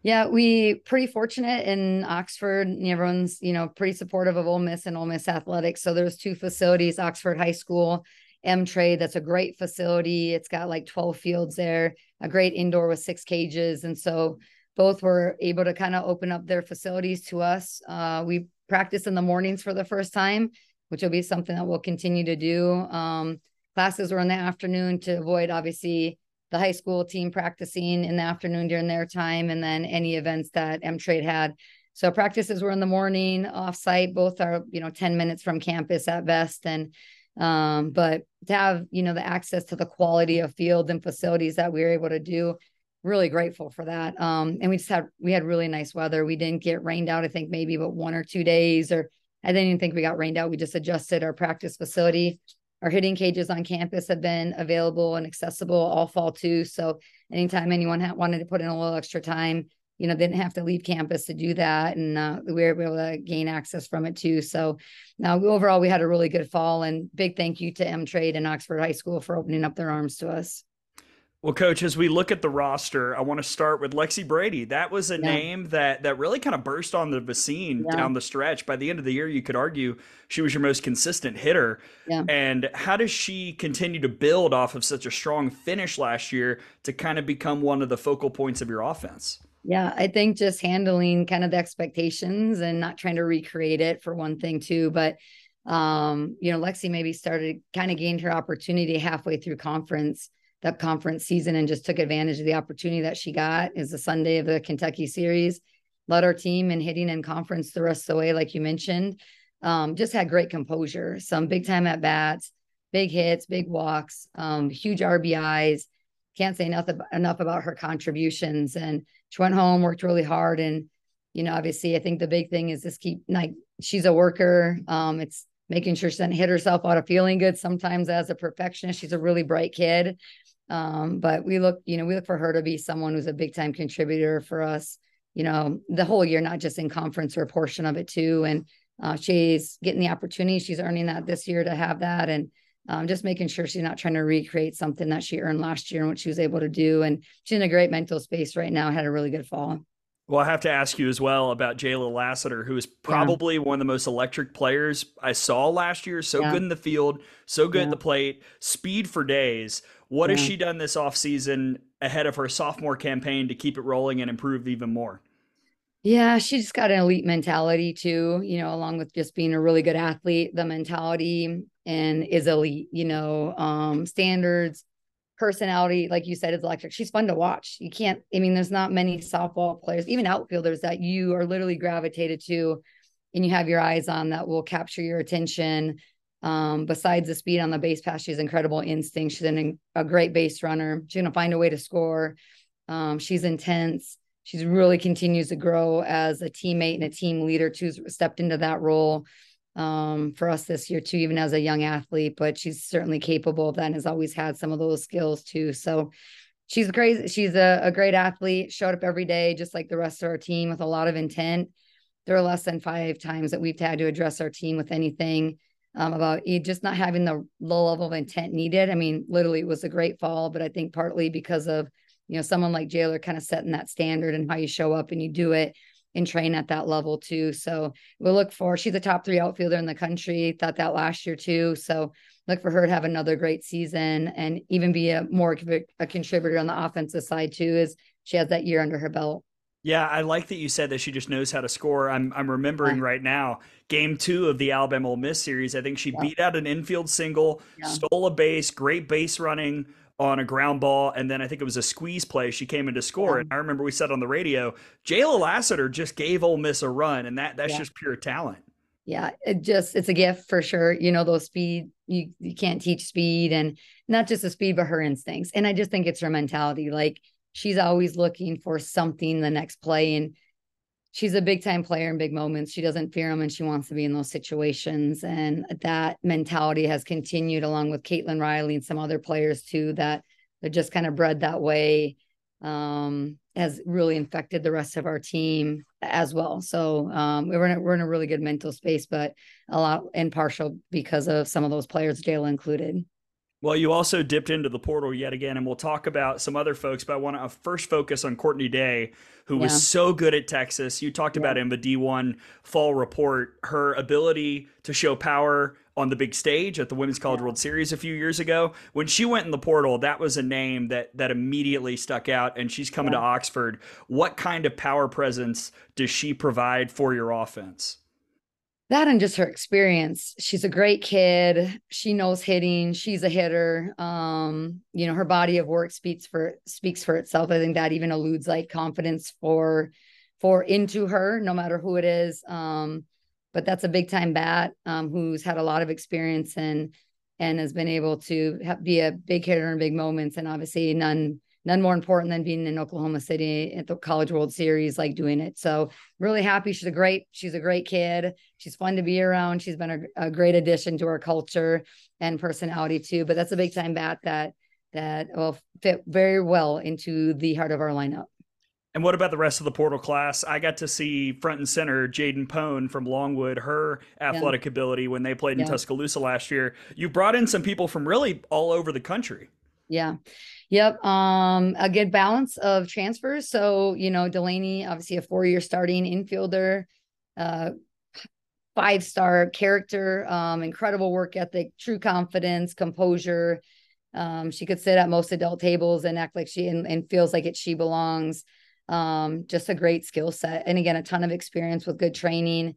Yeah, we pretty fortunate in Oxford. Everyone's you know pretty supportive of Ole Miss and Ole Miss athletics. So there's two facilities: Oxford High School, M Trade. That's a great facility. It's got like 12 fields there, a great indoor with six cages, and so both were able to kind of open up their facilities to us. Uh, we practiced in the mornings for the first time which will be something that we'll continue to do. Um, classes were in the afternoon to avoid obviously the high school team practicing in the afternoon during their time, and then any events that M Trade had. So practices were in the morning, offsite. Both are you know ten minutes from campus at best, and um, but to have you know the access to the quality of field and facilities that we were able to do, really grateful for that. Um, and we just had we had really nice weather. We didn't get rained out. I think maybe but one or two days, or I didn't even think we got rained out. We just adjusted our practice facility. Our hitting cages on campus have been available and accessible all fall too. So anytime anyone wanted to put in a little extra time, you know, didn't have to leave campus to do that, and uh, we were able to gain access from it too. So now overall, we had a really good fall, and big thank you to M Trade and Oxford High School for opening up their arms to us. Well, coach, as we look at the roster, I want to start with Lexie Brady. That was a yeah. name that that really kind of burst on the scene yeah. down the stretch. By the end of the year, you could argue she was your most consistent hitter. Yeah. And how does she continue to build off of such a strong finish last year to kind of become one of the focal points of your offense? Yeah, I think just handling kind of the expectations and not trying to recreate it for one thing too, but um, you know, Lexie maybe started kind of gained her opportunity halfway through conference that conference season and just took advantage of the opportunity that she got is the Sunday of the Kentucky series. Led our team in hitting in conference the rest of the way, like you mentioned. Um, just had great composure, some big time at bats, big hits, big walks, um, huge RBIs. Can't say enough, enough about her contributions. And she went home, worked really hard. And, you know, obviously, I think the big thing is just keep like she's a worker. Um, it's making sure she doesn't hit herself out of feeling good sometimes as a perfectionist. She's a really bright kid. Um, but we look, you know, we look for her to be someone who's a big time contributor for us, you know, the whole year, not just in conference or a portion of it too. And uh, she's getting the opportunity. She's earning that this year to have that. And um, just making sure she's not trying to recreate something that she earned last year and what she was able to do. And she's in a great mental space right now, had a really good fall. Well, I have to ask you as well about Jalia Lassiter, who is probably yeah. one of the most electric players I saw last year. So yeah. good in the field, so good yeah. at the plate, speed for days. What has she done this offseason ahead of her sophomore campaign to keep it rolling and improve even more? Yeah, she just got an elite mentality too, you know, along with just being a really good athlete. The mentality and is elite, you know, um, standards, personality, like you said, is electric. She's fun to watch. You can't, I mean, there's not many softball players, even outfielders that you are literally gravitated to and you have your eyes on that will capture your attention. Um, besides the speed on the base pass, she's incredible instinct. She's an, a great base runner. She's gonna find a way to score. Um, she's intense. She's really continues to grow as a teammate and a team leader. Too stepped into that role um, for us this year too, even as a young athlete. But she's certainly capable of that and has always had some of those skills too. So she's great. She's a, a great athlete. Showed up every day, just like the rest of our team, with a lot of intent. There are less than five times that we've had to address our team with anything um, about just not having the low level of intent needed. I mean, literally, it was a great fall, but I think partly because of you know someone like Jalia kind of setting that standard and how you show up and you do it and train at that level too. So we'll look for she's a top three outfielder in the country. Thought that last year too. So look for her to have another great season and even be a more a contributor on the offensive side too. As she has that year under her belt. Yeah, I like that you said that she just knows how to score. I'm I'm remembering yeah. right now game two of the Alabama Ole Miss series. I think she yeah. beat out an infield single, yeah. stole a base, great base running on a ground ball, and then I think it was a squeeze play. She came in to score, and I remember we said on the radio, Jalia Lassiter just gave Ole Miss a run, and that that's just pure talent. Yeah, it just it's a gift for sure. You know, those speed you you can't teach speed, and not just the speed, but her instincts. And I just think it's her mentality. Like she's always looking for something the next play and she's a big time player in big moments. She doesn't fear them and she wants to be in those situations and that mentality has continued along with caitlin riley and some other players too that they're just kind of bred that way um, has really infected the rest of our team as well. So um, we're in a, we're in a really good mental space but a lot in partial because of some of those players jalia included well, you also dipped into the portal yet again, and we'll talk about some other folks, but I want to uh, first focus on Courtney Day, who yeah. was so good at Texas. You talked yeah. about in the D1 fall report, her ability to show power on the big stage at the Women's College yeah. World Series a few years ago. When she went in the portal, that was a name that that immediately stuck out, and she's coming to Oxford. What kind of power presence does she provide for your offense? That and just her experience. She's a great kid. She knows hitting. She's a hitter. Um you know her body of work speaks for speaks for itself. I think that even alludes like confidence for for into her no matter who it is. Um but that's a big time bat um who's had a lot of experience and and has been able to be a big hitter in big moments and obviously none none more important than being in Oklahoma City at the College World Series, like doing it. So really happy. She's a great, she's a great kid. She's fun to be around. She's been a, a great addition to our culture and personality too. But that's a big time bat that that will fit very well into the heart of our lineup. And what about the rest of the portal class? I got to see front and center Jaden Pone from Longwood, her athletic yeah. ability when they played in yeah. Tuscaloosa last year. You brought in some people from really all over the country. Yeah. Yep. Um, a good balance of transfers. So, you know, Delaney, obviously a four-year starting infielder, uh, five-star character, um, incredible work ethic, true confidence, composure. Um, she could sit at most adult tables and act like she and, and feels like it she belongs. Um, just a great skill set. And again, a ton of experience with good training.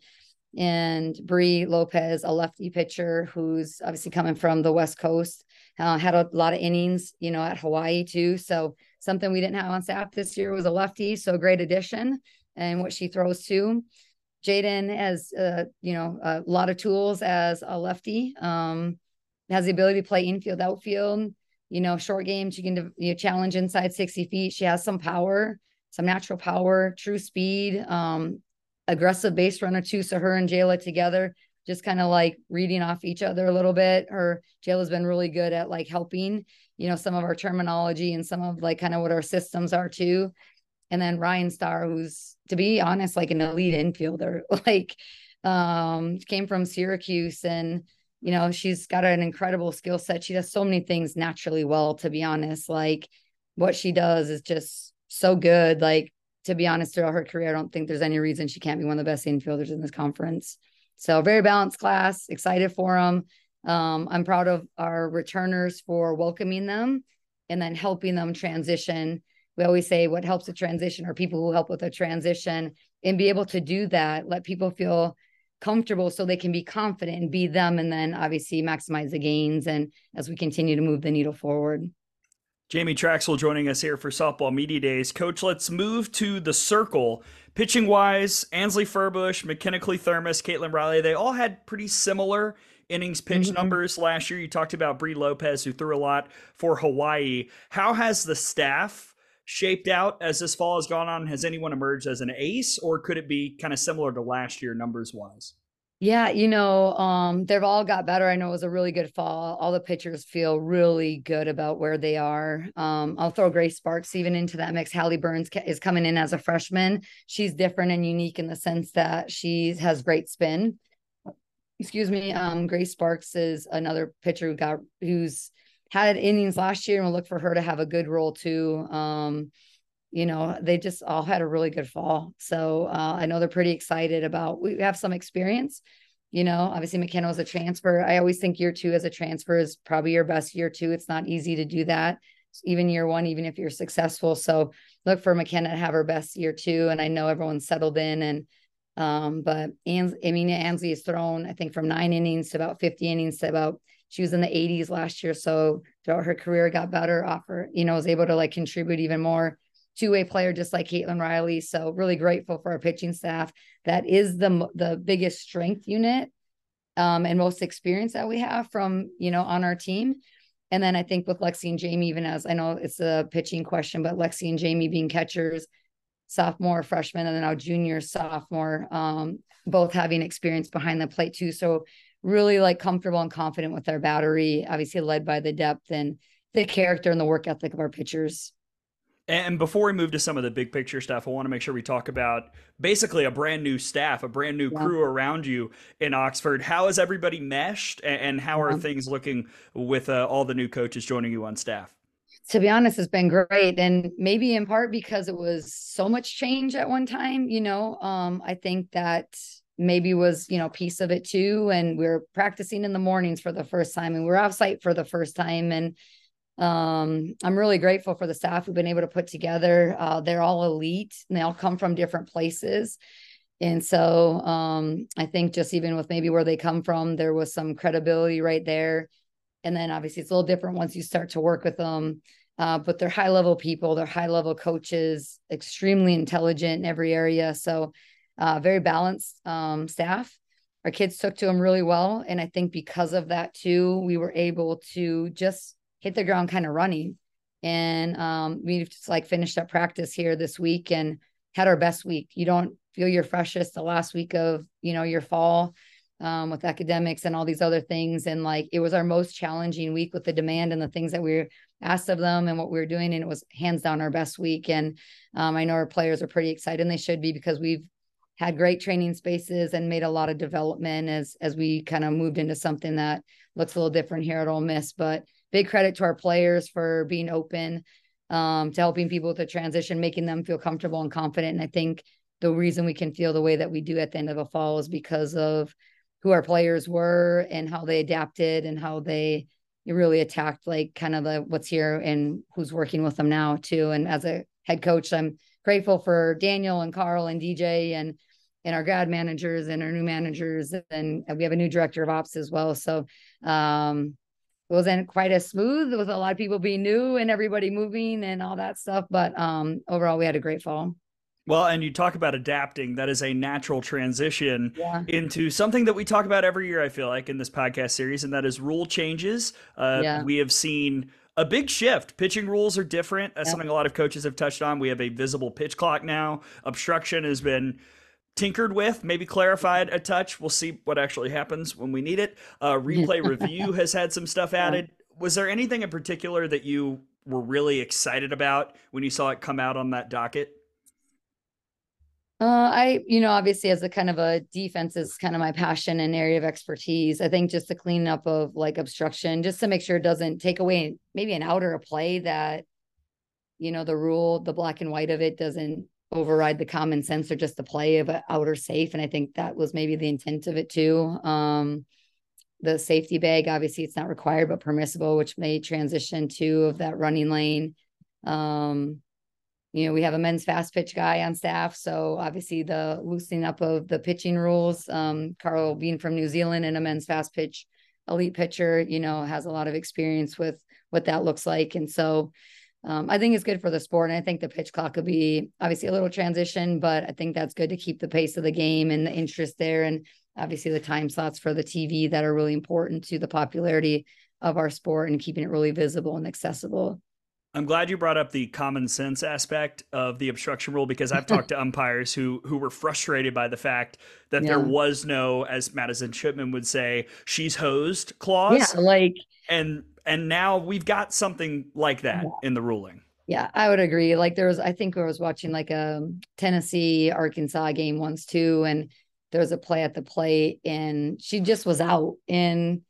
And Brie Lopez, a lefty pitcher who's obviously coming from the West Coast uh, had a lot of innings, you know, at Hawaii too. So something we didn't have on staff this year was a lefty. So great addition and what she throws to. Jaden has, uh, you know, a lot of tools as a lefty. Um, has the ability to play infield, outfield. You know, short game. She can you know, challenge inside sixty feet. She has some power, some natural power, true speed, um, aggressive base runner too. So her and Jalia together just kind of like reading off each other a little bit. Her Jill has been really good at like helping, you know, some of our terminology and some of like kind of what our systems are too. And then Ryan Starr, who's to be honest, like an elite infielder, [LAUGHS] like um came from Syracuse and you know, she's got an incredible skill set. She does so many things naturally well, to be honest. Like what she does is just so good. Like to be honest, throughout her career, I don't think there's any reason she can't be one of the best infielders in this conference. So very balanced class, excited for them. Um, I'm proud of our returners for welcoming them and then helping them transition. We always say what helps a transition are people who help with a transition and be able to do that, let people feel comfortable so they can be confident and be them and then obviously maximize the gains and as we continue to move the needle forward. Jamie Trachsel joining us here for Softball Media Days. Coach, let's move to the circle. Pitching wise, Ansley Furbush, McKenna Thermos, Caitlin Riley, they all had pretty similar innings pitch mm-hmm. numbers last year. You talked about Brie Lopez, who threw a lot for Hawaii. How has the staff shaped out as this fall has gone on? Has anyone emerged as an ace, or could it be kind of similar to last year numbers wise? Yeah, you know, um, they've all got better. I know it was a really good fall. All the pitchers feel really good about where they are. Um, I'll throw Grace Sparks even into that mix. Hallie Burns is coming in as a freshman. She's different and unique in the sense that she has great spin. Excuse me. Um, Grace Sparks is another pitcher who got who's had innings last year, and we'll look for her to have a good role too. Um, you know, they just all had a really good fall. So uh, I know they're pretty excited about. We have some experience. You know, obviously McKenna was a transfer. I always think year two as a transfer is probably your best year two. It's not easy to do that, even year one, even if you're successful. So look for McKenna to have her best year two. And I know everyone's settled in and um, but Ans- I mean, Ansley has thrown, I think, from nine innings to about 50 innings to about she was in the 80s last year. So throughout her career, got better, offer, you know, was able to like contribute even more two-way player just like Caitlin Riley. So really grateful for our pitching staff. That is the the biggest strength unit um, and most experience that we have from you know on our team. And then I think with Lexi and Jamie, even as I know it's a pitching question, but Lexi and Jamie being catchers, sophomore, freshman, and then now junior, sophomore, um, both having experience behind the plate too. So really like comfortable and confident with our battery, obviously led by the depth and the character and the work ethic of our pitchers. And before we move to some of the big picture stuff, I want to make sure we talk about basically a brand new staff, a brand new yeah. crew around you in Oxford. How is everybody meshed, and how are yeah. things looking with uh, all the new coaches joining you on staff? To be honest, it's been great, and maybe in part because it was so much change at one time. You know, um, I think that maybe was you know piece of it too. And we are practicing in the mornings for the first time, and we we're off site for the first time, and um, I'm really grateful for the staff we've been able to put together. Uh, they're all elite and they all come from different places. And so um, I think just even with maybe where they come from, there was some credibility right there. And then obviously it's a little different once you start to work with them. Uh, but they're high level people, they're high level coaches, extremely intelligent in every area. So uh, very balanced um, staff. Our kids took to them really well. And I think because of that too, we were able to just hit the ground kind of running. And um, we just like finished up practice here this week and had our best week. You don't feel your freshest the last week of you know your fall um, with academics and all these other things. And like it was our most challenging week with the demand and the things that we were asked of them and what we were doing. And it was hands down our best week. And um, I know our players are pretty excited and they should be because we've had great training spaces and made a lot of development as as we kind of moved into something that looks a little different here at Ole Miss. But big credit to our players for being open um, to helping people with the transition, making them feel comfortable and confident. And I think the reason we can feel the way that we do at the end of a fall is because of who our players were and how they adapted and how they really attacked like kind of the what's here and who's working with them now too. And as a head coach, I'm grateful for Daniel and Carl and DJ and and our grad managers and our new managers and we have a new director of ops as well. So um, wasn't quite as smooth with a lot of people being new and everybody moving and all that stuff. But um, overall, we had a great fall. Well, and you talk about adapting. That is a natural transition yeah. into something that we talk about every year, I feel like, in this podcast series, and that is rule changes. Uh, yeah. We have seen a big shift. Pitching rules are different. That's something a lot of coaches have touched on. We have a visible pitch clock now. Obstruction has been tinkered with, maybe clarified a touch. We'll see what actually happens when we need it. Uh, replay [LAUGHS] review has had some stuff added. Was there anything in particular that you were really excited about when you saw it come out on that docket? Uh, I, you know, obviously as a kind of a defense is kind of my passion and area of expertise. I think just the cleanup of like obstruction, just to make sure it doesn't take away maybe an outer play that, you know, the rule, the black and white of it doesn't override the common sense or just the play of a outer safe. And I think that was maybe the intent of it too. Um, the safety bag, obviously it's not required, but permissible, which may transition to of that running lane. Um, you know, we have a men's fast pitch guy on staff. So obviously the loosening up of the pitching rules, um, Carl being from New Zealand and a men's fast pitch elite pitcher, you know, has a lot of experience with what that looks like. And so um, I think it's good for the sport. And I think the pitch clock will be obviously a little transition, but I think that's good to keep the pace of the game and the interest there. And obviously the time slots for the TV that are really important to the popularity of our sport and keeping it really visible and accessible. I'm glad you brought up the common sense aspect of the obstruction rule because I've talked to [LAUGHS] umpires who who were frustrated by the fact that yeah. there was no, as Madison Shipman would say, "she's hosed" clause. Yeah, like and and now we've got something like that yeah. in the ruling. Yeah, I would agree. Like there was, I think I was watching like a Tennessee Arkansas game once too, and there was a play at the plate, and she just was out, and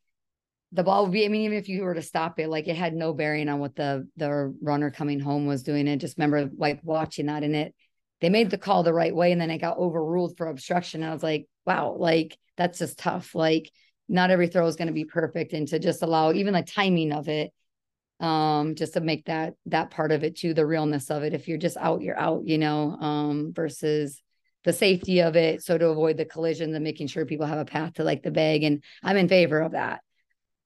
the ball would be. I mean, even if you were to stop it, like it had no bearing on what the the runner coming home was doing. And just remember like watching that, and it they made the call the right way, and then it got overruled for obstruction. And I was like, wow, like that's just tough. Like not every throw is going to be perfect and to just allow even the timing of it um just to make that that part of it too the realness of it if you're just out you're out you know um versus the safety of it. So to avoid the collisions and making sure people have a path to like the bag and i'm in favor of that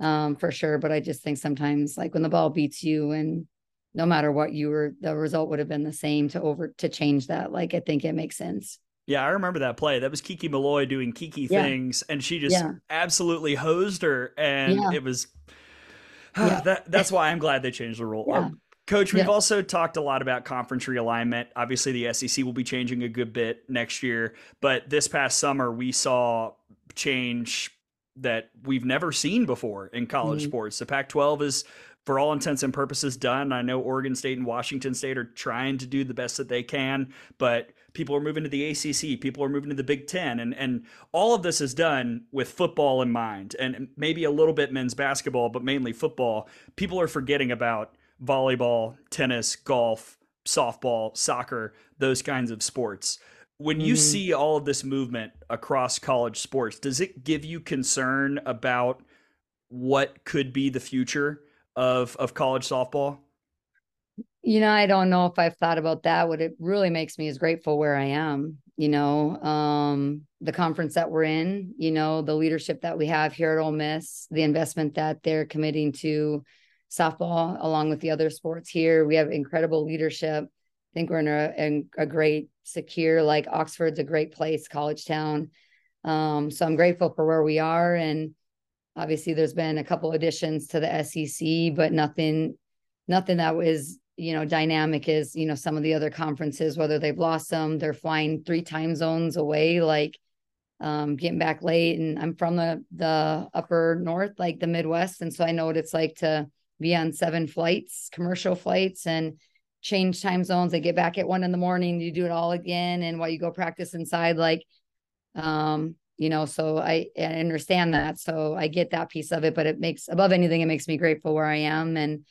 um for sure. But i just think sometimes like when the ball beats you and no matter what you were the result would have been the same to over to change that. Like i think it makes sense yeah, I remember that play. That was Kiki Milloy doing Kiki yeah. things, and she just yeah. absolutely hosed her, and yeah. it was. [SIGHS] that that's why I'm glad they changed the rule. Um, Coach, we've also talked a lot about conference realignment. Obviously, the SEC will be changing a good bit next year, but this past summer we saw change that we've never seen before in college mm-hmm. sports. The Pac-12 is for all intents and purposes done. I know Oregon State and Washington State are trying to do the best that they can, but People are moving to the ACC. People are moving to the Big Ten, and and all of this is done with football in mind, and maybe a little bit men's basketball, but mainly football. People are forgetting about volleyball, tennis, golf, softball, soccer, those kinds of sports. When you mm-hmm. see all of this movement across college sports, does it give you concern about what could be the future of of college softball? You know, I don't know if I've thought about that. What it really makes me is grateful where I am, you know, um, the conference that we're in, you know, the leadership that we have here at Ole Miss, the investment that they're committing to softball along with the other sports here. We have incredible leadership. I think we're in a, in a great, secure, like Oxford's a great place, college town. Um, so I'm grateful for where we are. And obviously there's been a couple additions to the SEC, but nothing, nothing that was you know dynamic is you know some of the other conferences whether they've lost them they're flying three time zones away like um getting back late and i'm from the the upper north like the midwest and so i know what it's like to be on seven flights commercial flights and change time zones. They get back at one in the morning you do it all again and while you go practice inside like um you know so I, I understand that so i get that piece of it but it makes above anything it makes me grateful where i am and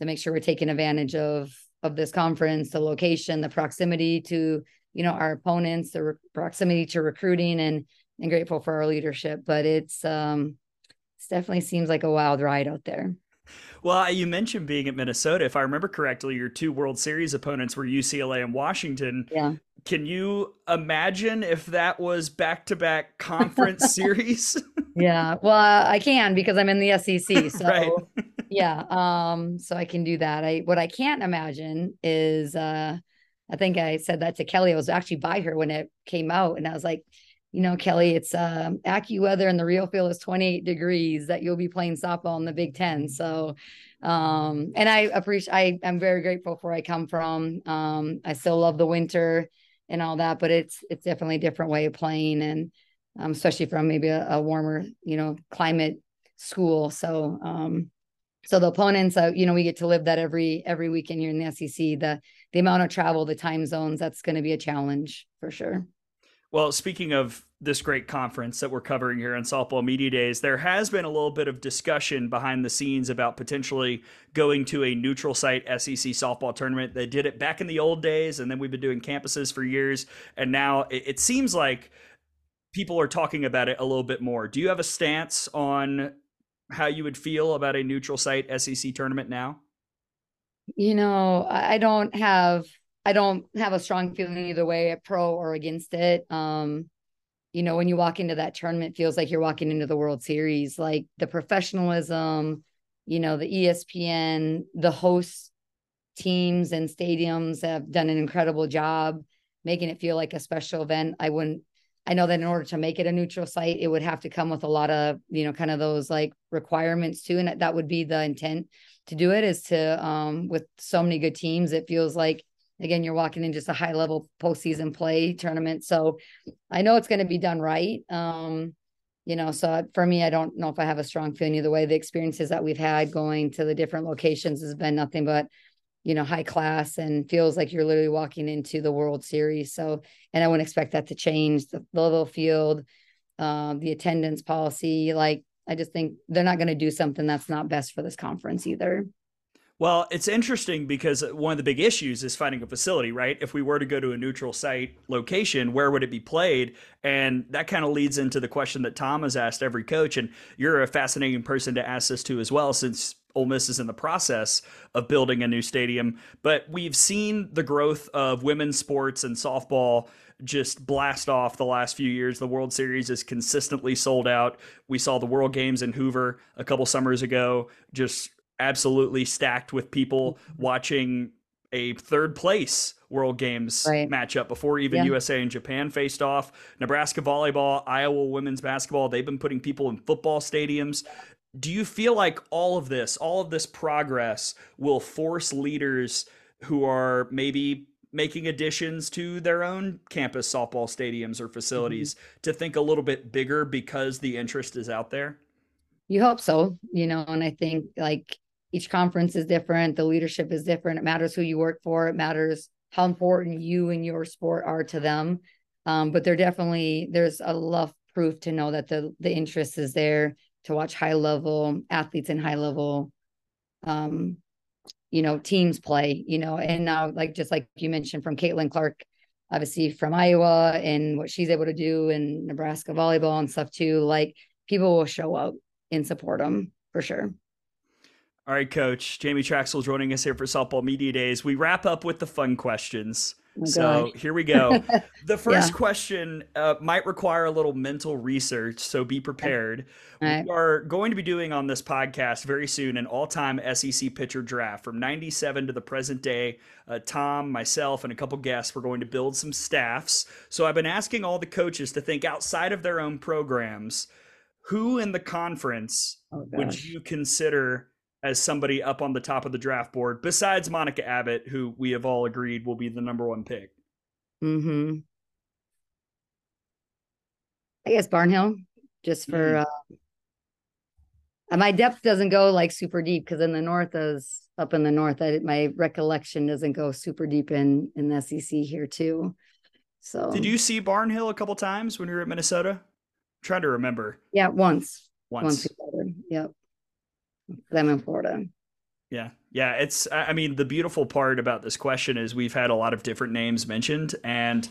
to make sure we're taking advantage of of this conference, the location, the proximity to you know our opponents, the re- proximity to recruiting, and and grateful for our leadership. But it's um, it definitely seems like a wild ride out there. Well, you mentioned being at Minnesota. If I remember correctly, your two World Series opponents were UCLA and Washington. Yeah. Can you imagine if that was back to back conference [LAUGHS] series? yeah. Well, I can because I'm in the SEC. [LAUGHS] So right yeah um so i can do that. I what i can't imagine is uh i think i said that to kelly. I was actually by her when it came out and i was like you know kelly it's um accuweather and the real feel is 28 degrees that you'll be playing softball in the big 10 so um and i appreciate i i'm very grateful for where i come from. Um i still love the winter and all that but it's it's definitely a different way of playing and um, especially from maybe a, a warmer you know climate school. So um so the opponents uh, you know we get to live that every every weekend here in the sec the the amount of travel the time zones that's going to be a challenge for sure well speaking of this great conference that we're covering here on Softball Media Days, there has been a little bit of discussion behind the scenes about potentially going to a neutral site SEC softball tournament. They did it back in the old days, and then we've been doing campuses for years. And now it, it seems like people are talking about it a little bit more. Do you have a stance on how you would feel about a neutral site SEC tournament now? You know, I don't have I don't have a strong feeling either way, pro or against it. Um, you know, when you walk into that tournament, feels like you're walking into the World Series. Like the professionalism, you know, the ESPN, the host teams and stadiums have done an incredible job making it feel like a special event. I wouldn't I know that in order to make it a neutral site, it would have to come with a lot of, you know, kind of those like requirements too. And that would be the intent to do it is to um with so many good teams, it feels like again, you're walking in just a high level postseason play tournament. So I know it's going to be done right. Um, you know, so for me, I don't know if I have a strong feeling either way. The experiences that we've had going to the different locations has been nothing but, you know, high class and feels like you're literally walking into the World Series. So, and I wouldn't expect that to change the level field, um, the attendance policy. Like, I just think they're not going to do something that's not best for this conference either. Well, it's interesting because one of the big issues is finding a facility, right? If we were to go to a neutral site location, where would it be played? And that kind of leads into the question that Tom has asked every coach. And you're a fascinating person to ask this to as well, since Ole Miss is in the process of building a new stadium. But we've seen the growth of women's sports and softball just blast off the last few years. The World Series is consistently sold out. We saw the World Games in Hoover a couple summers ago, just absolutely stacked with people watching a third place World Games right. matchup before even yeah. USA and Japan faced off. Nebraska volleyball, Iowa women's basketball, they've been putting people in football stadiums. Do you feel like all of this, all of this progress will force leaders who are maybe making additions to their own campus softball stadiums or facilities mm-hmm. to think a little bit bigger because the interest is out there? You hope so, you know, and I think like each conference is different the leadership is different it matters who you work for it matters how important you and your sport are to them um, but there definitely there's a love proof to know that the the interest is there to watch high level athletes in high level um, you know teams play you know and now like just like you mentioned from caitlin clark obviously from iowa and what she's able to do in nebraska volleyball and stuff too like people will show up and support them for sure all right, Coach. Jamie Trachsel joining us here for Softball Media Days. We wrap up with the fun questions. Oh so here we go. [LAUGHS] The first yeah. question uh, might require a little mental research, so be prepared. Right. We are going to be doing on this podcast very soon an all time SEC pitcher draft from 97 to the present day. Uh, Tom, myself, and a couple guests, we're going to build some staffs. So I've been asking all the coaches to think outside of their own programs. Who in the conference oh, would you consider? As somebody up on the top of the draft board besides Monica Abbott, who we have all agreed will be the number one pick. Hmm. I guess Barnhill, just for mm. uh, my depth doesn't go like super deep because in the north is up in the north. I, my recollection doesn't go super deep in in the SEC here too. So did you see Barnhill a couple times when you were at Minnesota? I'm trying to remember. Yeah, once. Once. once yep them in Florida. Yeah. Yeah. It's, I mean, the beautiful part about this question is we've had a lot of different names mentioned and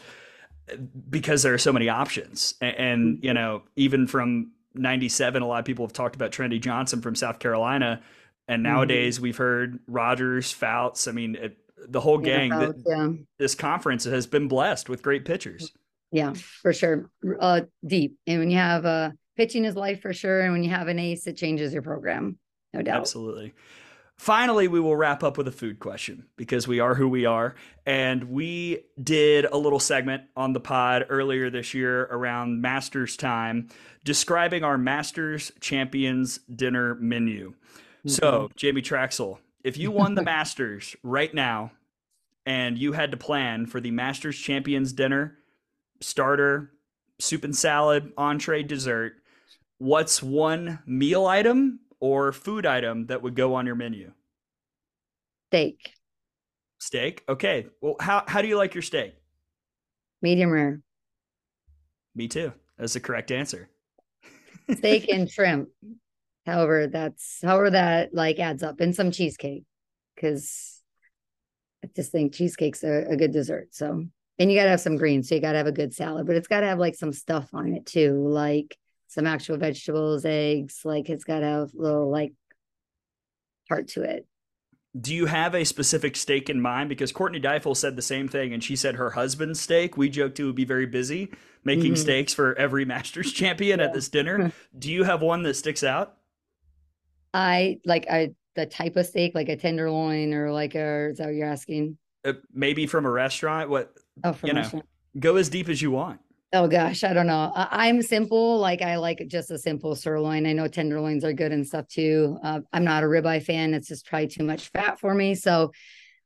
because there are so many options. And, you know, even from 97, a lot of people have talked about Trinity Johnson from South Carolina. And mm-hmm. nowadays mm-hmm. we've heard Rogers, Fouts. I mean, it, the whole gang, yeah, Fouts, yeah. this conference has been blessed with great pitchers. Yeah, for sure. Uh, deep. And when you have uh, pitching is life for sure. And when you have an ace, it changes your program no doubt. Absolutely. Finally, we will wrap up with a food question because we are who we are. And we did a little segment on the pod earlier this year around Masters time describing our Masters Champions dinner menu. Mm-hmm. So, Jamie Trachsel, if you won the [LAUGHS] Masters right now and you had to plan for the Masters Champions dinner, starter, soup and salad, entree, dessert, what's one meal item or food item that would go on your menu? Steak. Steak. Okay. Well, how how do you like your steak? Medium rare. Me too. That's the correct answer. Steak [LAUGHS] and shrimp. However, that's however that like adds up, and some cheesecake, because I just think cheesecake's a, a good dessert. So, and you gotta have some greens, so you gotta have a good salad, but it's gotta have like some stuff on it too, like some actual vegetables, eggs. Like it's have a little like heart to it. Do you have a specific steak in mind? Because Courtney Deifel said the same thing, and she said her husband's steak. We joked he would be very busy making Mhm. steaks for every [LAUGHS] Masters champion at this dinner. [LAUGHS] Do you have one that sticks out? I like I the type of steak, like a tenderloin or like a is that what you're asking? Uh, maybe from a restaurant. What Oh, from you a know? restaurant. Go as deep as you want. Oh gosh, I don't know. I, I'm simple. Like I like just a simple sirloin. I know tenderloins are good and stuff too. Uh, I'm not a ribeye fan. It's just probably too much fat for me. So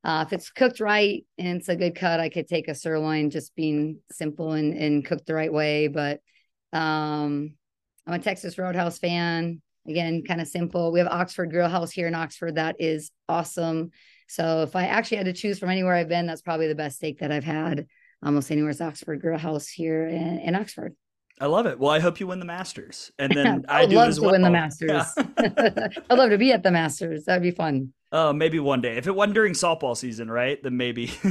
uh, if it's cooked right and it's a good cut, I could take a sirloin, just being simple and, and cooked the right way. But um, I'm a Texas Roadhouse fan. Again, kind of simple. We have Oxford Grill House here in Oxford. That is awesome. So if I actually had to choose from anywhere I've been, that's probably the best steak that I've had almost anywhere. It's Oxford Grill House here in, in Oxford. I love it. Well, I hope you win the Masters, and then [LAUGHS] I, I do love as to well. win the Yeah. Masters. [LAUGHS] I'd love to be at the Masters. That'd be fun. Oh, maybe one day. If it wasn't during softball season, right? Then maybe. [LAUGHS]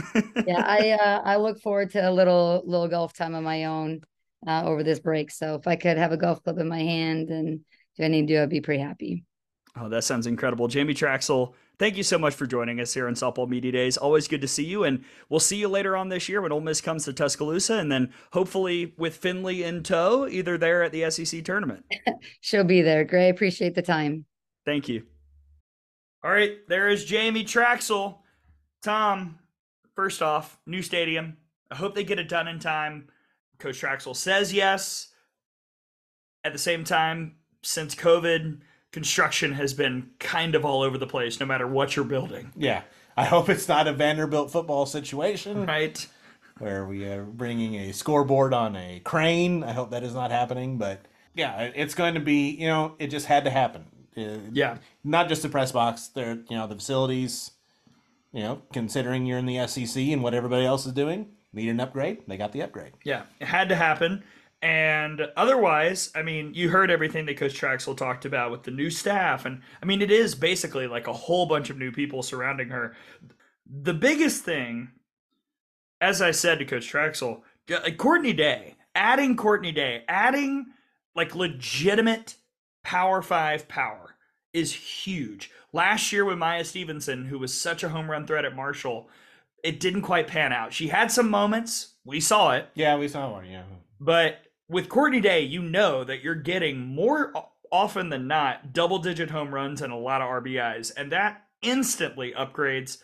Yeah, I uh, I look forward to a little little golf time of my own uh, over this break. So if I could have a golf club in my hand and do I need to do, I'd be pretty happy. Oh, that sounds incredible. Jamie Trachsel, thank you so much for joining us here on Softball Media Days. Always good to see you, and we'll see you later on this year when Ole Miss comes to Tuscaloosa, and then hopefully with Finley in tow, either there at the SEC tournament. [LAUGHS] She'll be there. Gray, Appreciate the time. Thank you. All right, there is Jamie Trachsel. Tom, first off, new stadium. I hope they get it done in time. Coach Trachsel says yes. At the same time, since COVID, construction has been kind of all over the place, no matter what you're building. Yeah. I hope it's not a Vanderbilt football situation Right? where we are bringing a scoreboard on a crane. I hope that is not happening, but yeah, it's going to be, you know, it just had to happen. Uh, Yeah. Not just the press box, there, you know, the facilities, you know, considering you're in the SEC and what everybody else is doing, need an upgrade. They got the upgrade. Yeah, it had to happen. And otherwise, I mean, you heard everything that Coach Trachsel talked about with the new staff. And I mean, it is basically like a whole bunch of new people surrounding her. The biggest thing, as I said to Coach Trachsel, like uh, Courtney Day, adding Courtney Day, adding like legitimate Power Five power is huge. Last year with Maya Stevenson, who was such a home run threat at Marshall, it didn't quite pan out. She had some moments. We saw it. Yeah, we saw one. Yeah. But with Courtney Day, you know that you're getting more often than not double digit home runs and a lot of RBIs. And that instantly upgrades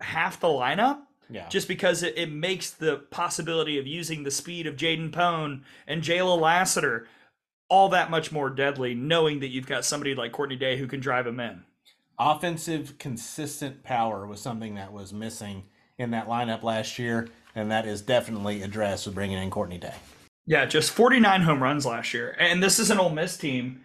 half the lineup Yeah. just because it, it makes the possibility of using the speed of Jaden Pone and Jalia Lassiter all that much more deadly, knowing that you've got somebody like Courtney Day who can drive them in. offensive consistent power was something that was missing in that lineup last year, and that is definitely addressed with bringing in Courtney Day. Yeah, just 49 home runs last year. And this is an Ole Miss team,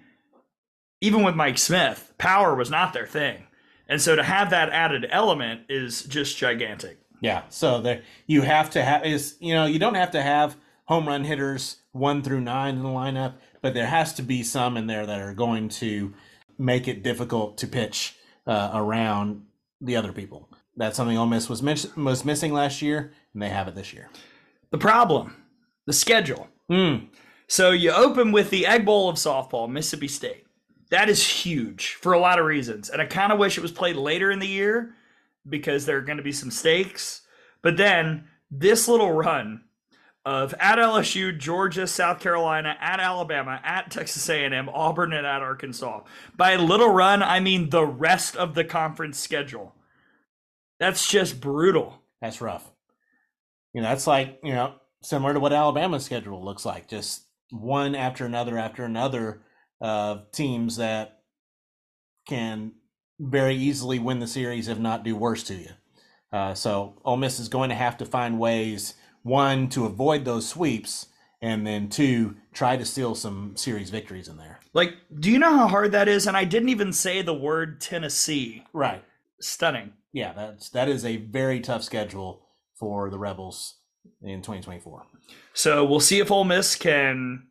even with Mike Smith, power was not their thing. And so to have that added element is just gigantic. Yeah, so there you have to have is you know you don't have to have home run hitters one through nine in the lineup, but there has to be some in there that are going to make it difficult to pitch uh, around the other people. That's something Ole Miss was miss- was missing last year, and they have it this year. The problem, the schedule. Hmm. So you open with the Egg Bowl of softball, Mississippi State. That is huge for a lot of reasons. And I kind of wish it was played later in the year because there are going to be some stakes. But then this little run of at LSU, Georgia, South Carolina, at Alabama, at Texas A&M, Auburn, and at Arkansas. By little run, I mean the rest of the conference schedule. That's just brutal. That's rough. You know, that's like, you know, similar to what Alabama's schedule looks like. Just one after another after another of teams that can very easily win the series, if not do worse to you. Uh, so Ole Miss is going to have to find ways, one, to avoid those sweeps, and then two, try to steal some series victories in there. Like, do you know how hard that is? And I didn't even say the word Tennessee. Right. Stunning. Yeah, that's that is a very tough schedule for the Rebels in 2024. So we'll see if Ole Miss can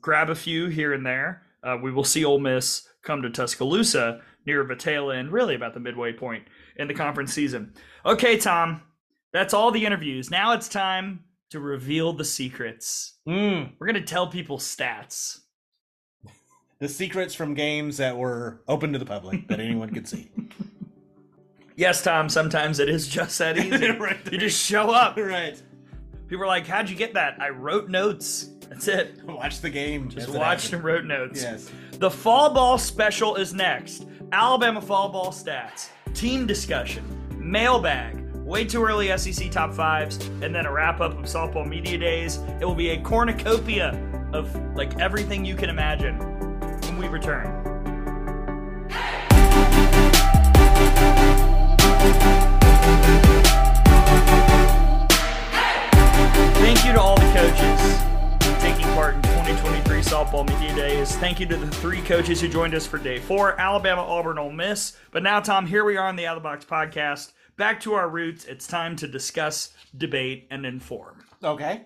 grab a few here and there. Uh, we will see Ole Miss come to Tuscaloosa near the tail end, really about the midway point in the conference season. Okay, Tom, that's all the interviews. Now it's time to reveal the secrets. Mm, We're going to tell people stats. [LAUGHS] the secrets from games that were open to the public that anyone could see. [LAUGHS] Yes, Tom, sometimes it is just that [LAUGHS] easy. Right you just show up. [LAUGHS] right. People are like, How'd you get that? I wrote notes. That's it. [LAUGHS] Watch the game. Just watched and wrote notes. Yes. The fall ball special is next. Alabama fall ball stats, team discussion, mailbag, way too early SEC top fives, and then a wrap up of softball media days. It will be a cornucopia of like everything you can imagine when we return. Thank you to all the coaches taking part in 2023 softball media days. Thank you to the three coaches who joined us for day four Alabama, Auburn, Ole Miss. But now, Tom, here we are on the Out of the Box podcast. Back to our roots. It's time to discuss, debate, and inform. Okay.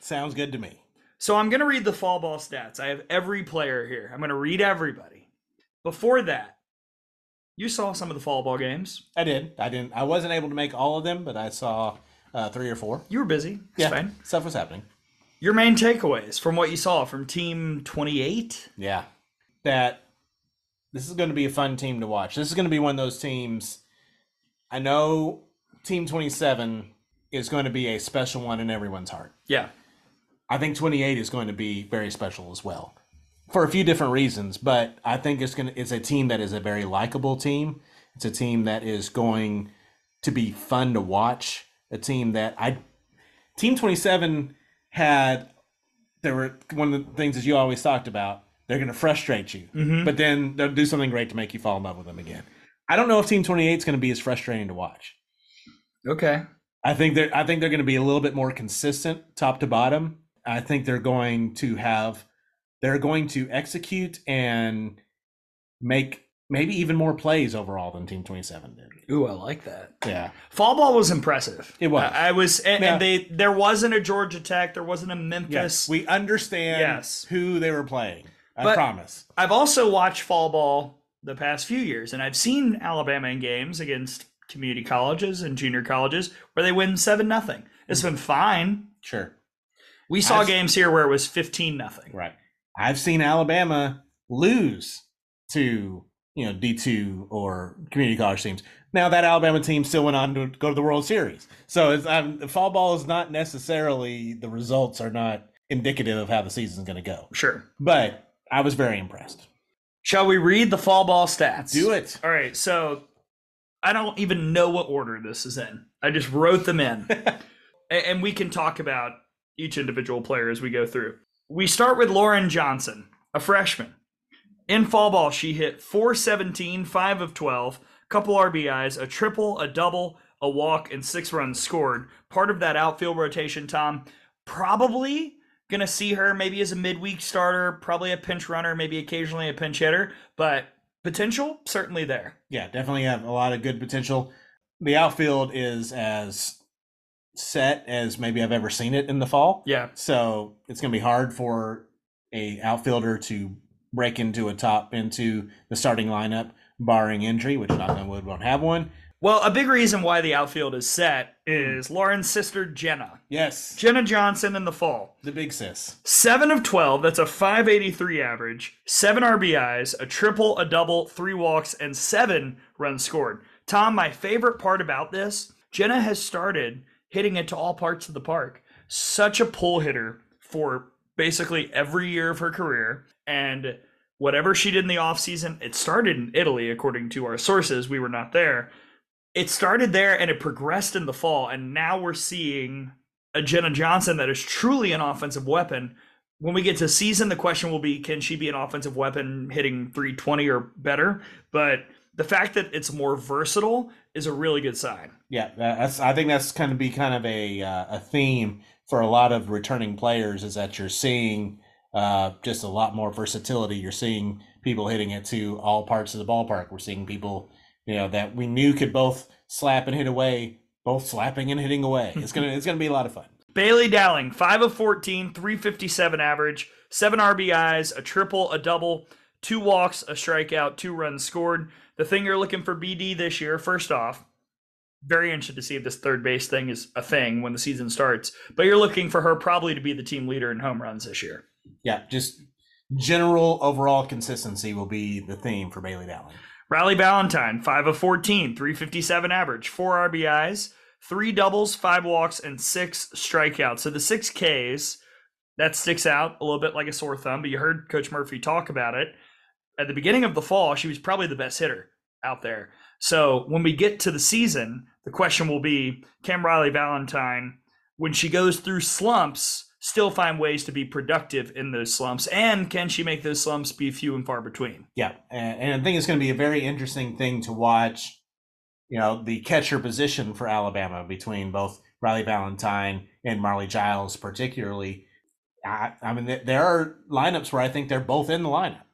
Sounds good to me. So I'm going to read the fall ball stats. I have every player here. I'm going to read everybody. Before that, you saw some of the fall ball games. I did. I didn't. I wasn't able to make all of them, but I saw uh, three or four. You were busy. It's Yeah, fine. stuff was happening. Your main takeaways from what you saw from Team 28? Yeah, that this is going to be a fun team to watch. This is going to be one of those teams. I know Team Twenty Seven is going to be a special one in everyone's heart. Yeah. I think 28 is going to be very special as well for a few different reasons, but I think it's going to it's a team that is a very likable team. It's a team that is going to be fun to watch, a team that I Team 27 had there were one of the things that you always talked about, they're going to frustrate you, Mhm. but then they'll do something great to make you fall in love with them again. I don't know if Team 28 is going to be as frustrating to watch. Okay. I think they're I think they're going to be a little bit more consistent top to bottom. I think they're going to have they're going to execute and make maybe even more plays overall than Team 27 did. Ooh, I like that. Yeah. Fall ball was impressive. It was. I, I was, and, Yeah. and they there wasn't a Georgia Tech, there wasn't a Memphis. Yes. We understand Yes. who they were playing. I But- promise. I've also watched fall ball the past few years, and I've seen Alabama in games against community colleges and junior colleges where they win seven nothing. It's hmm. been fine. Sure. We saw I've- games here where it was fifteen nothing. Right. I've seen Alabama lose to, you know, D2 or community college teams. Now that Alabama team still went on to go to the World Series. So it's um, the fall ball is not necessarily the results are not indicative of how the season's going to go. Sure. But I was very impressed. Shall we read the fall ball stats? Do it. All right, so I don't even know what order this is in. I just wrote them in. [LAUGHS] And we can talk about each individual player as we go through. We start with Lauren Johnson, a freshman. In fall ball, she hit 417, 5 of 12, couple RBIs, a triple, a double, a walk, and six runs scored. Part of that outfield rotation, Tom. Probably gonna see her maybe as a midweek starter, probably a pinch runner, maybe occasionally a pinch hitter, but potential certainly there. Yeah, definitely have a lot of good potential. The outfield is as set as maybe I've ever seen it in the fall. Yeah. So it's going to be hard for a outfielder to break into a top into the starting lineup, barring injury, which knock on wood won't have one. Well, a big reason why the outfield is set is Lauren's sister Jenna. Yes, Jenna Johnson in the fall. the big sis. 7 of 12, that's a 583 average, 7 RBIs, a triple, a double, three walks, and 7 runs scored. Tom, my favorite part about this, Jenna has started hitting it to all parts of the park. Such a pull hitter for basically every year of her career. And whatever she did in the offseason, it started in Italy, according to our sources. We were not there. It started there and it progressed in the fall. And now we're seeing a Jenna Johnson that is truly an offensive weapon. When we get to season, the question will be can she be an offensive weapon hitting 320 or better? But the fact that it's more versatile is a really good sign. Yeah, that's. I think that's going to be kind of a uh, a theme for a lot of returning players is that you're seeing uh, just a lot more versatility. You're seeing people hitting it to all parts of the ballpark. We're seeing people, you know, that we knew could both slap and hit away, both slapping and hitting away. [LAUGHS] It's gonna it's gonna be a lot of fun. Bailey Dowling, 5 of 14, 357 average, seven RBIs, a triple, a double, two walks, a strikeout, two runs scored. The thing you're looking for BD this year, first off, very interested to see if this third base thing is a thing when the season starts. But you're looking for her probably to be the team leader in home runs this year. Yeah, just general overall consistency will be the theme for Bailey Dowling. Riley Valentine, 5 of 14, 357 average, 4 RBIs, 3 doubles, 5 walks, and 6 strikeouts. So the 6 Ks, that sticks out a little bit like a sore thumb, but you heard Coach Murphy talk about it. At the beginning of the fall, she was probably the best hitter out there. So when we get to the season, the question will be Cam Riley Valentine, when she goes through slumps, still find ways to be productive in those slumps? And can she make those slumps be few and far between? Yeah, and, I think it's going to be a very interesting thing to watch. You know, the catcher position for Alabama between both Riley Valentine and Marley Giles, particularly. I, I mean, there are lineups where I think they're both in the lineup,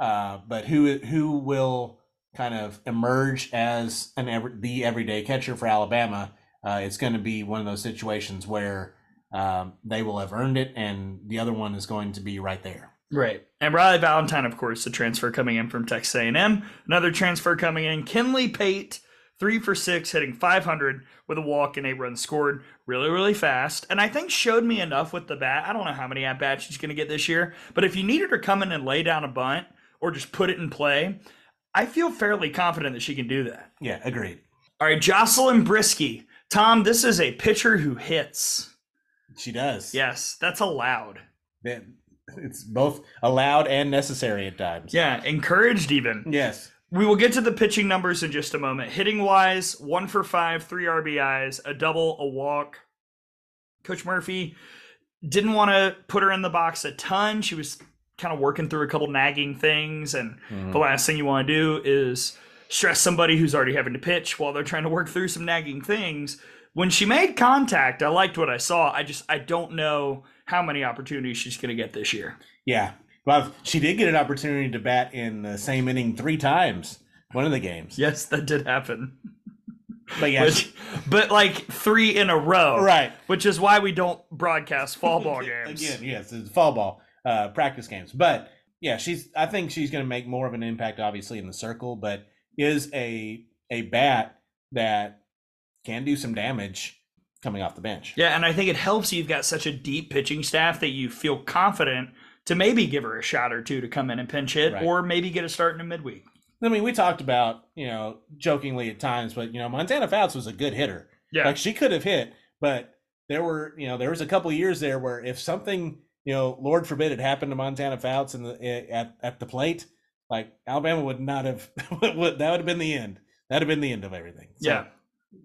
uh, but who who will kind of emerge as an the everyday catcher for Alabama? Uh, it's going to be one of those situations where um, they will have earned it, and the other one is going to be right there. Right. And Riley Valentine, of course, the transfer coming in from Texas A&M. Another transfer coming in, Kinley Pate, three for six, hitting 500 with a walk and eight runs scored. Really, really fast. And I think showed me enough with the bat. I don't know how many at bats she's going to get this year, but if you needed her to come in and lay down a bunt or just put it in play, I feel fairly confident that she can do that. Yeah, agreed. All right, Jocelyn Briski. Tom, this is a pitcher who hits. She does. Yes, that's allowed. It's both allowed and necessary at times. Yeah, encouraged even. Yes. We will get to the pitching numbers in just a moment. Hitting wise, one for five, three RBIs, a double, a walk. Coach Murphy didn't want to put her in the box a ton. She was kind of working through a couple nagging things, and the mm-hmm. last thing you want to do is stress somebody who's already having to pitch while they're trying to work through some nagging things. When she made contact, I liked what I saw. I just I don't know how many opportunities she's going to get this year. Yeah. Well, she did get an opportunity to bat in the same inning three times. One of the games. Yes, that did happen. But yeah, Which, but like three in a row, Right. Which is why we don't broadcast [LAUGHS] fall ball games. Again, yes, it's fall ball uh, practice games. But yeah, she's. I think she's going to make more of an impact, obviously, in the circle. But is a a bat that can do some damage coming off the bench. Yeah, and I think it helps you've got such a deep pitching staff that you feel confident to maybe give her a shot or two to come in and pinch hit, Right. or maybe get a start in a midweek. I mean, we talked about you know jokingly at times, but you know Montana Fouts was a good hitter. Yeah, Like she could have hit, but there were you know there was a couple years there where if something you know Lord forbid it happened to Montana Fouts in the eh, at at the plate, like Alabama would not have [LAUGHS] that would have been the end. That'd have been the end of everything. So,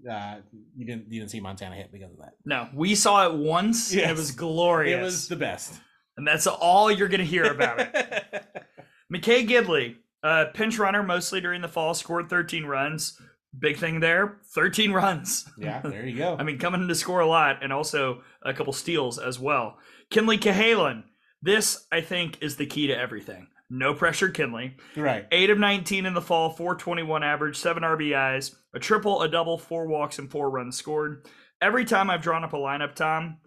yeah. uh, you didn't you didn't see Montana hit because of that. No, we saw it once. and Yes. it was glorious. It was the best. and that's all you're going to hear about it. [LAUGHS] McKay Gidley, uh, pinch runner mostly during the fall, scored 13 runs. Big thing there, 13 runs. yeah, there you [LAUGHS] go. I mean, coming in to score a lot and also a couple steals as well. Kenleigh Cahalan, this I think is the key to everything. No pressure, Kenleigh. right. 8 of 19 in the fall, 421 average, 7 RBIs, a triple, a double, 4 walks, and 4 runs scored. Every time I've drawn up a lineup, Tom,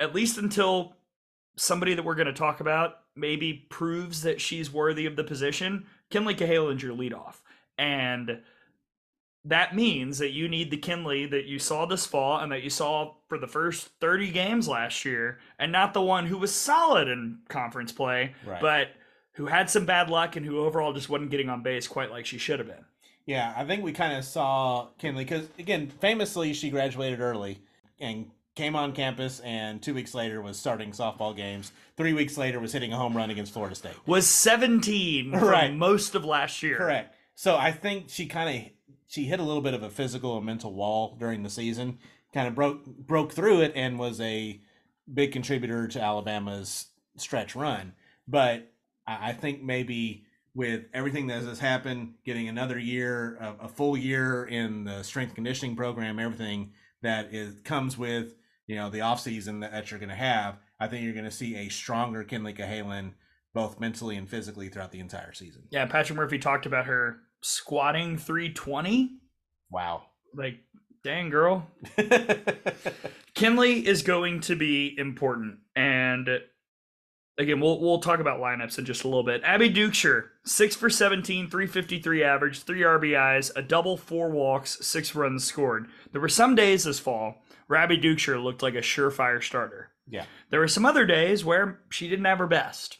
at least until somebody that we're going to talk about maybe proves that she's worthy of the position, Kenleigh Cahalan's your leadoff. And that means that you need the Kenleigh that you saw this fall and that you saw for the first 30 games last year, and not the one who was solid in conference play, Right. but who had some bad luck and who overall just wasn't getting on base quite like she should have been. Yeah, I think we kind of saw Kenleigh because again, famously, she graduated early and came on campus, and two weeks later was starting softball games. Three weeks later was hitting a home run against Florida State. Was 17 [LAUGHS] for Right. most of last year. Correct. So I think she kind of she hit a little bit of a physical and mental wall during the season. Kind of broke broke through it and was a big contributor to Alabama's stretch run. But I think maybe with everything that has happened, getting another year, a, full year in the strength conditioning program, everything that is comes with you know the off season that, that you're going to have, I think you're going to see a stronger Kenleigh Cahalan both mentally and physically throughout the entire season. Yeah, Patrick Murphy talked about her squatting 320. Wow. Like, dang, girl. [LAUGHS] Kenleigh is going to be important. And again, we'll we'll talk about lineups in just a little bit. Abby Dukeshire, six for 17, 353 average, three RBIs, a double, four walks, six runs scored. There were some days this fall where Abby Dukeshire looked like a surefire starter. Yeah. There were some other days where she didn't have her best.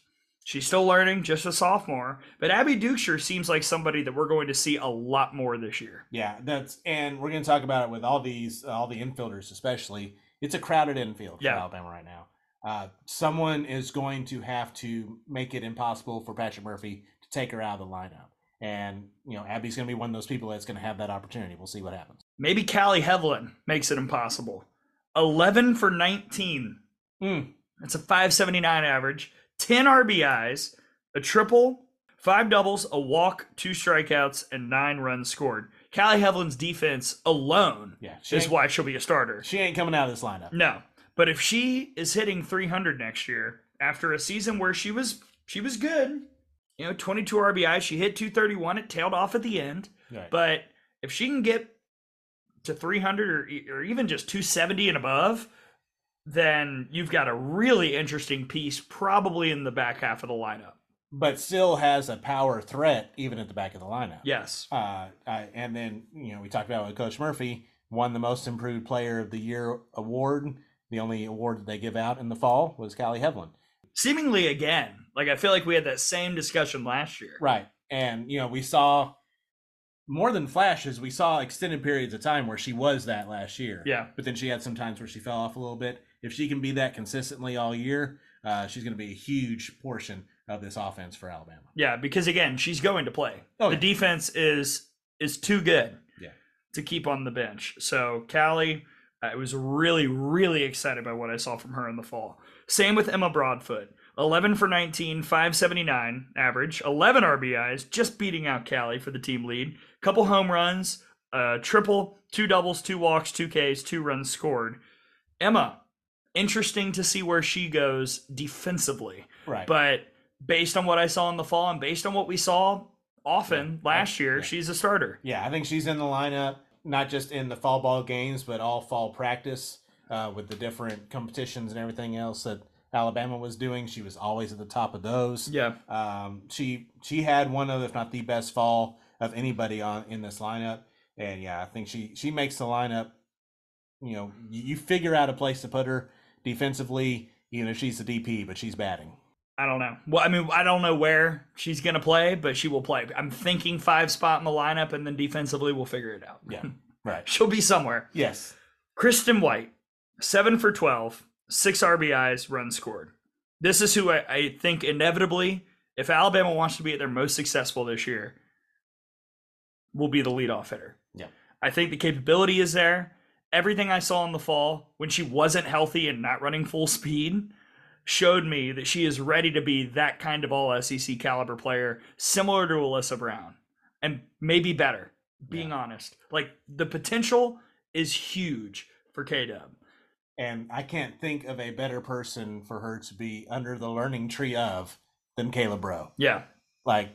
She's still learning, just a sophomore. But Abby Dukeshire seems like somebody that we're going to see a lot more this year. Yeah, that's and we're going to talk about it with all these all the infielders especially. It's a crowded infield for Alabama right now. Uh, someone is going to have to make it impossible for Patrick Murphy to take her out of the lineup. And, you know, Abby's going to be one of those people that's going to have that opportunity. We'll see what happens. Maybe Kali Heivilin makes it impossible. 11 for 19. Hmm. That's a 579 average, 10 RBIs, a triple, five doubles, a walk, two strikeouts, and nine runs scored. Kali Heivilin's defense alone Yeah, is why she'll be a starter. She ain't coming out of this lineup. No, but if she is hitting 300 next year after a season where she was she was good, you know, 22 RBI, she hit 231, it tailed off at the end. Right. But if she can get to 300 or, or even just 270 and above, then you've got a really interesting piece probably in the back half of the lineup. but still has a power threat even at the back of the lineup. Yes. Uh, I, and then you know we talked about with Coach Murphy won the Most Improved Player of the Year award. The only award that they give out in the fall was Kali Heivilin. Seemingly again, like I feel like we had that same discussion last year. Right. And, you know, we saw more than flashes, we saw extended periods of time where she was that last year. Yeah. But then she had some times where she fell off a little bit. If she can be that consistently all year, uh, she's going to be a huge portion of this offense for Alabama. Yeah, because again, she's going to play. Oh, the yeah. defense is is too good. Yeah. To keep on the bench. So Kali, I was really, really excited by what I saw from her in the fall. Same with Emma Broadfoot. 11 for 19, 579 average, 11 RBIs, just beating out Kali for the team lead. Couple home runs, uh, triple, two doubles, two walks, two Ks, two runs scored. Emma, interesting to see where she goes defensively. Right. But based on what I saw in the fall and based on what we saw often last year, yeah. she's a starter. Yeah, I think she's in the lineup, not just in the fall ball games, but all fall practice uh, with the different competitions and everything else that Alabama was doing. She was always at the top of those. Yeah. Um, she she had one of, if not the best fall of anybody on in this lineup, and yeah, I think she she makes the lineup. You know, you, you figure out a place to put her defensively, even if she's the DP, but she's batting. I don't know. Well, I mean, I don't know where she's going to play, but she will play. I'm thinking five spot in the lineup, and then defensively we'll figure it out. Yeah, [LAUGHS] right. She'll be somewhere. Yes. Kristen White, seven for 12, six RBIs, runs scored. This is who I, I think inevitably, if Alabama wants to be at their most successful this year, will be the leadoff hitter. Yeah. I think the capability is there. Everything I saw in the fall when she wasn't healthy and not running full speed showed me that she is ready to be that kind of all SEC caliber player, similar to Alyssa Brown, and maybe better, being honest. Like the potential is huge for K Dub. And I can't think of a better person for her to be under the learning tree of than Kayla Braud. Yeah. Like,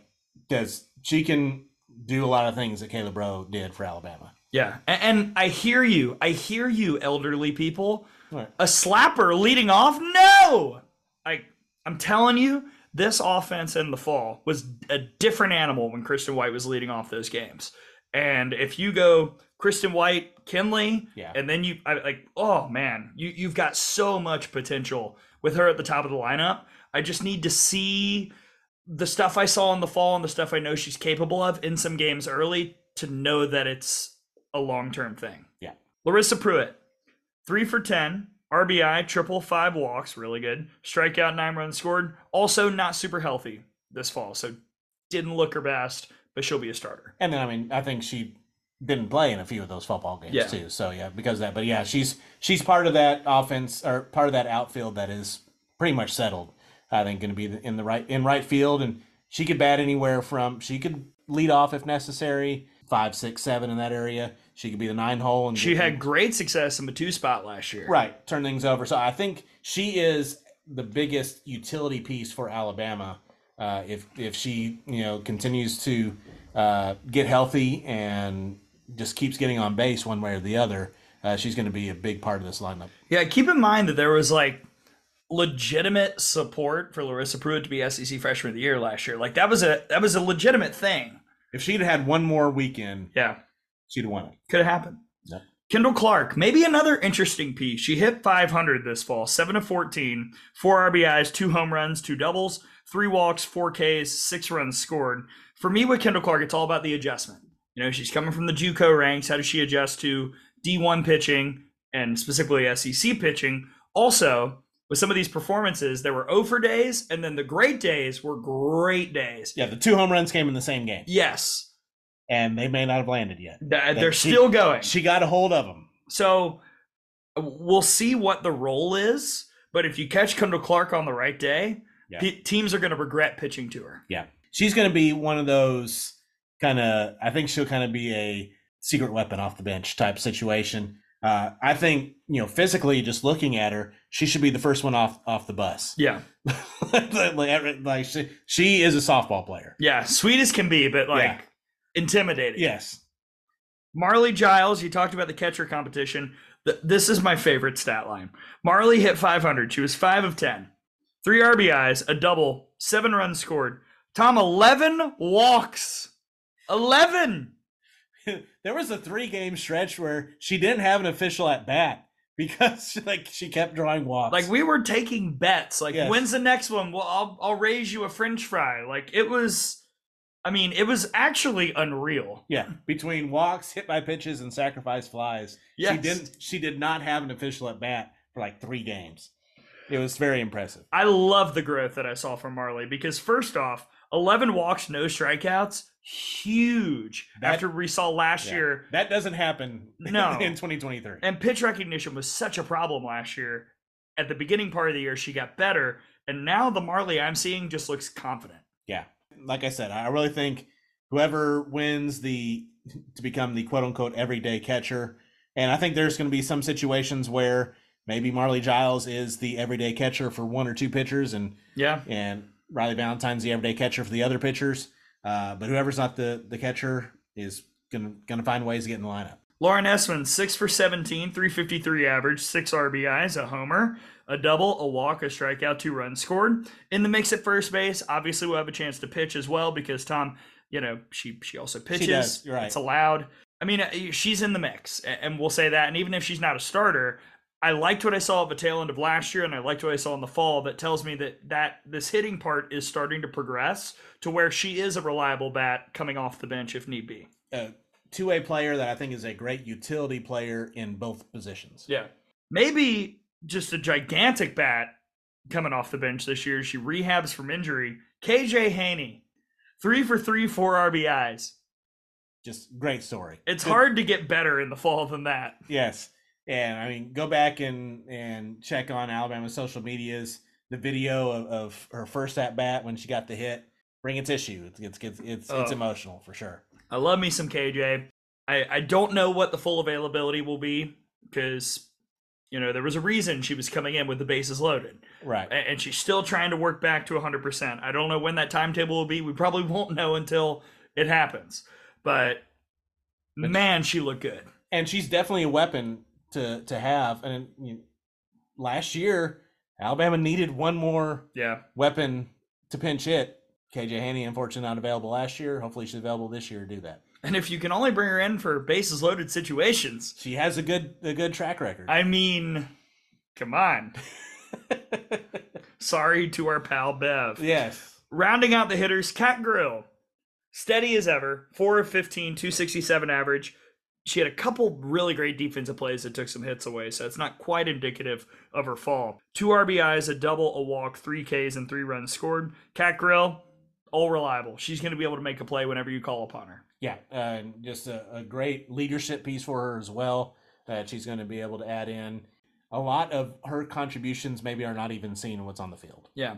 because she can do a lot of things that Kayla Braud did for Alabama. Yeah. And, and I hear you. I hear you, elderly people. Right. A slapper leading off? No! I I'm telling you, this offense in the fall was a different animal when Kristen White was leading off those games. And if you go Kristen White, Kenleigh, Yeah. and then you I, like, oh man, you you've got so much potential with her at the top of the lineup. I just need to see the stuff I saw in the fall and the stuff I know she's capable of in some games early to know that it's a long term thing. Yeah. Larissa Preuitt, three for 10, RBI, triple, five walks, really good. Strikeout, nine runs scored. Also, not super healthy this fall, so didn't look her best, but she'll be a starter. And then, I mean, I think she didn't play in a few of those football games Yeah. too. So yeah, because of that. But yeah, she's she's part of that offense or part of that outfield that is pretty much settled. I think going to be in the right in right field, and she could bat anywhere from she could lead off if necessary, five, six, seven in that area. She could be the nine hole, and She had great success in the two spot last year. right turn things over. So I think she is the biggest utility piece for Alabama. Uh, if if she you know continues to uh, get healthy and just keeps getting on base one way or the other, uh, she's going to be a big part of this lineup. Yeah, keep in mind that there was like legitimate support for Larissa Preuitt to be SEC Freshman of the Year last year. Like that was a that was a legitimate thing. If she'd had one more weekend, Yeah, she'd have won it. could have happened. Yeah. Kendall Clark, maybe another interesting piece. She hit 500 this fall, 7 to 14, 4 RBIs, 2 home runs, 2 doubles, 3 walks, 4 Ks, 6 runs scored. For me with Kendall Clark, it's all about the adjustment. You know, she's coming from the JUCO ranks. How does she adjust to D1 pitching and specifically SEC pitching? Also, with some of these performances, there were over days, and then the great days were great days. Yeah, the two home runs came in the same game, Yes, and they may not have landed yet. th- they're she- still going. She got a hold of them. So uh, we'll see what the role is. But if you catch Kendall Clark on the right day, Yeah. pe- teams are going to regret pitching to her. Yeah, she's going to be one of those kind of. I think she'll kind of be a secret weapon off the bench type situation. Uh, I think you know physically, just looking at her, she should be the first one off off the bus. [LAUGHS] Yeah, like, like she, she is a softball player. yeah, sweet as can be, but like Yeah. Intimidating. Yes, Marley Giles, you talked about the catcher competition. This is my favorite stat line. Marley hit 500. She was 5 of 10. Three RBIs, a double, seven runs scored. Tom, 11 walks. 11. [LAUGHS] there was a three game stretch where she didn't have an official at bat [LAUGHS] because like she kept drawing walks. Like we were taking bets. Like, Yes. when's the next one? Well, I'll I'll raise you a French fry. Like it was. I mean, it was actually unreal. yeah, between walks, hit by pitches, and sacrifice flies, she didn't. She did not have an official at bat for like three games. It was very impressive. I love the growth that I saw from Marley because first off, 11 walks, no strikeouts, huge. That- after we saw last Yeah. year, That doesn't happen No. [LAUGHS] in 2023. and pitch recognition was such a problem last year. At the beginning part of the year, she got better, and now the Marley I'm seeing just looks confident. Yeah. Like I said, I really think whoever wins the to become the quote unquote everyday catcher, and I think there's going to be some situations where maybe Marley Giles is the everyday catcher for one or two pitchers, and Yeah, and Riley Valentine's the everyday catcher for the other pitchers. Uh, but whoever's not the the catcher is gonna gonna find ways to get in the lineup. Lauren Esman, six for 17, 353 average, six RBIs, a homer, a double, a walk, a strikeout, two runs scored. In the mix at first base, obviously we'll have a chance to pitch as well because Tom, you know, she she also pitches. does, you're right. It's allowed. I mean, uh, she's in the mix, and we'll say that. And even if she's not a starter, I liked what I saw at the tail end of last year, and I liked what I saw in the fall. That tells me that that this hitting part is starting to progress to where she is a reliable bat coming off the bench if need be. A two way player that I think is a great utility player in both positions. Yeah. Maybe just a gigantic bat coming off the bench this year. She rehabs from injury. KJ Haney, three for three, four RBIs. Just great story. It's Good- hard to get better in the fall than that. Yes. And I mean, go back and and check on Alabama's social medias, the video of, of her first at bat when she got the hit. Bring a tissue. It's it's it's it's, Oh. it's emotional for sure. I love me some KJ. I, I don't know what the full availability will be because, you know, there was a reason she was coming in with the bases loaded. Right. A- And she's still trying to work back to 100%. I don't know when that timetable will be. We probably [LAUGHS] won't know until it happens. But But- man, she looked good. And she's definitely a weapon to to have. And you know, last year, Alabama needed one more Yeah. weapon to pinch hit. KJ Haney, unfortunately, not available last year. Hopefully, she's available this year to do that. And if you can only bring her in for bases loaded situations, She has a good a good track record. I mean, come on. [LAUGHS] Sorry to our pal Bev. yes. Rounding out the hitters, Kat Grill. Steady as ever, 4 of 15, 267 average. She had a couple really great defensive plays that took some hits away, so it's not quite indicative of her fall. Two RBIs, a double, a walk, three Ks, and three runs scored. Kat Grill, all reliable. She's going to be able to make a play whenever you call upon her. Yeah, uh, just a, a great leadership piece for her as well. That she's going to be able to add in. A lot of her contributions maybe are not even seen in what's on the field. Yeah.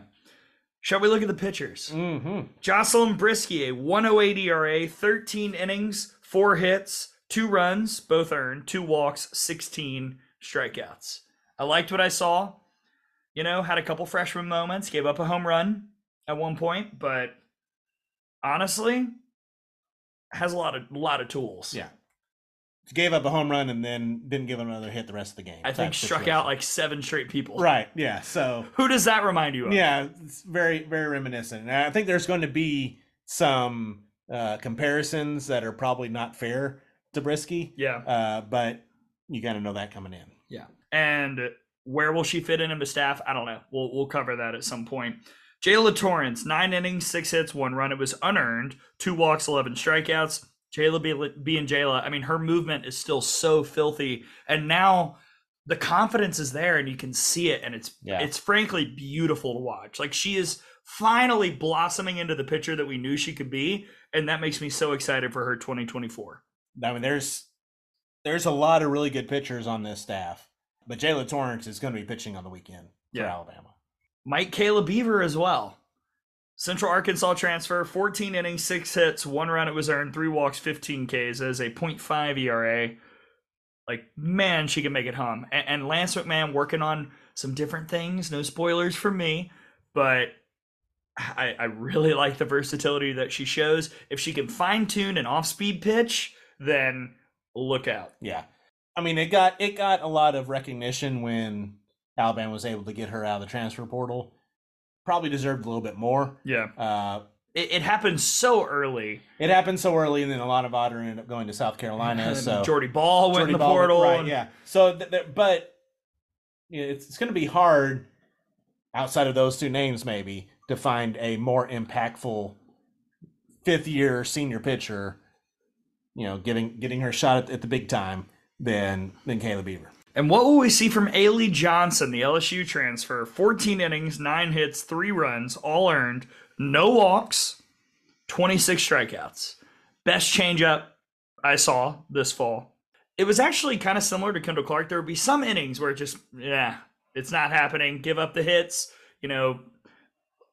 Shall we look at the pitchers? Mm-hmm. Jocelyn Briski, a 108 ERA, 13 innings, four hits, two runs, both earned, two walks, 16 strikeouts. I liked what I saw. You know, had a couple freshman moments, gave up a home run at one point, but honestly, has a lot of a lot of tools. Yeah. gave up a home run and then didn't give him another hit the rest of the game. I think struck situation. out like seven straight people. right. Yeah. So [LAUGHS] Who does that remind you of? yeah, it's very very reminiscent. And I think there's going to be some uh, comparisons that are probably not fair to Briski. Yeah. Uh, but you got to know that coming in. Yeah. And where will she fit in in the staff? I don't know. We'll we'll cover that at some point. Jaala Torrence, nine innings, six hits, one run. It was unearned, two walks, eleven strikeouts. Jaala be, being Jaala, I mean, her movement is still so filthy, and now the confidence is there, and you can see it, and it's Yeah. it's frankly beautiful to watch. Like she is finally blossoming into the pitcher that we knew she could be, and that makes me so excited for her 2024. I mean, there's there's a lot of really good pitchers on this staff, but Jaala Torrence is going to be pitching on the weekend for Yeah. Alabama. Mike Kayla Beaver as well. Central Arkansas transfer, 14 innings, six hits, one run. It was earned, three walks, 15 Ks as a 0.5 ERA. Like, man, she can make it hum. And, and Lance McMahon working on some different things. No spoilers for me, but I, I really like the versatility that she shows. If she can fine tune an off speed pitch, then look out. Yeah, I mean, it got it got a lot of recognition when Alabama was able to get her out of the transfer portal. Probably deserved a little bit more. Yeah. Uh, It, it happened so early. it happened so early, and then a lot of otter ended up going to South Carolina. And So Jordy Bahl went Jordy in the Ball, portal. right? and- Yeah. So, th- th- but you know, it's it's going to be hard outside of those two names, maybe, to find a more impactful fifth year senior pitcher. You know, getting getting her shot at, at the big time than than Kayla Beaver. And what will we see from Alea Johnson, the LSU transfer? 14 innings, nine hits, three runs, all earned, no walks, 26 strikeouts. Best changeup I saw this fall. It was actually kind of similar to Kendall Clark. There would be some innings where it just, yeah, it's not happening. Give up the hits, you know,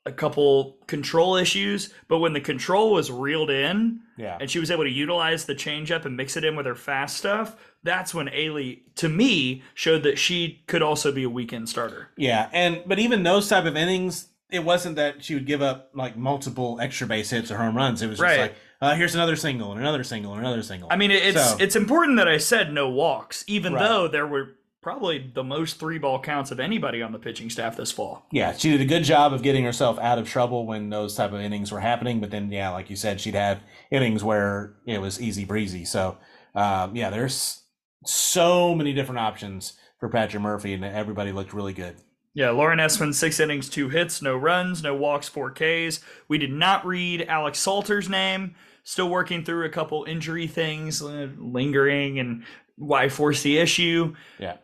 a couple control issues. But when the control was reeled in, Yeah. and she was able to utilize the changeup and mix it in with her fast stuff, that's when Alea, to me, showed that she could also be a weekend starter. Yeah, and but even those type of innings, it wasn't that she would give up like multiple extra base hits or home runs. It was Right. just like, uh, here's another single and another single and another single. I mean, it's So- it's important that I said no walks, even Right. though there were probably the most three ball counts of anybody on the pitching staff this fall. yeah, she did a good job of getting herself out of trouble when those type of innings were happening. But then, yeah, like you said, she'd have innings where it was easy breezy. So, um, yeah, there's so many different options for Patrick Murphy, and everybody looked really good. Yeah, Lauren Esman, six innings, two hits, no runs, no walks, four Ks. We did not read Alex Salter's name. Still working through a couple injury things, uh, lingering, and why force the issue. Yeah.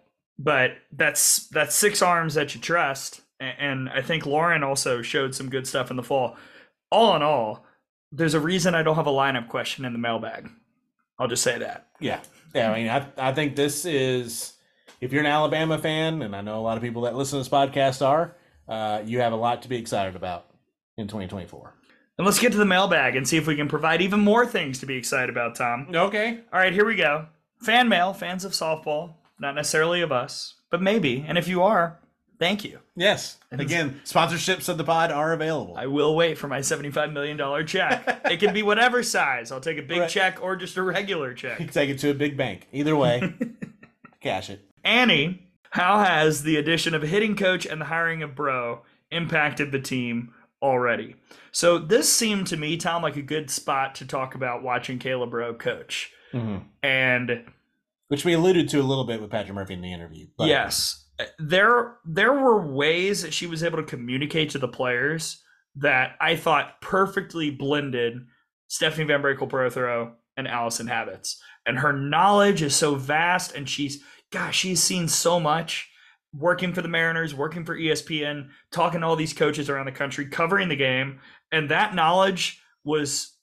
But that's that's six arms that you trust, and I think Lauren also showed some good stuff in the fall. All in all, there's a reason I don't have a lineup question in the mailbag. I'll just say that. Yeah. Yeah. I mean, I, I think this is, if you're an Alabama fan, and I know a lot of people that listen to this podcast are, uh, you have a lot to be excited about in 2024. And let's get to the mailbag and see if we can provide even more things to be excited about, Tom. Okay. All right, here we go. Fan mail, fans of softball, not necessarily of us, but maybe. And if you are, thank you. Yes. And Again, sponsorships of the pod are available. I will wait for my $75 million check. it can be whatever size. I'll take a big Right. check or just a regular check. You [LAUGHS] can take it to a big bank. Either way, [LAUGHS] cash it. Annie, how has the addition of a hitting coach and the hiring of Braud impacted the team already? So this seemed to me, Tom, like a good spot to talk about watching Kayla Braud coach. Mhm. And Which we alluded to a little bit with Patrick Murphy in the interview. But yes, there there were ways that she was able to communicate to the players that I thought perfectly blended Stephanie VanBrakle Prothro and Alyson Habetz. And her knowledge is so vast and she's gosh, she's seen so much working for the Mariners, working for ESPN, talking to all these coaches around the country, covering the game, and that knowledge was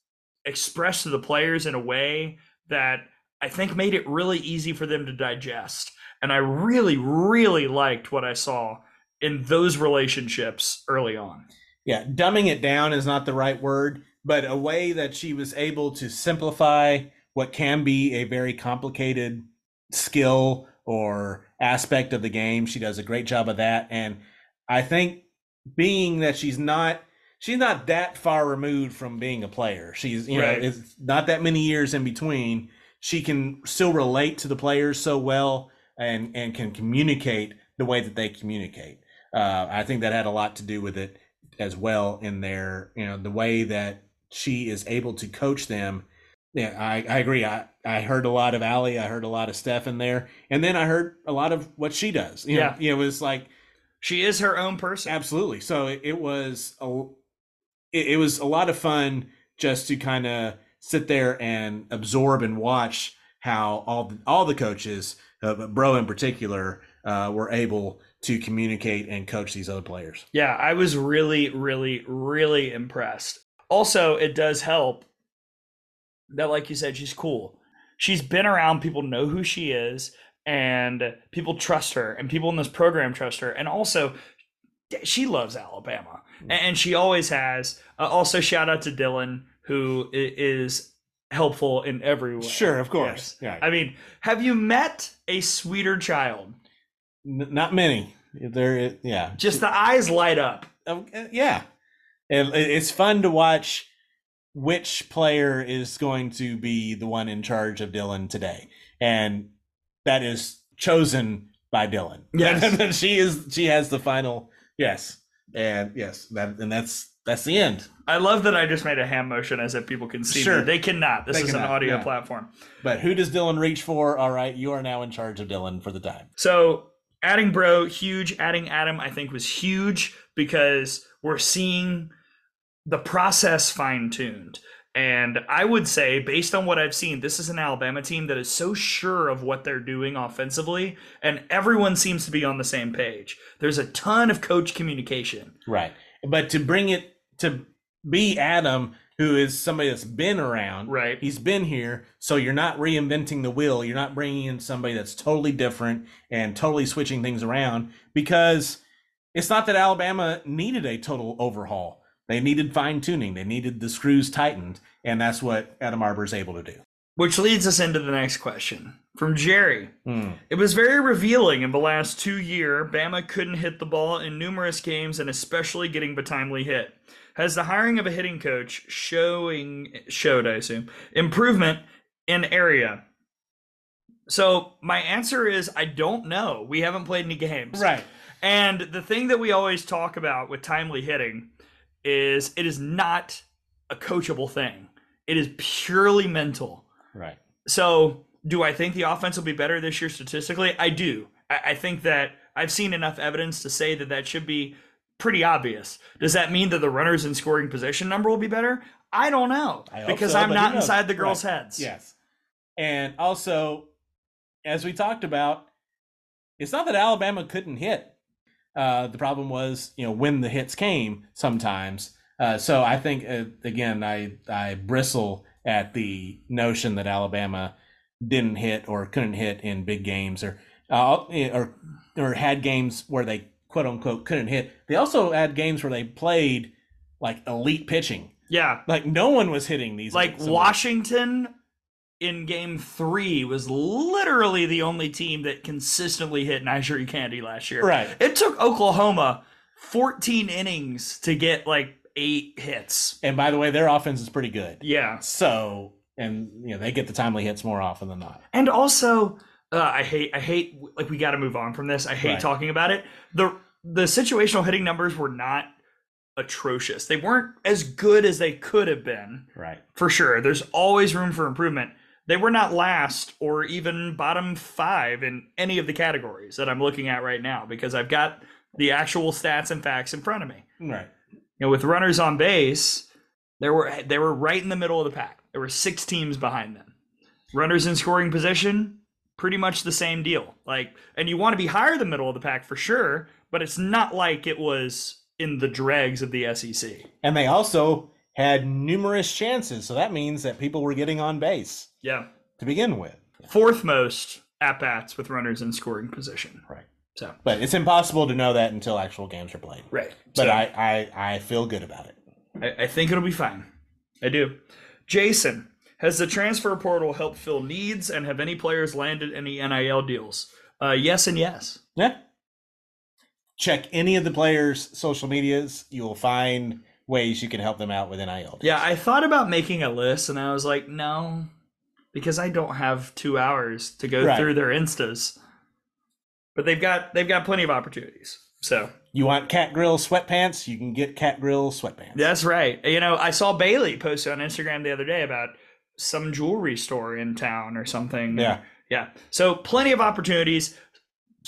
expressed to the players in a way that I think made it really easy for them to digest. And I really, really liked what I saw in those relationships early on. Yeah, dumbing it down is not the right word, but a way that she was able to simplify what can be a very complicated skill or aspect of the game. She does a great job of that. And I think being that she's not she's not that far removed from being a player. She's you Right. know, it's not that many years in between. She can still relate to the players so well and and can communicate the way that they communicate. Uh, I think that had a lot to do with it as well in their you know the way that she is able to coach them. Yeah, I, I agree. I, I heard a lot of Allie. I heard a lot of Steph in there, and then I heard a lot of what she does. You Yeah. know, it was like She is her own person. Absolutely. So it, it was a it, it was a lot of fun just to kind of sit there and absorb and watch how all the, all the coaches, uh, but Braud in particular, uh, were able to communicate and coach these other players. Yeah, I was really, really, really impressed. Also, it does help that, like you said, she's cool. She's been around, people know who she is, and people trust her, and people in this program trust her. And also, she loves Alabama, and and she always has. Uh, also, shout out to Dylan, who is helpful in every way. Sure, of course. Yeah. I mean, have you met a sweeter child? N- not many. There, yeah. Just the eyes light up. Um, uh, yeah, and it- it's fun to watch which player is going to be the one in charge of Dylan today, and that is chosen by Dylan. Yes. [LAUGHS] she is. She has the final yes, and yes, that and that's that's the end. I love that I just made a hand motion as if people can see Sure. me. They cannot. This They is an audio yeah. platform. But who does Dylan reach for? All right, you are now in charge of Dylan for the time. So adding Braud, huge. Adding Adam, I think, was huge because we're seeing the process fine tuned. And I would say, based on what I've seen, this is an Alabama team that is so sure of what they're doing offensively, and everyone seems to be on the same page. There's a ton of coach communication. Right. But to bring it to be Adam, who is somebody that's been around, Right. He's been here, so you're not reinventing the wheel. You're not bringing in somebody that's totally different and totally switching things around because it's not that Alabama needed a total overhaul. They needed fine tuning. They needed the screws tightened, and that's what Adam Arbour is able to do. Which leads us into the next question from Jerry. Hmm. It was very revealing in the last two year. Bama couldn't hit the ball in numerous games and especially getting the timely hit. Has the hiring of a hitting coach showing showed, I assume, improvement in area? So my answer is I don't know. We haven't played any games. Right. And the thing that we always talk about with timely hitting is it is not a coachable thing. It is purely mental. Right. So, do I think the offense will be better this year statistically? I do. I, I think that I've seen enough evidence to say that that should be pretty obvious. Does that mean that the runners in scoring position number will be better? I don't know I because so, I'm not inside the girls' Right. heads. Yes. And also, as we talked about, it's not that Alabama couldn't hit. Uh, the problem was, you know, when the hits came sometimes. Uh, so I think uh, again, I I bristle at the notion that Alabama didn't hit or couldn't hit in big games or uh, or or had games where they quote unquote couldn't hit. They also had games where they played like elite pitching. Yeah. Like no one was hitting these. Like some of the- Washington in game three was literally the only team that consistently hit NiJaree Canady last year. Right. It took Oklahoma 14 innings to get like eight hits. And by the way, their offense is pretty good. Yeah. So, and you know, they get the timely hits more often than not. And also, uh, I hate, I hate, like we got to move on from this. I hate Right. talking about it. The the situational hitting numbers were not atrocious. They weren't as good as they could have been. Right. For sure. There's always room for improvement. They were not last or even bottom five in any of the categories that I'm looking at right now because I've got the actual stats and facts in front of me. Right. You know, with runners on base, there were they were right in the middle of the pack. There were six teams behind them. Runners in scoring position, pretty much the same deal. Like, and you want to be higher than the middle of the pack for sure, but it's not like it was in the dregs of the SEC. And they also had numerous chances. So that means that people were getting on base Yeah. to begin with. Fourth most at bats with runners in scoring position. Right. So But it's impossible to know that until actual games are played. right. But So- I, I, I feel good about it. I, I think it'll be fine. I do. Jason, has the transfer portal helped fill needs and have any players landed any NIL deals? Uh, yes and yes. Yeah. Check any of the players' social medias. You will find ways you can help them out with NIL. Yeah, I thought about making a list and I was like, no, because I don't have two hours to go Right. through their instas. But they've got they've got plenty of opportunities. So You want Kat Grill sweatpants? You can get Kat Grill sweatpants. that's right. You know, I saw Bailey post on Instagram the other day about some jewelry store in town or something. Yeah. Yeah. So plenty of opportunities.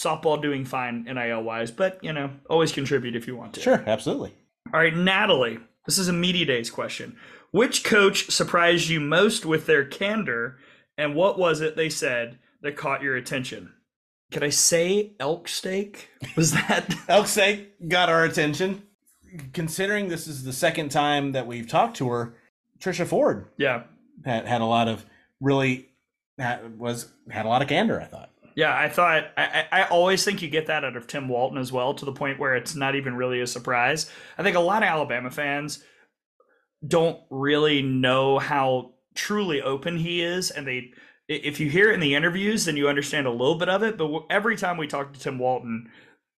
Softball doing fine NIL wise, but you know, always contribute if you want to. Sure, absolutely. All right, Natalie. This is a media days question. Which coach surprised you most with their candor, and what was it they said that caught your attention? Could I say elk steak? Was that [LAUGHS] Elk Steak got our attention. Considering this is the second time that we've talked to her, Trisha Ford yeah. had, had a lot of really had, was had a lot of candor. I thought. Yeah, I thought I, I always think you get that out of Tim Walton as well, to the point where it's not even really a surprise. I think a lot of Alabama fans don't really know how truly open he is, and they if you hear it in the interviews, then you understand a little bit of it. But every time we talk to Tim Walton,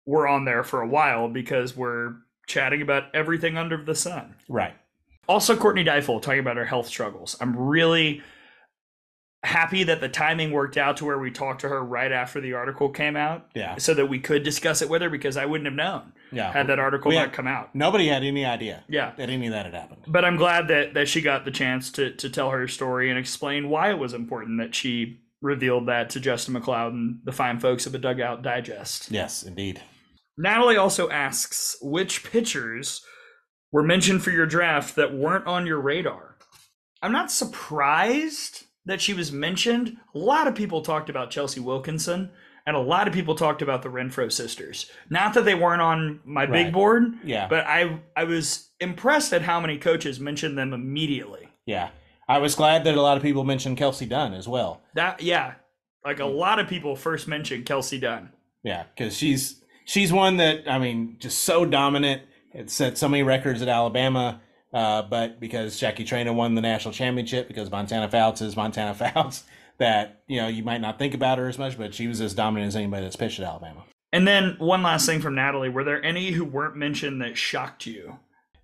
we're on there for a while because we're chatting about everything under the sun. Right. Also, Courtney Deifel talking about her health struggles. I'm really happy that the timing worked out to where we talked to her right after the article came out Yeah. so that we could discuss it with her because I wouldn't have known Yeah. had that article We not had- come out. Nobody had any idea. Yeah. That any of that had happened. But I'm glad that that she got the chance to to tell her story and explain why it was important that she revealed that to Justin McLeod and the fine folks at the Dugout Digest. Yes, indeed. Natalie also asks which pitchers were mentioned for your draft that weren't on your radar. I'm not surprised that she was mentioned. A lot of people talked about Chelsea Wilkinson, and a lot of people talked about the Renfroe sisters. Not that they weren't on my big board, Yeah. but I I was impressed at how many coaches mentioned them immediately. Yeah. I was glad that a lot of people mentioned Kelsi Dunne as well. That yeah, like a lot of people first mentioned Kelsi Dunne. Yeah, because she's she's one that I mean, just so dominant. It set so many records at Alabama, uh, but because Jackie Traina won the national championship, because Montana Fouts is Montana [LAUGHS] Fouts, that you know you might not think about her as much, but she was as dominant as anybody that's pitched at Alabama. And then one last thing from Natalie: Were there any who weren't mentioned that shocked you?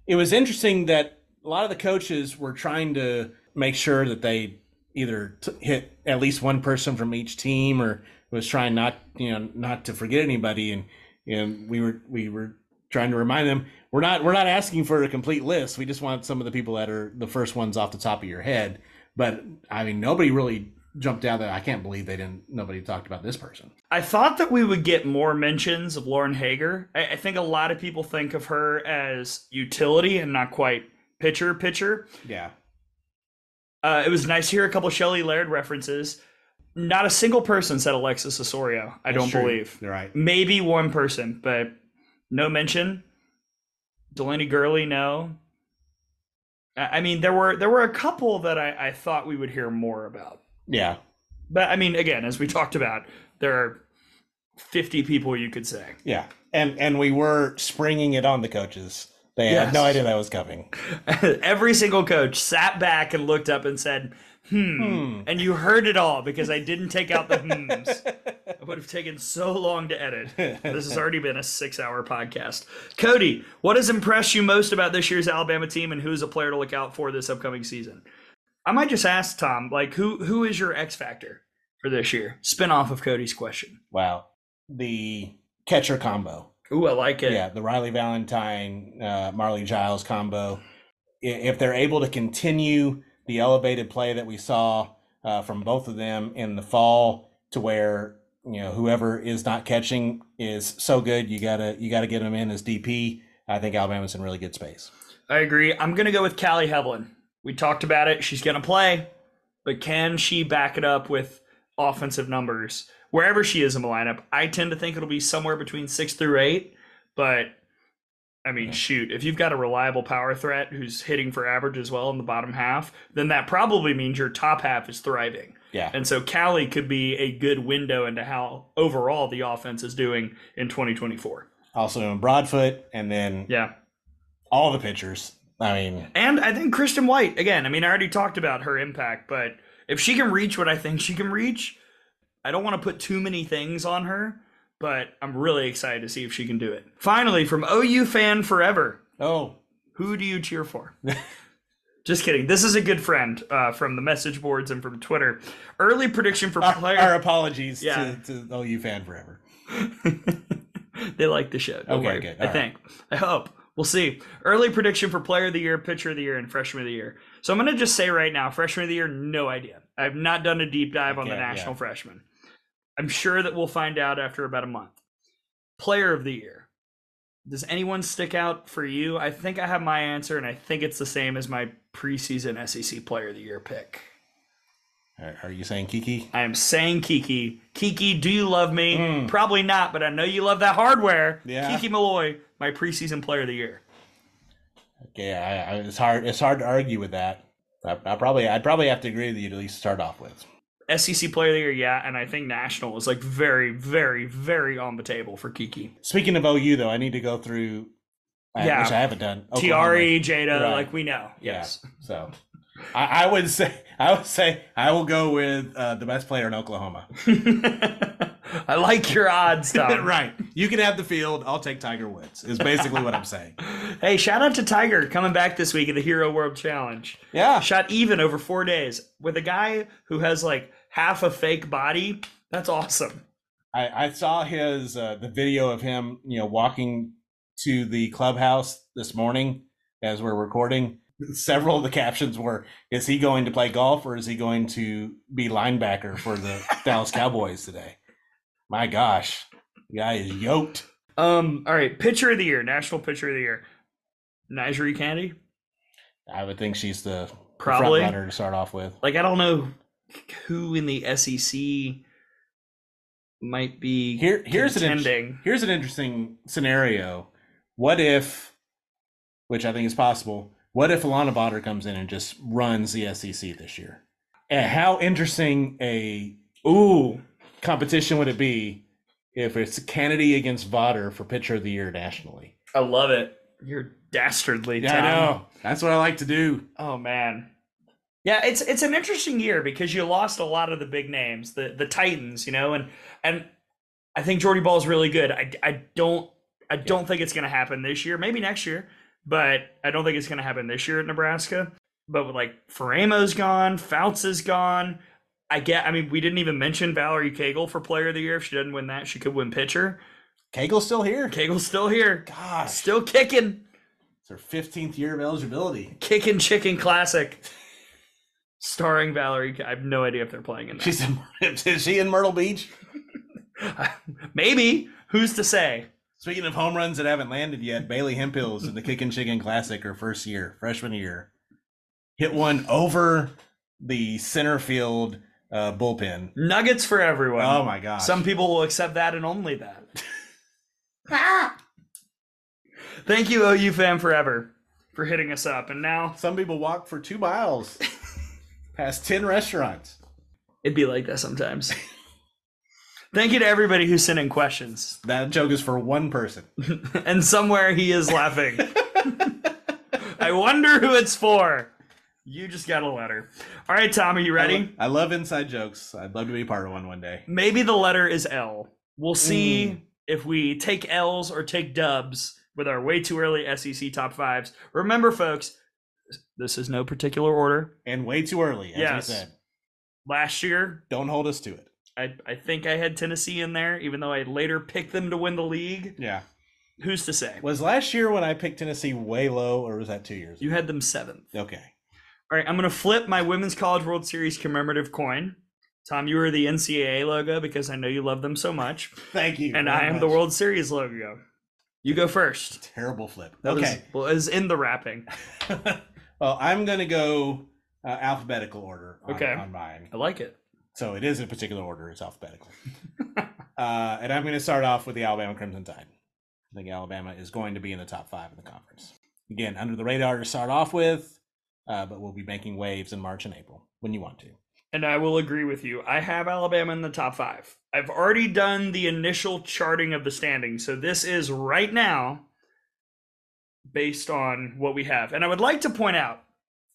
It was interesting that a lot of the coaches were trying to make sure that they either t- hit at least one person from each team, or was trying not you know not to forget anybody, and and we were we were trying to remind them we're not we're not asking for a complete list. We just want some of the people that are the first ones off the top of your head. But I mean, nobody really jumped out that I can't believe they didn't. Nobody talked about this person. I thought that we would get more mentions of Lauren Haeger. I, I think a lot of people think of her as utility and not quite pitcher pitcher. Yeah, Uh, it was nice to hear a couple Shelley Laird references. Not a single person said Alexis Osorio. I don't believe. You're right. Maybe one person, but no mention. Delanie Gourley, no. I mean, there were there were a couple that I, I thought we would hear more about. Yeah, But I mean, again, as we talked about, there are fifty people you could say. yeah, and and we were springing it on the coaches. They had no idea that was coming. [LAUGHS] Every single coach sat back and looked up and said, hmm. And you heard it all because I didn't take out the [LAUGHS] hmms. it would have taken so long to edit. This has already been a six hour podcast. Cody, what has impressed you most about this year's Alabama team and who's a player to look out for this upcoming season? I might just ask Tom, like, who who is your X factor for this year? Spin off of Cody's question. Wow, the catcher combo. Ooh, I like it. Yeah, the Riley Valentine, uh, Marley Giles combo. If they're able to continue the elevated play that we saw uh, from both of them in the fall, to where you know whoever is not catching is so good, you gotta you gotta get them in as DP. I think Alabama's in really good space. I agree. I'm to go with Kali Heivilin. We talked about it. She's to play, but can she back it up with offensive numbers wherever she is in the lineup? I tend to think it'll be somewhere between six through eight, but I mean, shoot, if you've got a reliable power threat who's hitting for average as well in the bottom half, then that probably means your top half is thriving. Yeah, And so Kali could be a good window into how overall the offense is doing in 2024. also Broadfoot, and then Yeah. all the pitchers. I mean, And I think Kristen White, again, I mean, I already talked about her impact, but if she can reach what I think she can reach, I don't want to put too many things on her, but I'm really excited to see if she can do it. Finally, from OU fan forever, oh, who do you cheer for? [LAUGHS] Just kidding. This is a good friend uh, from the message boards and from Twitter. Early prediction for player. our apologies Yeah. to, to OU fan forever. [LAUGHS] they like the show. Don't Okay, worry. good. I All think. I hope. We'll see. Early prediction for player of the year, pitcher of the year, and freshman of the year. So I'm going to just say right now, freshman of the year, no idea. I've not done a deep dive on the national yeah. freshman. I'm sure that we'll find out after about a month. Player of the year. Does anyone stick out for you? I think I have my answer, and I think it's the same as my preseason SEC player of the year pick. Are, you saying Kiki? I am saying Kiki. Kiki, do you love me? Mm. Probably not, but I know you love that hardware. Yeah. Kiki Milloy, my preseason player of the year. Okay, I, I, it's hard. It's hard to argue with that. I, I probably, I'd probably have to agree with you to at least start off with. SEC player of the year, yeah, and I think national is like very, very, very on the table for Kiki. Speaking of OU, though, I need to go through. Yeah. which I haven't done. Tiare, Jada, Right. like we know. Yeah. Yes. So, I, I would say, I would say, I will go with uh, the best player in Oklahoma. [LAUGHS] I like your odds, [LAUGHS] Tom. right. You can have the field. I'll take Tiger Woods. Is basically what I'm saying. [LAUGHS] Hey, shout out to Tiger coming back this week at the Hero World Challenge. Yeah. Shot even over four days with a guy who has like half a fake body. That's awesome. I, I saw his uh, the video of him, you know, walking to the clubhouse this morning as we're recording. Several of the captions were: "Is he going to play golf or is he going to be linebacker for the [LAUGHS] Dallas Cowboys today?" My gosh, the guy is yoked. Um, all right, pitcher of the year, national pitcher of the year. NiJaree Canady? I would think she's the Probably. front runner to start off with. Like I don't know who in the SEC might be Here, here's an contending. inter- here's an interesting scenario. What if, which I think is possible, what if Alana Vawter comes in and just runs the SEC this year? And how interesting a Ooh, competition would it be if it's Canady against Vawter for pitcher of the year nationally? I love it. You're dastardly. Yeah, I know. That's what I like to do. Oh man. Yeah, it's it's an interesting year because you lost a lot of the big names, the the Titans, you know, and and I think Jordy Bahl is really good. I, I don't I don't think it's gonna happen this year. Maybe next year, but I don't think it's gonna happen this year at Nebraska. But with like Faramo's gone, Fouts is gone. I get. I mean, we didn't even mention Valerie Cagle for Player of the Year. If she doesn't win that, she could win pitcher. Cagle's still here. Cagle's still here, Gosh, still kicking, it's her 15th year of eligibility. kicking chicken classic. Starring Valerie, I have no idea if they're playing in that. She's in, [LAUGHS] is she in Myrtle Beach? [LAUGHS] Maybe. Who's to say? Speaking of home runs that haven't landed yet, Bailey Hemphill's in the Kickin' Chicken Classic her first year, freshman year. Hit one over the center field uh, bullpen. Nuggets for everyone. Oh my gosh. Some people will accept that and only that. [LAUGHS] Thank you, OU fan forever, for hitting us up. And now Some people walk for two miles past 10 restaurants. it'd be like that sometimes. [LAUGHS] Thank you to everybody who sent in questions. [LAUGHS] That joke is for one person. [LAUGHS] and somewhere he is laughing. I wonder who it's for. You just got a letter. All right, Tom, are you I, ready? lo- I love inside jokes. I'd love to be part of one one day. Maybe the letter is L. We'll see Mm. if we take L's or take dubs with our way too early SEC top fives. Remember, folks, this is no particular order. And way too early, as Yes. you said. Last year, Don't hold us to it. I, I think I had Tennessee in there, even though I later picked them to win the league. Yeah. Who's to say? Was last year when I picked Tennessee way low, or was that two years? You had them seventh. Okay. All right, I'm going to flip my Women's College World Series commemorative coin. Tom, you are the NCAA logo because I know you love them so much. [LAUGHS] Thank you. And I am the. World Series logo. You go first. Terrible flip. That was- okay. well, is in the wrapping. [LAUGHS] well, I'm going to go uh, alphabetical order on, Okay. on mine. I like it. So it is in a particular order. It's alphabetical. [LAUGHS] uh, and I'm going to start off with the Alabama Crimson Tide. I think Alabama is going to be in the top five in the conference. Again, under the radar to start off with, uh, but we'll be making waves in March and April when you want to. And I will agree with you. I have Alabama in the top five. I've already done the initial charting of the standings. So this is right now based on what we have. And I would like to point out,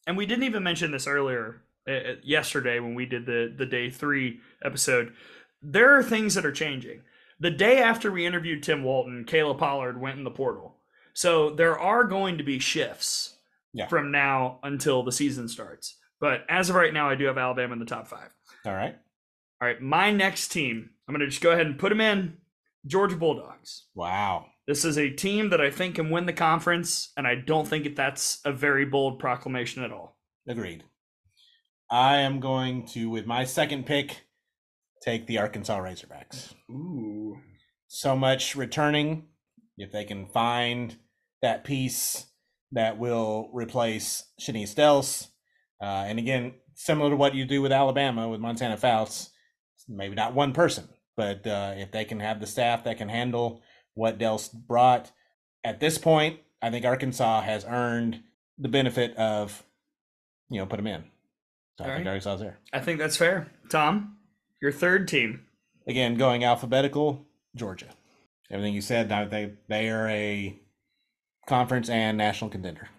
and we didn't even mention this earlier uh, yesterday when we did the, the day three episode, there are things that are changing. The day after we interviewed Tim Walton, Kayla Pollard went in the portal. So there are going to be shifts Yeah. from now until the season starts. But as of right now, I do have Alabama in the top five. All right. All right, my next team, I'm going to just go ahead and put them in Georgia Bulldogs. Wow. This is a team that I think can win the conference, and I don't think that's a very bold proclamation at all. Agreed. I am going to, with my second pick, take the Arkansas Razorbacks. Ooh. So much returning. If they can find that piece that will replace Chenise Delce, uh, and again, similar to what you do with Alabama with Montana Fouts, maybe not one person, but uh, if they can have the staff that can handle what Delce brought at this point, I think Arkansas has earned the benefit of, you know, put them in. So I think right. Arkansas is there. I think that's fair. Tom, your third team. Again, going alphabetical, Georgia. Everything you said, think they are a conference and national contender.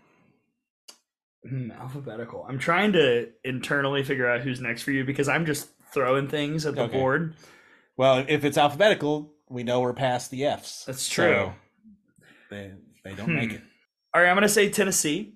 Hmm, alphabetical. I'm trying to internally figure out who's next for you because I'm just throwing things at the Okay. board. Well, if it's alphabetical, we know we're past the F's. That's So true. they they don't make Hmm. it. All right, I'm gonna say Tennessee.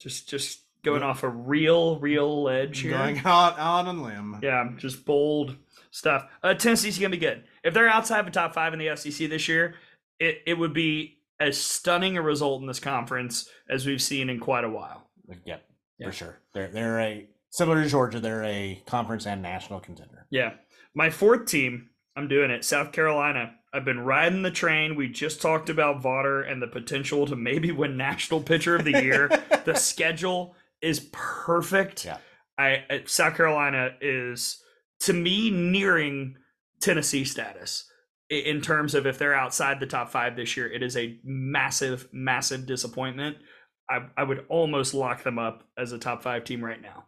Just just going off a real real ledge here. Going out on a limb. Yeah, just bold stuff. Uh, Tennessee's gonna be good. If they're outside the top five in the SEC this year, it it would be as stunning a result in this conference as we've seen in quite a while. Yep, Yeah. for sure. They're they're a similar to Georgia. They're a conference and national contender. Yeah. My fourth team, I'm doing it. South Carolina. I've been riding the train. We just talked about Vawter and the potential to maybe win National Pitcher of the Year. [LAUGHS] the schedule is perfect. Yeah. I I- South Carolina is to me nearing Tennessee status in terms of if they're outside the top five this year. It is a massive, massive disappointment. I, I would almost lock them up as a top five team right now.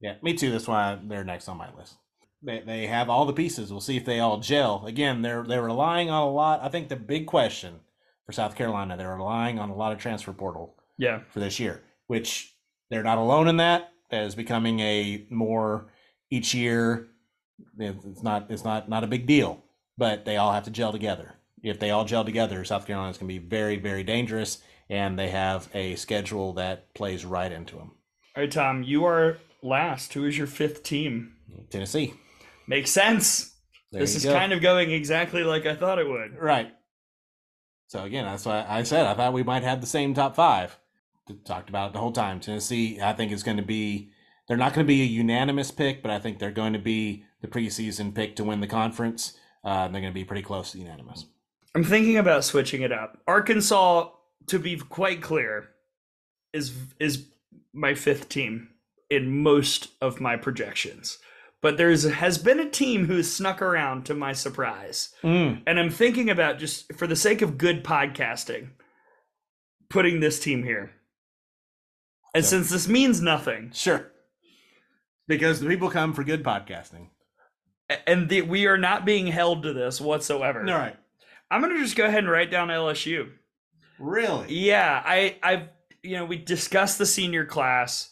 Yeah, me too. That's why they're next on my list. They they have all the pieces. We'll see if they all gel. Again, they're they're relying on a lot. I think the big question for South Carolina, they're relying on a lot of transfer portal Yeah. for this year, which they're not alone in that. That is becoming a more each year. It's not it's not not a big deal, but they all have to gel together. If they all gel together, South Carolina is going to be very very dangerous, and they have a schedule that plays right into them. All right, Tom, you are last. Who is your fifth team? Tennessee. Makes sense. There this is go. kind of going exactly like I thought it would. Right. So again, that's why I said I thought we might have the same top five. Talked about it the whole time. Tennessee, I think is going to be. They're not going to be a unanimous pick, but I think they're going to be the preseason pick to win the conference. Uh, they're going to be pretty close to unanimous. I'm thinking about switching it up. Arkansas, to be quite clear, is is my fifth team in most of my projections. But there's has been a team who has snuck around to my surprise. Mm. And I'm thinking about just for the sake of good podcasting, putting this team here. And So- since this means nothing, Sure. Because the people come for good podcasting. and the, we are not being held to this whatsoever. All right. I'm gonna just go ahead and write down LSU. Really? Yeah, I I've you know we discussed the senior class.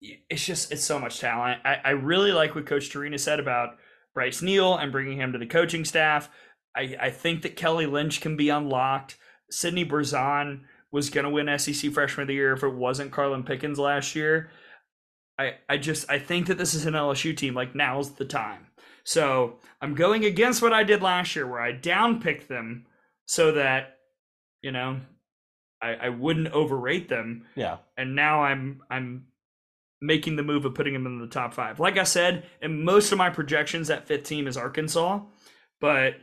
It's just it's so much talent. I, I really like what Coach Torina said about Bryce Neal and bringing him to the coaching staff. I, I think that Kelly Lynch can be unlocked. Sydney Berzon was going to win SEC Freshman of the Year if it wasn't Karlyn Pickens last year. I I just I think that this is an LSU team. Like now's the time. So I'm going against what I did last year, where I downpicked them so that you know I, I wouldn't overrate them Yeah. and now I'm I'm making the move of putting them in the top five. Like I said, in most of my projections, that fifth team is Arkansas, but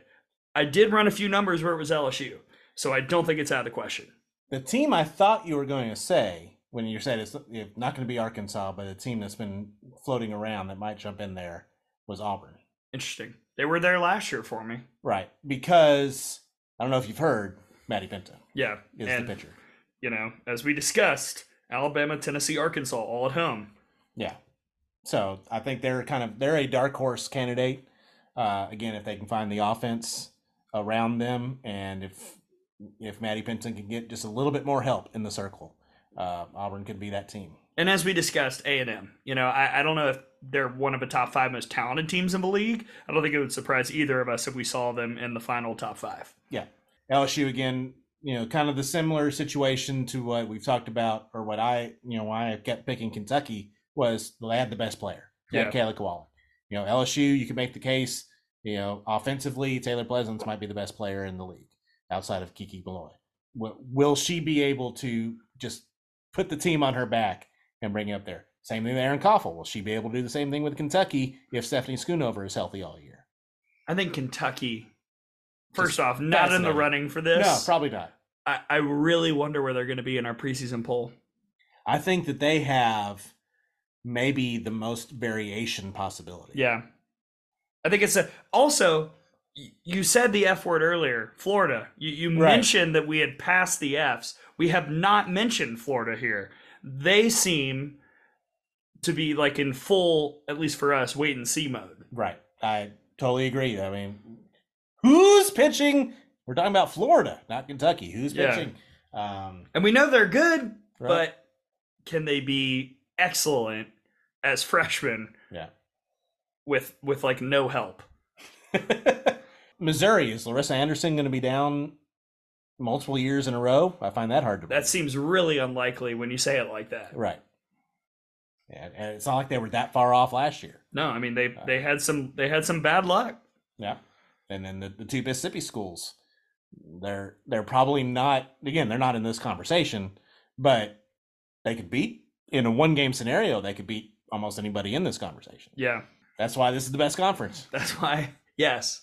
I did run a few numbers where it was LSU, so I don't think it's out of the question. The team I thought you were going to say when you said it's it's not going to be Arkansas, but a team that's been floating around that might jump in there was Auburn. Interesting. They were there last year for me. Right. Because I don't know if you've heard, Maddie Penta Yeah, is and the pitcher. you know, as we discussed, Alabama, Tennessee, Arkansas, all at home. Yeah. So I think they're kind of they're a dark horse candidate. Uh, again, if they can find the offense around them, and if if Maddie Penta can get just a little bit more help in the circle, uh, Auburn could be that team. And as we discussed, A and M. You know, I, I don't know if they're one of the top five most talented teams in the league. I don't think it would surprise either of us if we saw them in the final top five. Yeah. LSU again, you know, kind of the similar situation to what we've talked about, or what I, you know, why I kept picking Kentucky was they had the best player, Yeah. Kayla Kowalik. You know, LSU, you can make the case, you know, offensively, Taylor Pleasants might be the best player in the league outside of Kiki Milloy. Will, will she be able to just put the team on her back and bring it up there? Same thing with Erin Coffel. Will she be able to do the same thing with Kentucky if Stephanie Schoonover is healthy all year? I think Kentucky, first off, not in the running for this. No, probably not. I, I really wonder where they're going to be in our preseason poll. I think that they have maybe the most variation possibility. Yeah. I think it's a also you said the F word earlier, Florida. You you Right. mentioned that we had passed the Fs. We have not mentioned Florida here. They seem to be like in full, at least for us, wait and see mode. Right. I totally agree. I mean, who's pitching? We're talking about Florida, not Kentucky. Who's Yeah. pitching? Um, And we know they're good, Right. but can they be excellent as freshmen yeah. with with like no help? [LAUGHS] Missouri is Larissa Anderson going to be down multiple years in a row? I find that hard to believe. That seems really unlikely when you say it like that. right. And, and it's not like they were that far off last year. No, I mean they they had some they had some bad luck. Yeah. And then the, the two Mississippi schools, they're they're probably not again, they're not in this conversation, but they could beat in a one game scenario, they could beat almost anybody in this conversation. Yeah, That's why this is the best conference. that's why. Yes,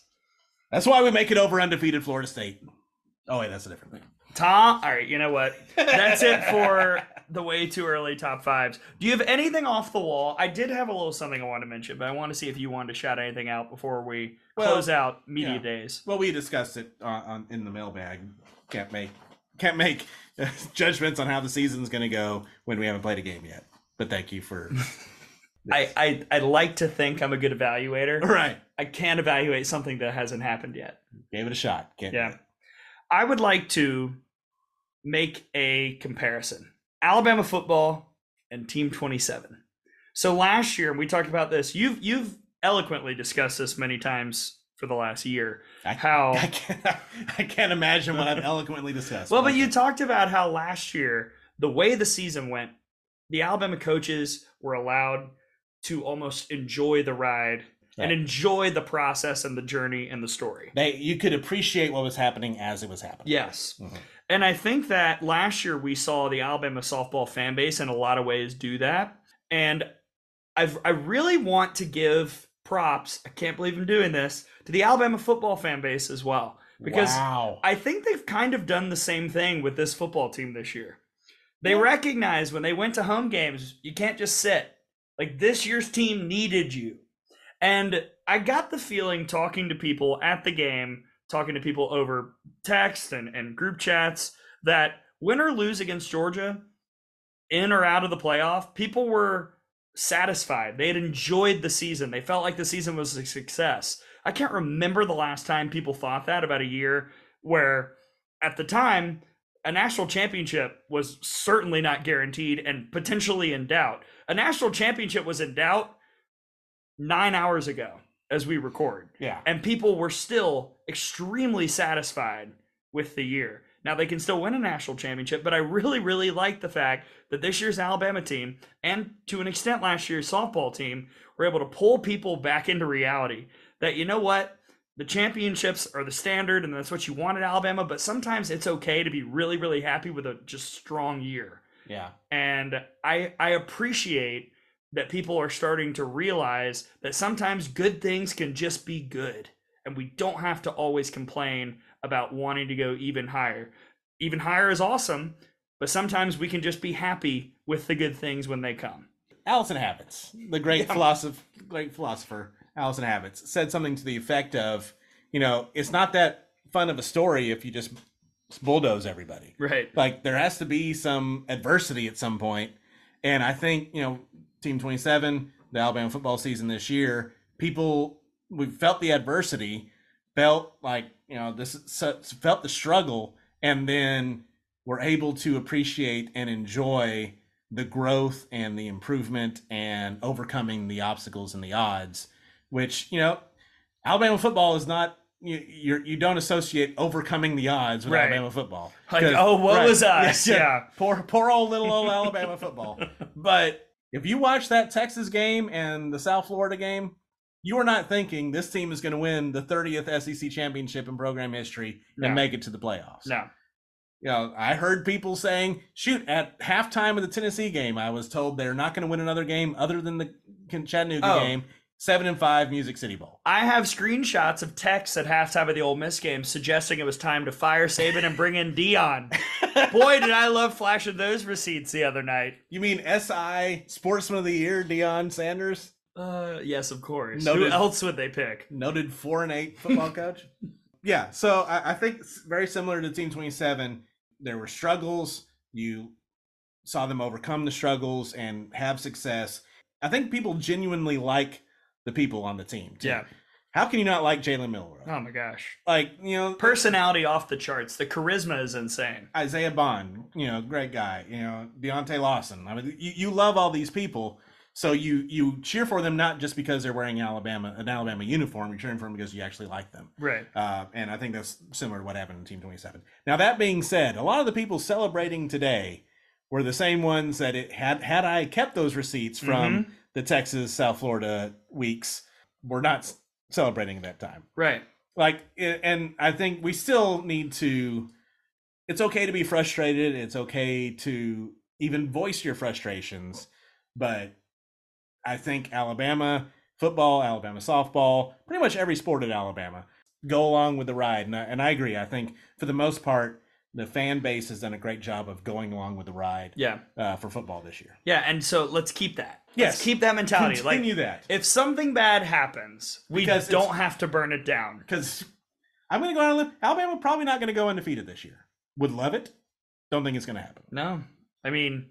That's why we make it over undefeated Florida State. Oh wait, that's a different thing. Tom. All right, you know what? That's it for the way too early top fives. Do you have anything off the wall? I did have a little something I wanted to mention, but I want to see if you wanted to shout anything out before we Well, close out media yeah. days. Well, we discussed it on, on in the mailbag. Can't make can't make uh, [LAUGHS] judgments on how the season's going to go when we haven't played a game yet. But thank you for [LAUGHS] I, I I like to think I'm a good evaluator. Right. I can't evaluate something that hasn't happened yet. Gave it a shot. Can't Yeah. I would like to make a comparison. Alabama football and Team 27. So last year, and we talked about this. You've you've eloquently discussed this many times for the last year. I, How I can't I can't imagine what I've eloquently discussed. well, but you talked about how last year the way the season went, the Alabama coaches were allowed to almost enjoy the ride and enjoy the process and the journey and the story. they you could appreciate what was happening as it was happening. Yes. Mhm. And I think that last year we saw the Alabama softball fan base in a lot of ways do that. And I've, I really want to give props, I can't believe I'm doing this, to the Alabama football fan base as well. Because wow. I think they've kind of done the same thing with this football team this year. They recognize when they went to home games, you can't just sit. Like this year's team needed you. And I got the feeling talking to people at the game, talking to people over text and, and group chats, that win or lose against Georgia, in or out of the playoff, people were satisfied. They had enjoyed the season. They felt like the season was a success. I can't remember the last time people thought that about a year where at the time a national championship was certainly not guaranteed and potentially in doubt. A national championship was in doubt 9 hours ago as we record yeah. and people were still extremely satisfied with the year. Now they can still win a national championship, but I really, really like the fact that this year's Alabama team and to an extent last year's softball team were able to pull people back into reality. That you know what, the championships are the standard, and that's what you want at Alabama. But sometimes it's okay to be really, really happy with a just strong year Yeah. and i i appreciate that people are starting to realize that sometimes good things can just be good and we don't have to always complain about wanting to go even higher even higher is awesome but sometimes we can just be happy with the good things when they come Alyson Habetz, the great Yeah. philosopher, great philosopher, Alyson Habetz, said something to the effect of, you know, it's not that fun of a story if you just bulldoze everybody. right Like there has to be some adversity at some point. point, and I think you know, Team Twenty Seven, the Alabama football season this year, people we felt the adversity, felt like you know this felt the struggle, and then were able to appreciate and enjoy the growth and the improvement and overcoming the obstacles and the odds, which you know, Alabama football is not you you you don't associate overcoming the odds with Right. Alabama football. Like, oh, what was [LAUGHS] us? Yeah. poor poor old little old Alabama football. [LAUGHS] But if you watch that Texas game and the South Florida game, you are not thinking this team is going to win the 30th SEC championship in program history and No. make it to the playoffs. No. You know, I heard people saying, shoot, at halftime of the Tennessee game, I was told they're not going to win another game other than the Chattanooga Oh. game. Seven and five, Music City Bowl. I have screenshots of texts at halftime of the Ole Miss game suggesting it was time to fire Saban and bring in Deion. [LAUGHS] Boy, did I love flashing those receipts the other night. You mean SI Sportsman of the Year, Deion Sanders, Uh, yes, of course. Noted. Who else would they pick? noted four and eight football [LAUGHS] coach? yeah, so I, I think it's very similar to Team 27. There were struggles. You saw them overcome the struggles and have success. I think people genuinely like the people on the team. too. Yeah. How can you not like Jalen Milroe? Oh my gosh. Like, you know, Personality off the charts. The charisma is insane. Isaiah Bond, you know, great guy. You know, Deontay Lawson. I mean, you, you love all these people, so you you cheer for them not just because they're wearing Alabama an Alabama uniform. You're cheering for them because you actually like them. Right. Uh, and I think that's similar to what happened in Team 27. Now that being said, a lot of the people celebrating today were the same ones that it had had I kept those receipts from the Texas South Florida weeks were not celebrating that time Right. like and i think we still need to it's okay to be frustrated it's okay to even voice your frustrations but i think alabama football alabama softball pretty much every sport at alabama go along with the ride and I, and I agree i think for the most part the fan base has done a great job of going along with the ride Yeah. uh, for football this year Yeah. And so let's keep that. Yes. Let's keep that mentality. continue like, that if something bad happens, we Because don't have to burn it down. because i'm going to go out alabama probably not going to go undefeated this year would love it don't think it's going to happen No. I mean,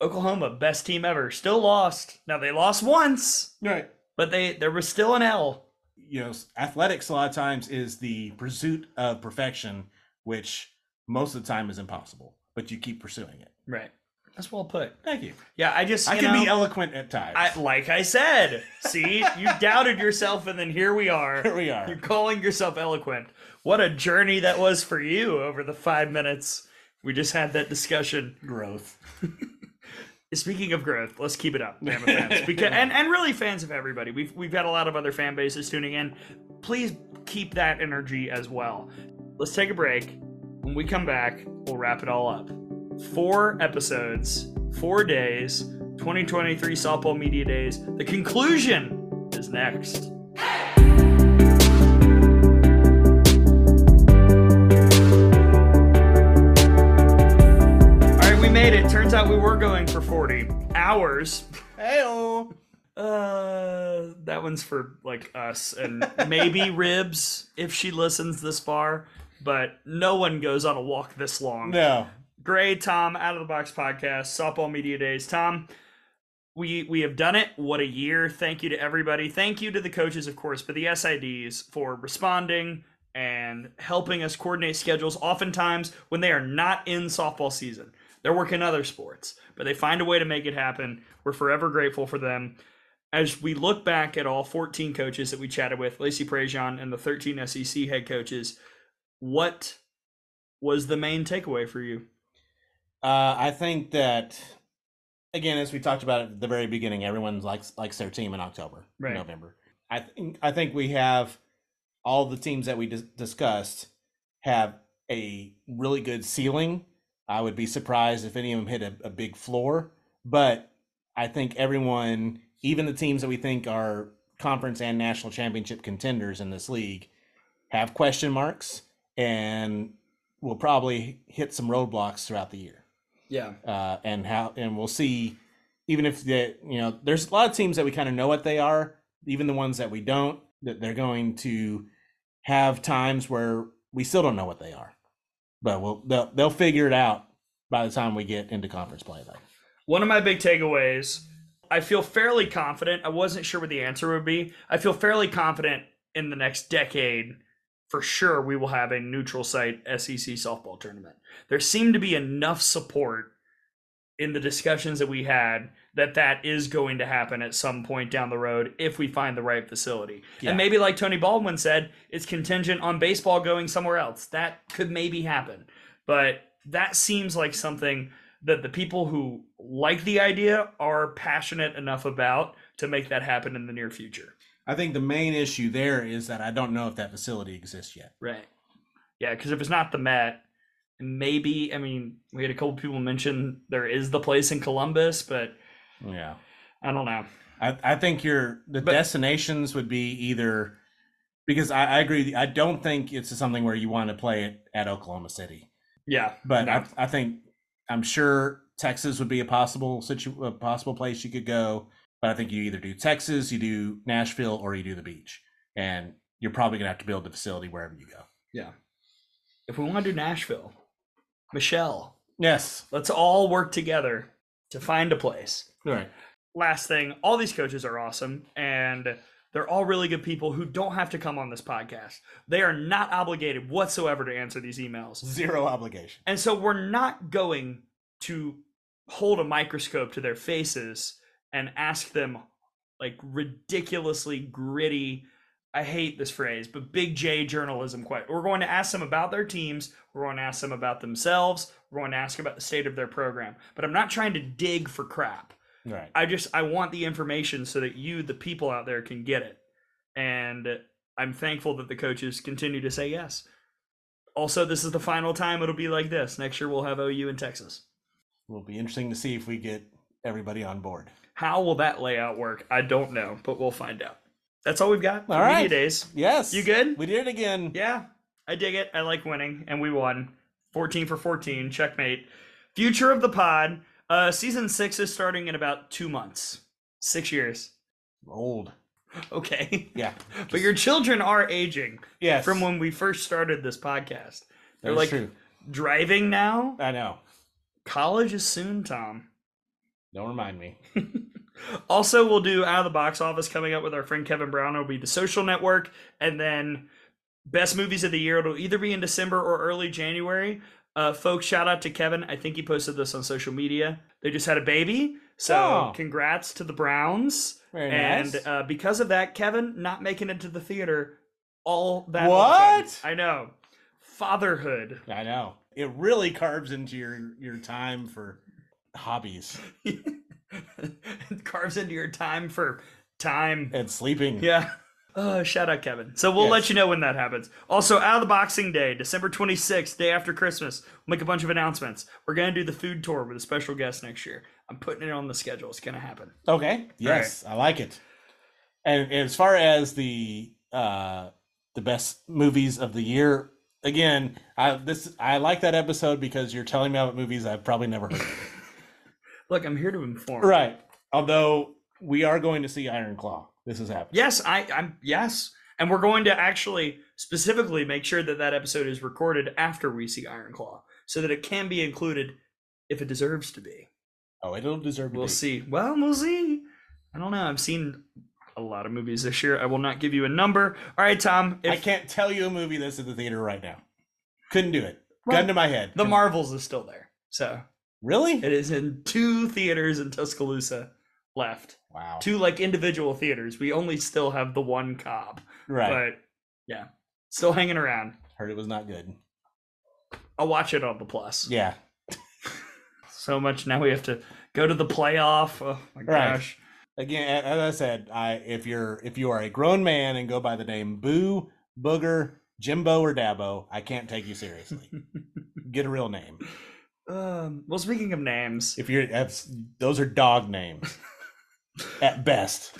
Oklahoma, best team ever, still lost. Now they lost once, right but they there was still an L. you know, athletics a lot of times is the pursuit of perfection, which most of the time is impossible, but you keep pursuing it. Right. That's well put. Thank you. Yeah, I just I can be eloquent at times. I like I said. See, you [LAUGHS] doubted yourself, and then here we are. Here we are. You're calling yourself eloquent. What a journey that was for you over the five minutes we just had that discussion. Growth. [LAUGHS] Speaking of growth, let's keep it up, [LAUGHS] Bama fans, because and, and really fans of everybody. We've we've got a lot of other fan bases tuning in. Please keep that energy as well. Let's take a break. When we come back, we'll wrap it all up. Four episodes, four days, 2023 softball media days. The conclusion is next. All right, we made it. Turns out we were going for 40 hours. Hey, Uh, that one's for like us and maybe [LAUGHS] Ribs if she listens this far, but no one goes on a walk this long. no. Gray, Tom, Out of the Box podcast, Softball Media Days. Tom, we we have done it. What a year! Thank you to everybody. Thank you to the coaches, of course, but the SIDs for responding and helping us coordinate schedules. Oftentimes, when they are not in softball season, they're working other sports, but they find a way to make it happen. We're forever grateful for them. As we look back at all 14 coaches that we chatted with, Lacey Prejean and the 13 SEC head coaches, what was the main takeaway for you? Uh, I think that again, as we talked about at the very beginning, everyone likes likes their team in October, Right. November. I think I think we have all the teams that we dis- discussed have a really good ceiling. I would be surprised if any of them hit a, a big floor, but I think everyone, even the teams that we think are conference and national championship contenders in this league, have question marks and we'll probably hit some roadblocks throughout the year Yeah. uh, and how and we'll see even if the you know there's a lot of teams that we kind of know what they are even the ones that we don't that they're going to have times where we still don't know what they are but we'll they'll, they'll figure it out by the time we get into conference play though One of my big takeaways, I feel fairly confident. I wasn't sure what the answer would be. I feel fairly confident in the next decade, for sure, we will have a neutral site SEC softball tournament. There seemed to be enough support in the discussions that we had that that is going to happen at some point down the road if we find the right facility. Yeah. And maybe like Tony Baldwin said, it's contingent on baseball going somewhere else. That could maybe happen. But that seems like something that the people who like the idea are passionate enough about to make that happen in the near future. I think the main issue there is that I don't know if that facility exists yet. Right. Yeah, because if it's not the Met, maybe I mean we had a couple people mention there is the place in Columbus, but Yeah. I don't know. I, I think your the But- destinations would be either because I, I agree. I don't think it's something where you want to play it at Oklahoma City, Yeah, but no. I, I think I'm sure Texas would be a possible situ a possible place you could go. But I think you either do Texas, you do Nashville, or you do the beach, and you're probably gonna have to build the facility wherever you go. yeah. If we want to do Nashville, Michelle, Yes. let's all work together to find a place. All right. last thing all these coaches are awesome and they're all really good people who don't have to come on this podcast they are not obligated whatsoever to answer these emails Zero obligation. and so we're not going to hold a microscope to their faces and ask them like ridiculously gritty i hate this phrase but big j journalism quite we're going to ask them about their teams we're going to ask them about themselves we're going to ask about the state of their program but i'm not trying to dig for crap Right. I just I want the information so that you, the people out there, can get it. And I'm thankful that the coaches continue to say yes. Also, this is the final time it'll be like this. Next year we'll have OU in Texas. Will be interesting to see if we get everybody on board. How will that layout work? I don't know, but we'll find out. That's all we've got All right. days. Yes. You good? We did it again. Yeah, I dig it. I like winning, and we won. 14 for 14. Checkmate. Future of the pod. Uh, season six is starting in about two months. Six years. Old. [LAUGHS] Okay. Yeah. [LAUGHS] But your children are aging Yes. from when we first started this podcast. They're like true. driving now. I know. College is soon, Tom. Don't remind me. [LAUGHS] Also, we'll do out of the box office coming up with our friend Kevin Brown. It'll be the social network, and then best movies of the year. It'll either be in December or early January. Uh, folks, shout out to Kevin. I think he posted this on social media. They just had a baby, so Oh. congrats to the Browns. Very and nice. uh, because of that, Kevin not making it to the theater all that. What? I know. Fatherhood. I know. It really carves into your your time for hobbies [LAUGHS] carves into your time for time. and sleeping. Yeah. Oh, shout out Kevin. So we'll let you know when that happens. Also, out of the Boxing Day, December 26th, day after Christmas, we'll make a bunch of announcements. We're going to do the food tour with a special guest next year. I'm putting it on the schedule. It's going to happen. Okay. Yes, I like it. And as far as the uh the best movies of the year, again, I this I like that episode because you're telling me about movies I've probably never heard of. Look, I'm here to inform. right. Although we are going to see Iron Claw. This is happening. Yes, I, I'm. Yes, and we're going to actually specifically make sure that that episode is recorded after we see Iron Claw, so that it can be included if it deserves to be. Oh, it'll deserve to be We'll see. Well, we'll see. I don't know. I've seen a lot of movies this year. I will not give you a number. All right, Tom. If I can't tell you a movie that's at the theater right now. Couldn't do it. Well, Gun to my head. The Marvels is still there, so Really? it is in two theaters in Tuscaloosa left. Wow. Two like individual theaters. We only still have the one Cobb, Right. but yeah, still hanging around. Heard it was not good. I'll watch it on the plus. Yeah. [LAUGHS] So much now we have to go to the playoff. Oh my Right. gosh. Again, as I said, I if you're if you are a grown man and go by the name Boo, Booger, Jimbo, or Dabo, I can't take you seriously. [LAUGHS] Get a real name. Um, well, speaking of names, If you're that's those are dog names [LAUGHS] at best.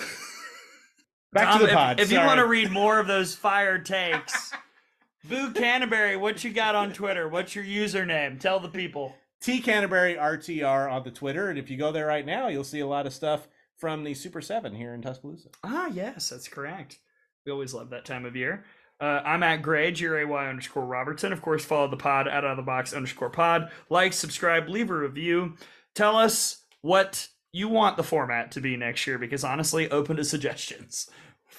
Back Tom, to the if- pod. If, you want to read more of those fire takes, [LAUGHS] Boo Canterbury, what you got on Twitter? What's your username? Tell the people. T Canterbury RTR on the Twitter, and if you go there right now, you'll see a lot of stuff from the Super Seven here in Tuscaloosa. Ah, yes, that's correct. We always love that time of year. Uh, I'm at Gray, G R A Y underscore Robertson. Of course, follow the pod out of the box underscore pod. Like, subscribe, leave a review. Tell us what you want the format to be next year because honestly, open to suggestions.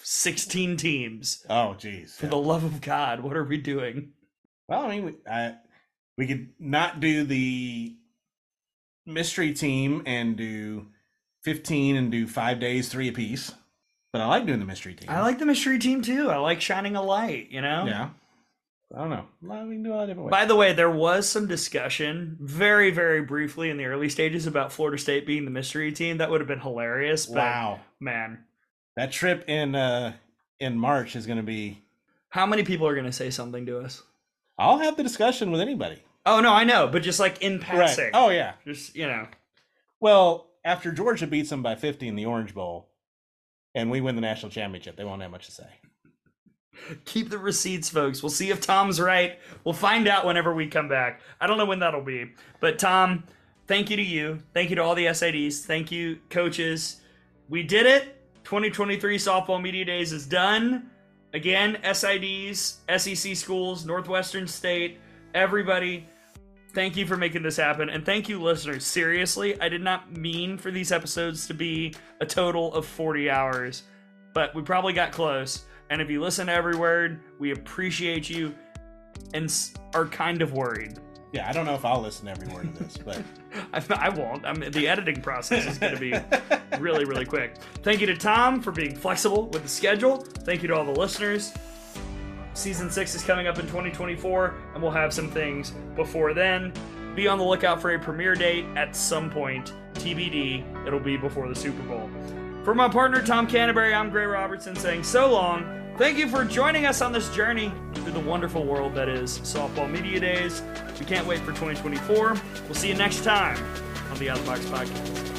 16 teams. Oh, geez. For the love of God, what are we doing? Well, I mean, we, I, we could not do the mystery team and do 15 and do five days, three apiece. But I like doing the mystery team. I like the mystery team too. I like shining a light, you know? Yeah. I don't know. Well, we can do a lot of different ways. By the way, there was some discussion very, very briefly in the early stages about Florida State being the mystery team. That would have been hilarious. But wow. man, That trip in uh in March is going to be. how many people are going to say something to us? I'll have the discussion with anybody. Oh no, I know, but just like in passing. Right. Oh yeah. just you know. Well, after Georgia beats them by 50 in the Orange Bowl, and we win the national championship, they won't have much to say. Keep the receipts, folks. We'll see if Tom's right. We'll find out whenever we come back. I don't know when that'll be. But Tom, thank you to you. Thank you to all the SIDs. Thank you, coaches. We did it. 2023 Softball Media Days is done. Again, SIDs, SEC schools, Northwestern State, everybody, thank you for making this happen. And thank you, listeners. Seriously, I did not mean for these episodes to be a total of 40 hours, but we probably got close. And if you listen to every word, we appreciate you and are kind of worried. Yeah, I don't know if I'll listen to every word of this, but [LAUGHS] I, I won't. I mean, the editing process is going to be really, really quick. Thank you to Tom for being flexible with the schedule. Thank you to all the listeners. Season six is coming up in 2024, and we'll have some things before then. Be on the lookout for a premiere date at some point. TBD. It'll be before the Super Bowl. For my partner Tom Canterbury, I'm Gray Robertson saying so long. Thank you for joining us on this journey through the wonderful world that is Softball Media Days. We can't wait for 2024. We'll see you next time on the Out of the Box Podcast.